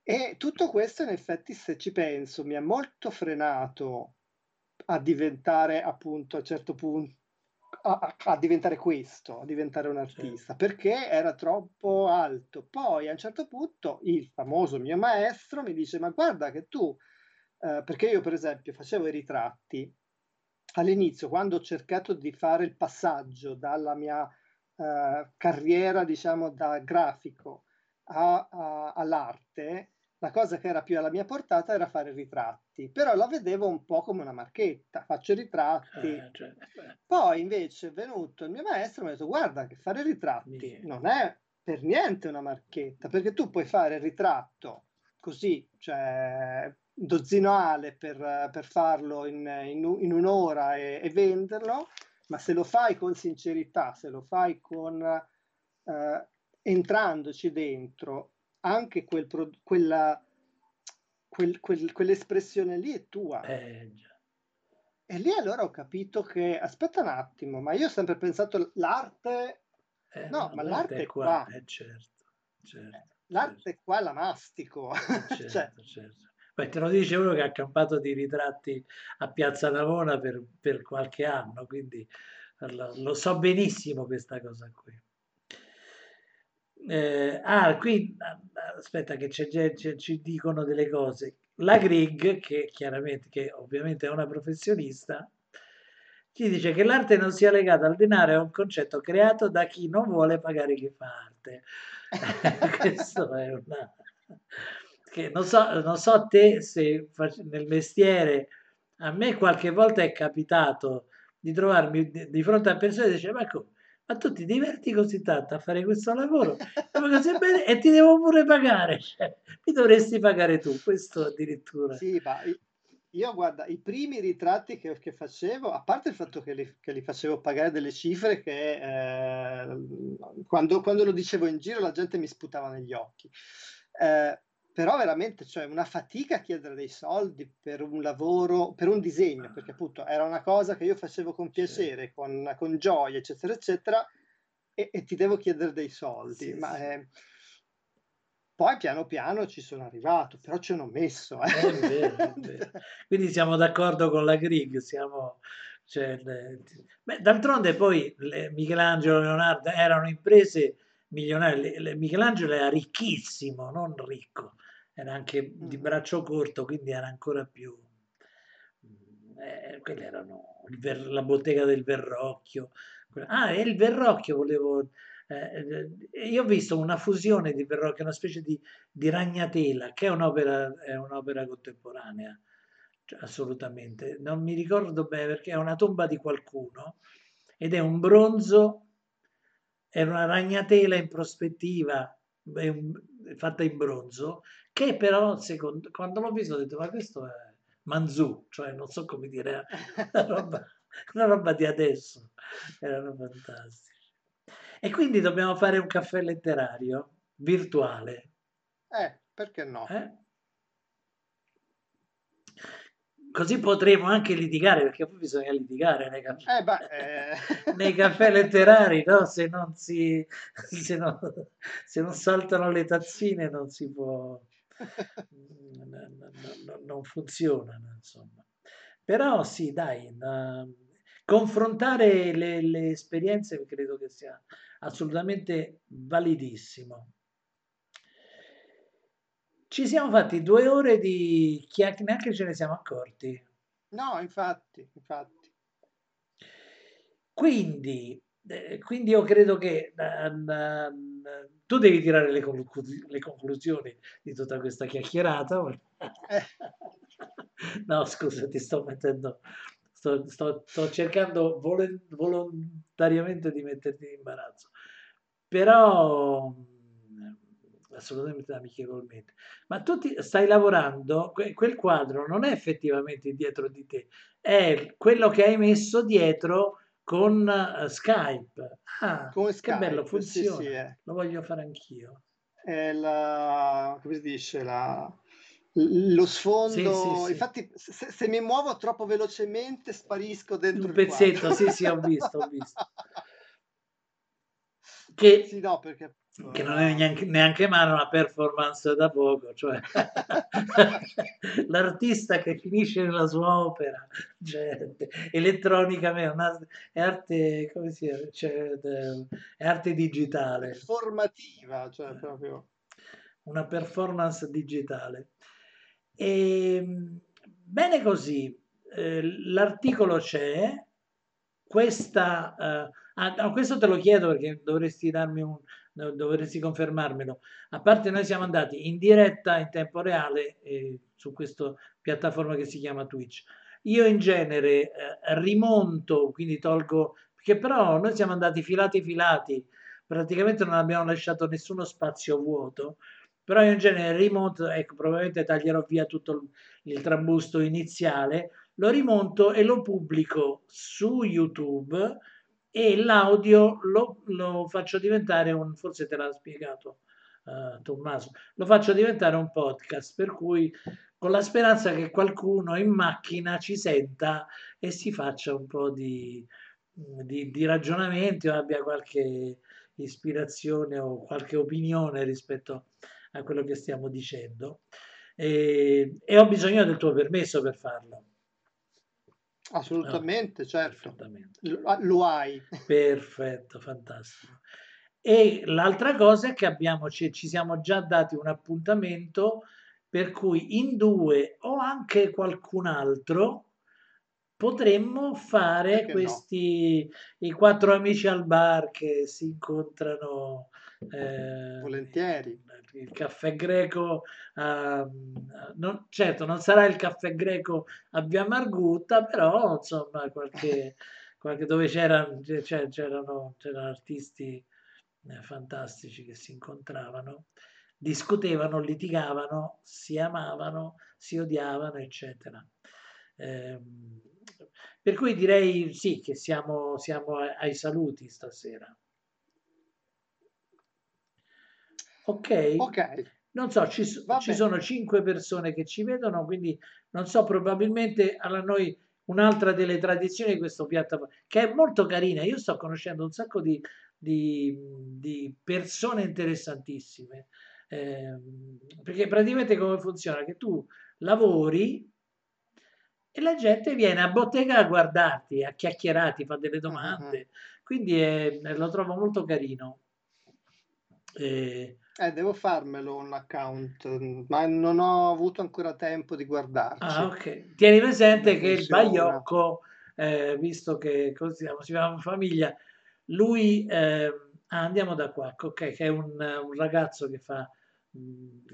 E tutto questo in effetti, se ci penso, mi ha molto frenato a diventare appunto a un certo punto a, a, diventare questo, a diventare un artista, perché era troppo alto. Poi a un certo punto il famoso mio maestro mi dice: Ma guarda che tu, eh, perché io per esempio facevo i ritratti all'inizio, quando ho cercato di fare il passaggio dalla mia eh, carriera, diciamo, da grafico a, a, all'arte, la cosa che era più alla mia portata era fare ritratti, però la vedevo un po' come una marchetta, faccio ritratti. Eh, cioè, Poi invece è venuto il mio maestro e mi ha detto guarda che fare ritratti yeah. non è per niente una marchetta, perché tu puoi fare il ritratto così, cioè dozzinale per, per farlo in, in, in un'ora e, e, venderlo, ma se lo fai con sincerità, se lo fai con... Eh, entrandoci dentro, anche quel, quella, quel, quel, quell'espressione lì è tua. Eh, e lì allora ho capito che, aspetta un attimo, ma io ho sempre pensato l'arte... Eh, no, no, ma l'arte l'arte è qua, qua. eh, certo, certo, L'arte certo, è qua, la mastico. cioè, certo, Poi te lo dice uno che ha campato di ritratti a Piazza Navona per, per qualche anno, quindi lo, lo so benissimo questa cosa qui. Eh, ah, qui aspetta che c'è, c'è- ci dicono delle cose. La Grieg, che chiaramente, che ovviamente è una professionista, ci dice che l'arte non sia legata al denaro, è un concetto creato da chi non vuole pagare chi fa arte. Questo è una... Che non so, non so te se nel mestiere, a me qualche volta è capitato di trovarmi di, fronte a persone che dice ma, ma tu ti diverti così tanto a fare questo lavoro e ti devo pure pagare, cioè, mi dovresti pagare tu, questo addirittura. Sì, ma io guarda, i primi ritratti che, che facevo, a parte il fatto che li, che li facevo pagare delle cifre che eh, quando, quando lo dicevo in giro la gente mi sputava negli occhi. Eh, però veramente, cioè, una fatica a chiedere dei soldi per un lavoro, per un disegno, perché appunto era una cosa che io facevo con piacere, con, con gioia, eccetera, eccetera, e, e ti devo chiedere dei soldi. Sì, Ma sì. eh, poi piano piano ci sono arrivato, però ci hanno messo. eh. È vero, è vero. Quindi siamo d'accordo con la Grieg, siamo, cioè, le- d'altronde poi Michelangelo e Leonardo erano imprese le- Michelangelo era ricchissimo, non ricco, era anche di Mhm. braccio corto, quindi era ancora più... eh, quelle erano ver- la bottega del Verrocchio. Ah, e il Verrocchio volevo... eh, io ho visto una fusione di Verrocchio, una specie di di Ragnatela, che è un'opera, è un'opera contemporanea, cioè, assolutamente. Non mi ricordo bene perché è una tomba di qualcuno ed è un bronzo, è una ragnatela in prospettiva, fatta in bronzo, che però, secondo, quando l'ho visto, ho detto, ma questo è Manzù, cioè non so come dire, una roba, una roba di adesso, erano fantastici. E quindi dobbiamo fare un caffè letterario virtuale. Eh, perché no? eh? Così potremo anche litigare, perché poi bisogna litigare nei caffè, Eh, beh, eh. nei caffè letterari, no? Se non si, se non, se non saltano le tazzine non si può, no- no- no- non funzionano, insomma. Però sì, dai, confrontare le, le esperienze credo che sia assolutamente validissimo. Ci siamo fatti due ore di chiacchiere, neanche ce ne siamo accorti. No, infatti, infatti. Quindi, eh, quindi io credo che ehm, tu devi tirare le, conclu- le conclusioni di tutta questa chiacchierata. No, scusa, ti sto mettendo, sto, sto- sto cercando vole- volontariamente di metterti in imbarazzo, però assolutamente amichevolmente. Ma tu ti- stai lavorando, que- quel quadro non è effettivamente dietro di te, è quello che hai messo dietro con eh, Skype. Ah, Come che bello, Skype, sì, sì, funziona. è, Lo voglio fare anch'io. è la, come si dice, la, lo Sì, sì, sfondo. sì. Infatti, se, se mi muovo troppo velocemente, sparisco dentro Un pezzetto, sì, sì, ho visto, ho visto. Che, Sì, no, perché che non è neanche, neanche male una performance da poco, cioè l'artista che finisce nella sua opera, cioè, elettronicamente, una- è arte, come si chiama? Cioè, è arte digitale, formativa, cioè eh, proprio... una performance digitale. E, bene così, eh, l'articolo c'è, questa, eh, ah, no, questo te lo chiedo perché dovresti darmi un, dovresti confermarmelo. A parte noi siamo andati in diretta in tempo reale eh, su questa piattaforma che si chiama Twitch. Io in genere eh, rimonto, quindi tolgo, perché però noi siamo andati filati filati, praticamente non abbiamo lasciato nessuno spazio vuoto, però io in genere rimonto, ecco, probabilmente taglierò via tutto il, trambusto iniziale, lo rimonto e lo pubblico su YouTube e l'audio lo, lo faccio diventare un, forse te l'ha spiegato uh, Tommaso, lo faccio diventare un podcast, per cui con la speranza che qualcuno in macchina ci senta e si faccia un po' di, di, di ragionamenti o abbia qualche ispirazione o qualche opinione rispetto a quello che stiamo dicendo. E, e ho bisogno del tuo permesso per farlo. Assolutamente, no, certo. Lo, lo hai. Perfetto, fantastico. E l'altra cosa è che abbiamo, ci, ci siamo già dati un appuntamento per cui in due o anche qualcun altro potremmo fare Perché questi no? i quattro amici al bar che si incontrano eh, volentieri il caffè greco uh, non, certo non sarà il caffè greco a Via Margutta però insomma qualche, qualche dove c'erano, c'erano, c'erano artisti eh, fantastici che si incontravano, discutevano, litigavano, si amavano, si odiavano, eccetera. Eh, per cui direi sì che siamo, siamo ai saluti stasera. Ok? Ok. Non so, ci, ci sono cinque persone che ci vedono, quindi non so, probabilmente alla noi un'altra delle tradizioni di questo piattaforma, che è molto carina. Io sto conoscendo un sacco di, di, di persone interessantissime. Eh, perché praticamente come funziona? Che tu lavori e la gente viene a bottega a guardarti, a chiacchierarti, fa delle domande. Uh-huh. Quindi è, lo trovo molto carino. Eh, eh, devo farmelo un account, ma non ho avuto ancora tempo di guardarci. Ah, ok. Tieni presente che il Baiocco, eh, visto che così si chiama famiglia, lui, eh, ah, andiamo da qua, ok, che è un, un ragazzo che, fa,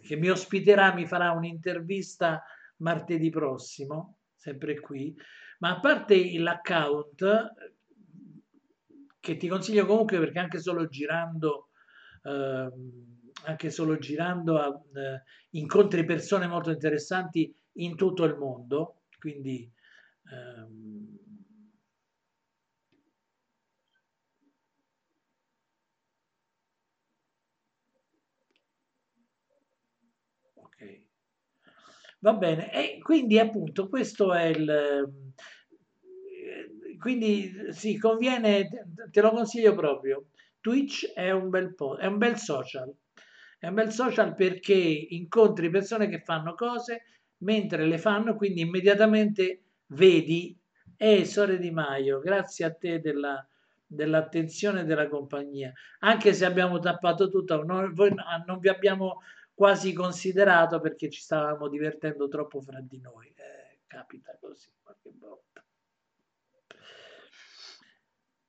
che mi ospiterà, mi farà un'intervista martedì prossimo, sempre qui, ma a parte l'account, che ti consiglio comunque perché anche solo girando, eh, anche solo girando a, eh, incontri persone molto interessanti in tutto il mondo, quindi ehm, Va bene, e quindi appunto questo è il... Eh, quindi sì, conviene, te lo consiglio proprio. Twitch è un bel, po', è un bel social. È un bel social perché incontri persone che fanno cose mentre le fanno, quindi immediatamente vedi, eh, Sore Di Maio, grazie a te della, dell'attenzione della compagnia. Anche se abbiamo tappato tutto, non, voi non vi abbiamo quasi considerato perché ci stavamo divertendo troppo fra di noi. Eh, capita così qualche volta.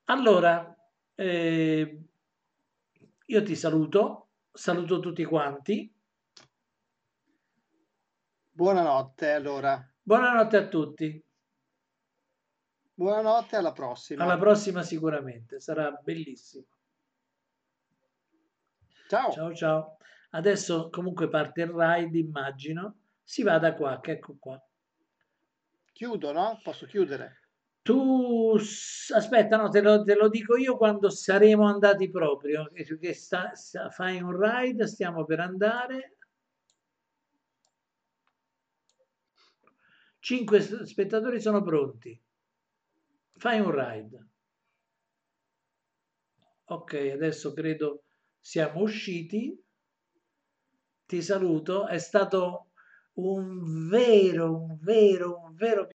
Allora, eh, io ti saluto, saluto tutti quanti. Buonanotte allora. Buonanotte a tutti. Buonanotte, alla prossima. Alla prossima sicuramente, sarà bellissimo. Ciao. Ciao ciao. Adesso comunque parte il ride, immagino. Si va da qua, che ecco qua. Chiudo, no? Posso chiudere? Tu, aspetta, no, te lo, te lo dico io quando saremo andati proprio. Che sta, sta, fai un ride, stiamo per andare. Cinque spettatori sono pronti. Fai un ride. Ok, adesso credo siamo usciti ti saluto, è stato un vero, un vero, un vero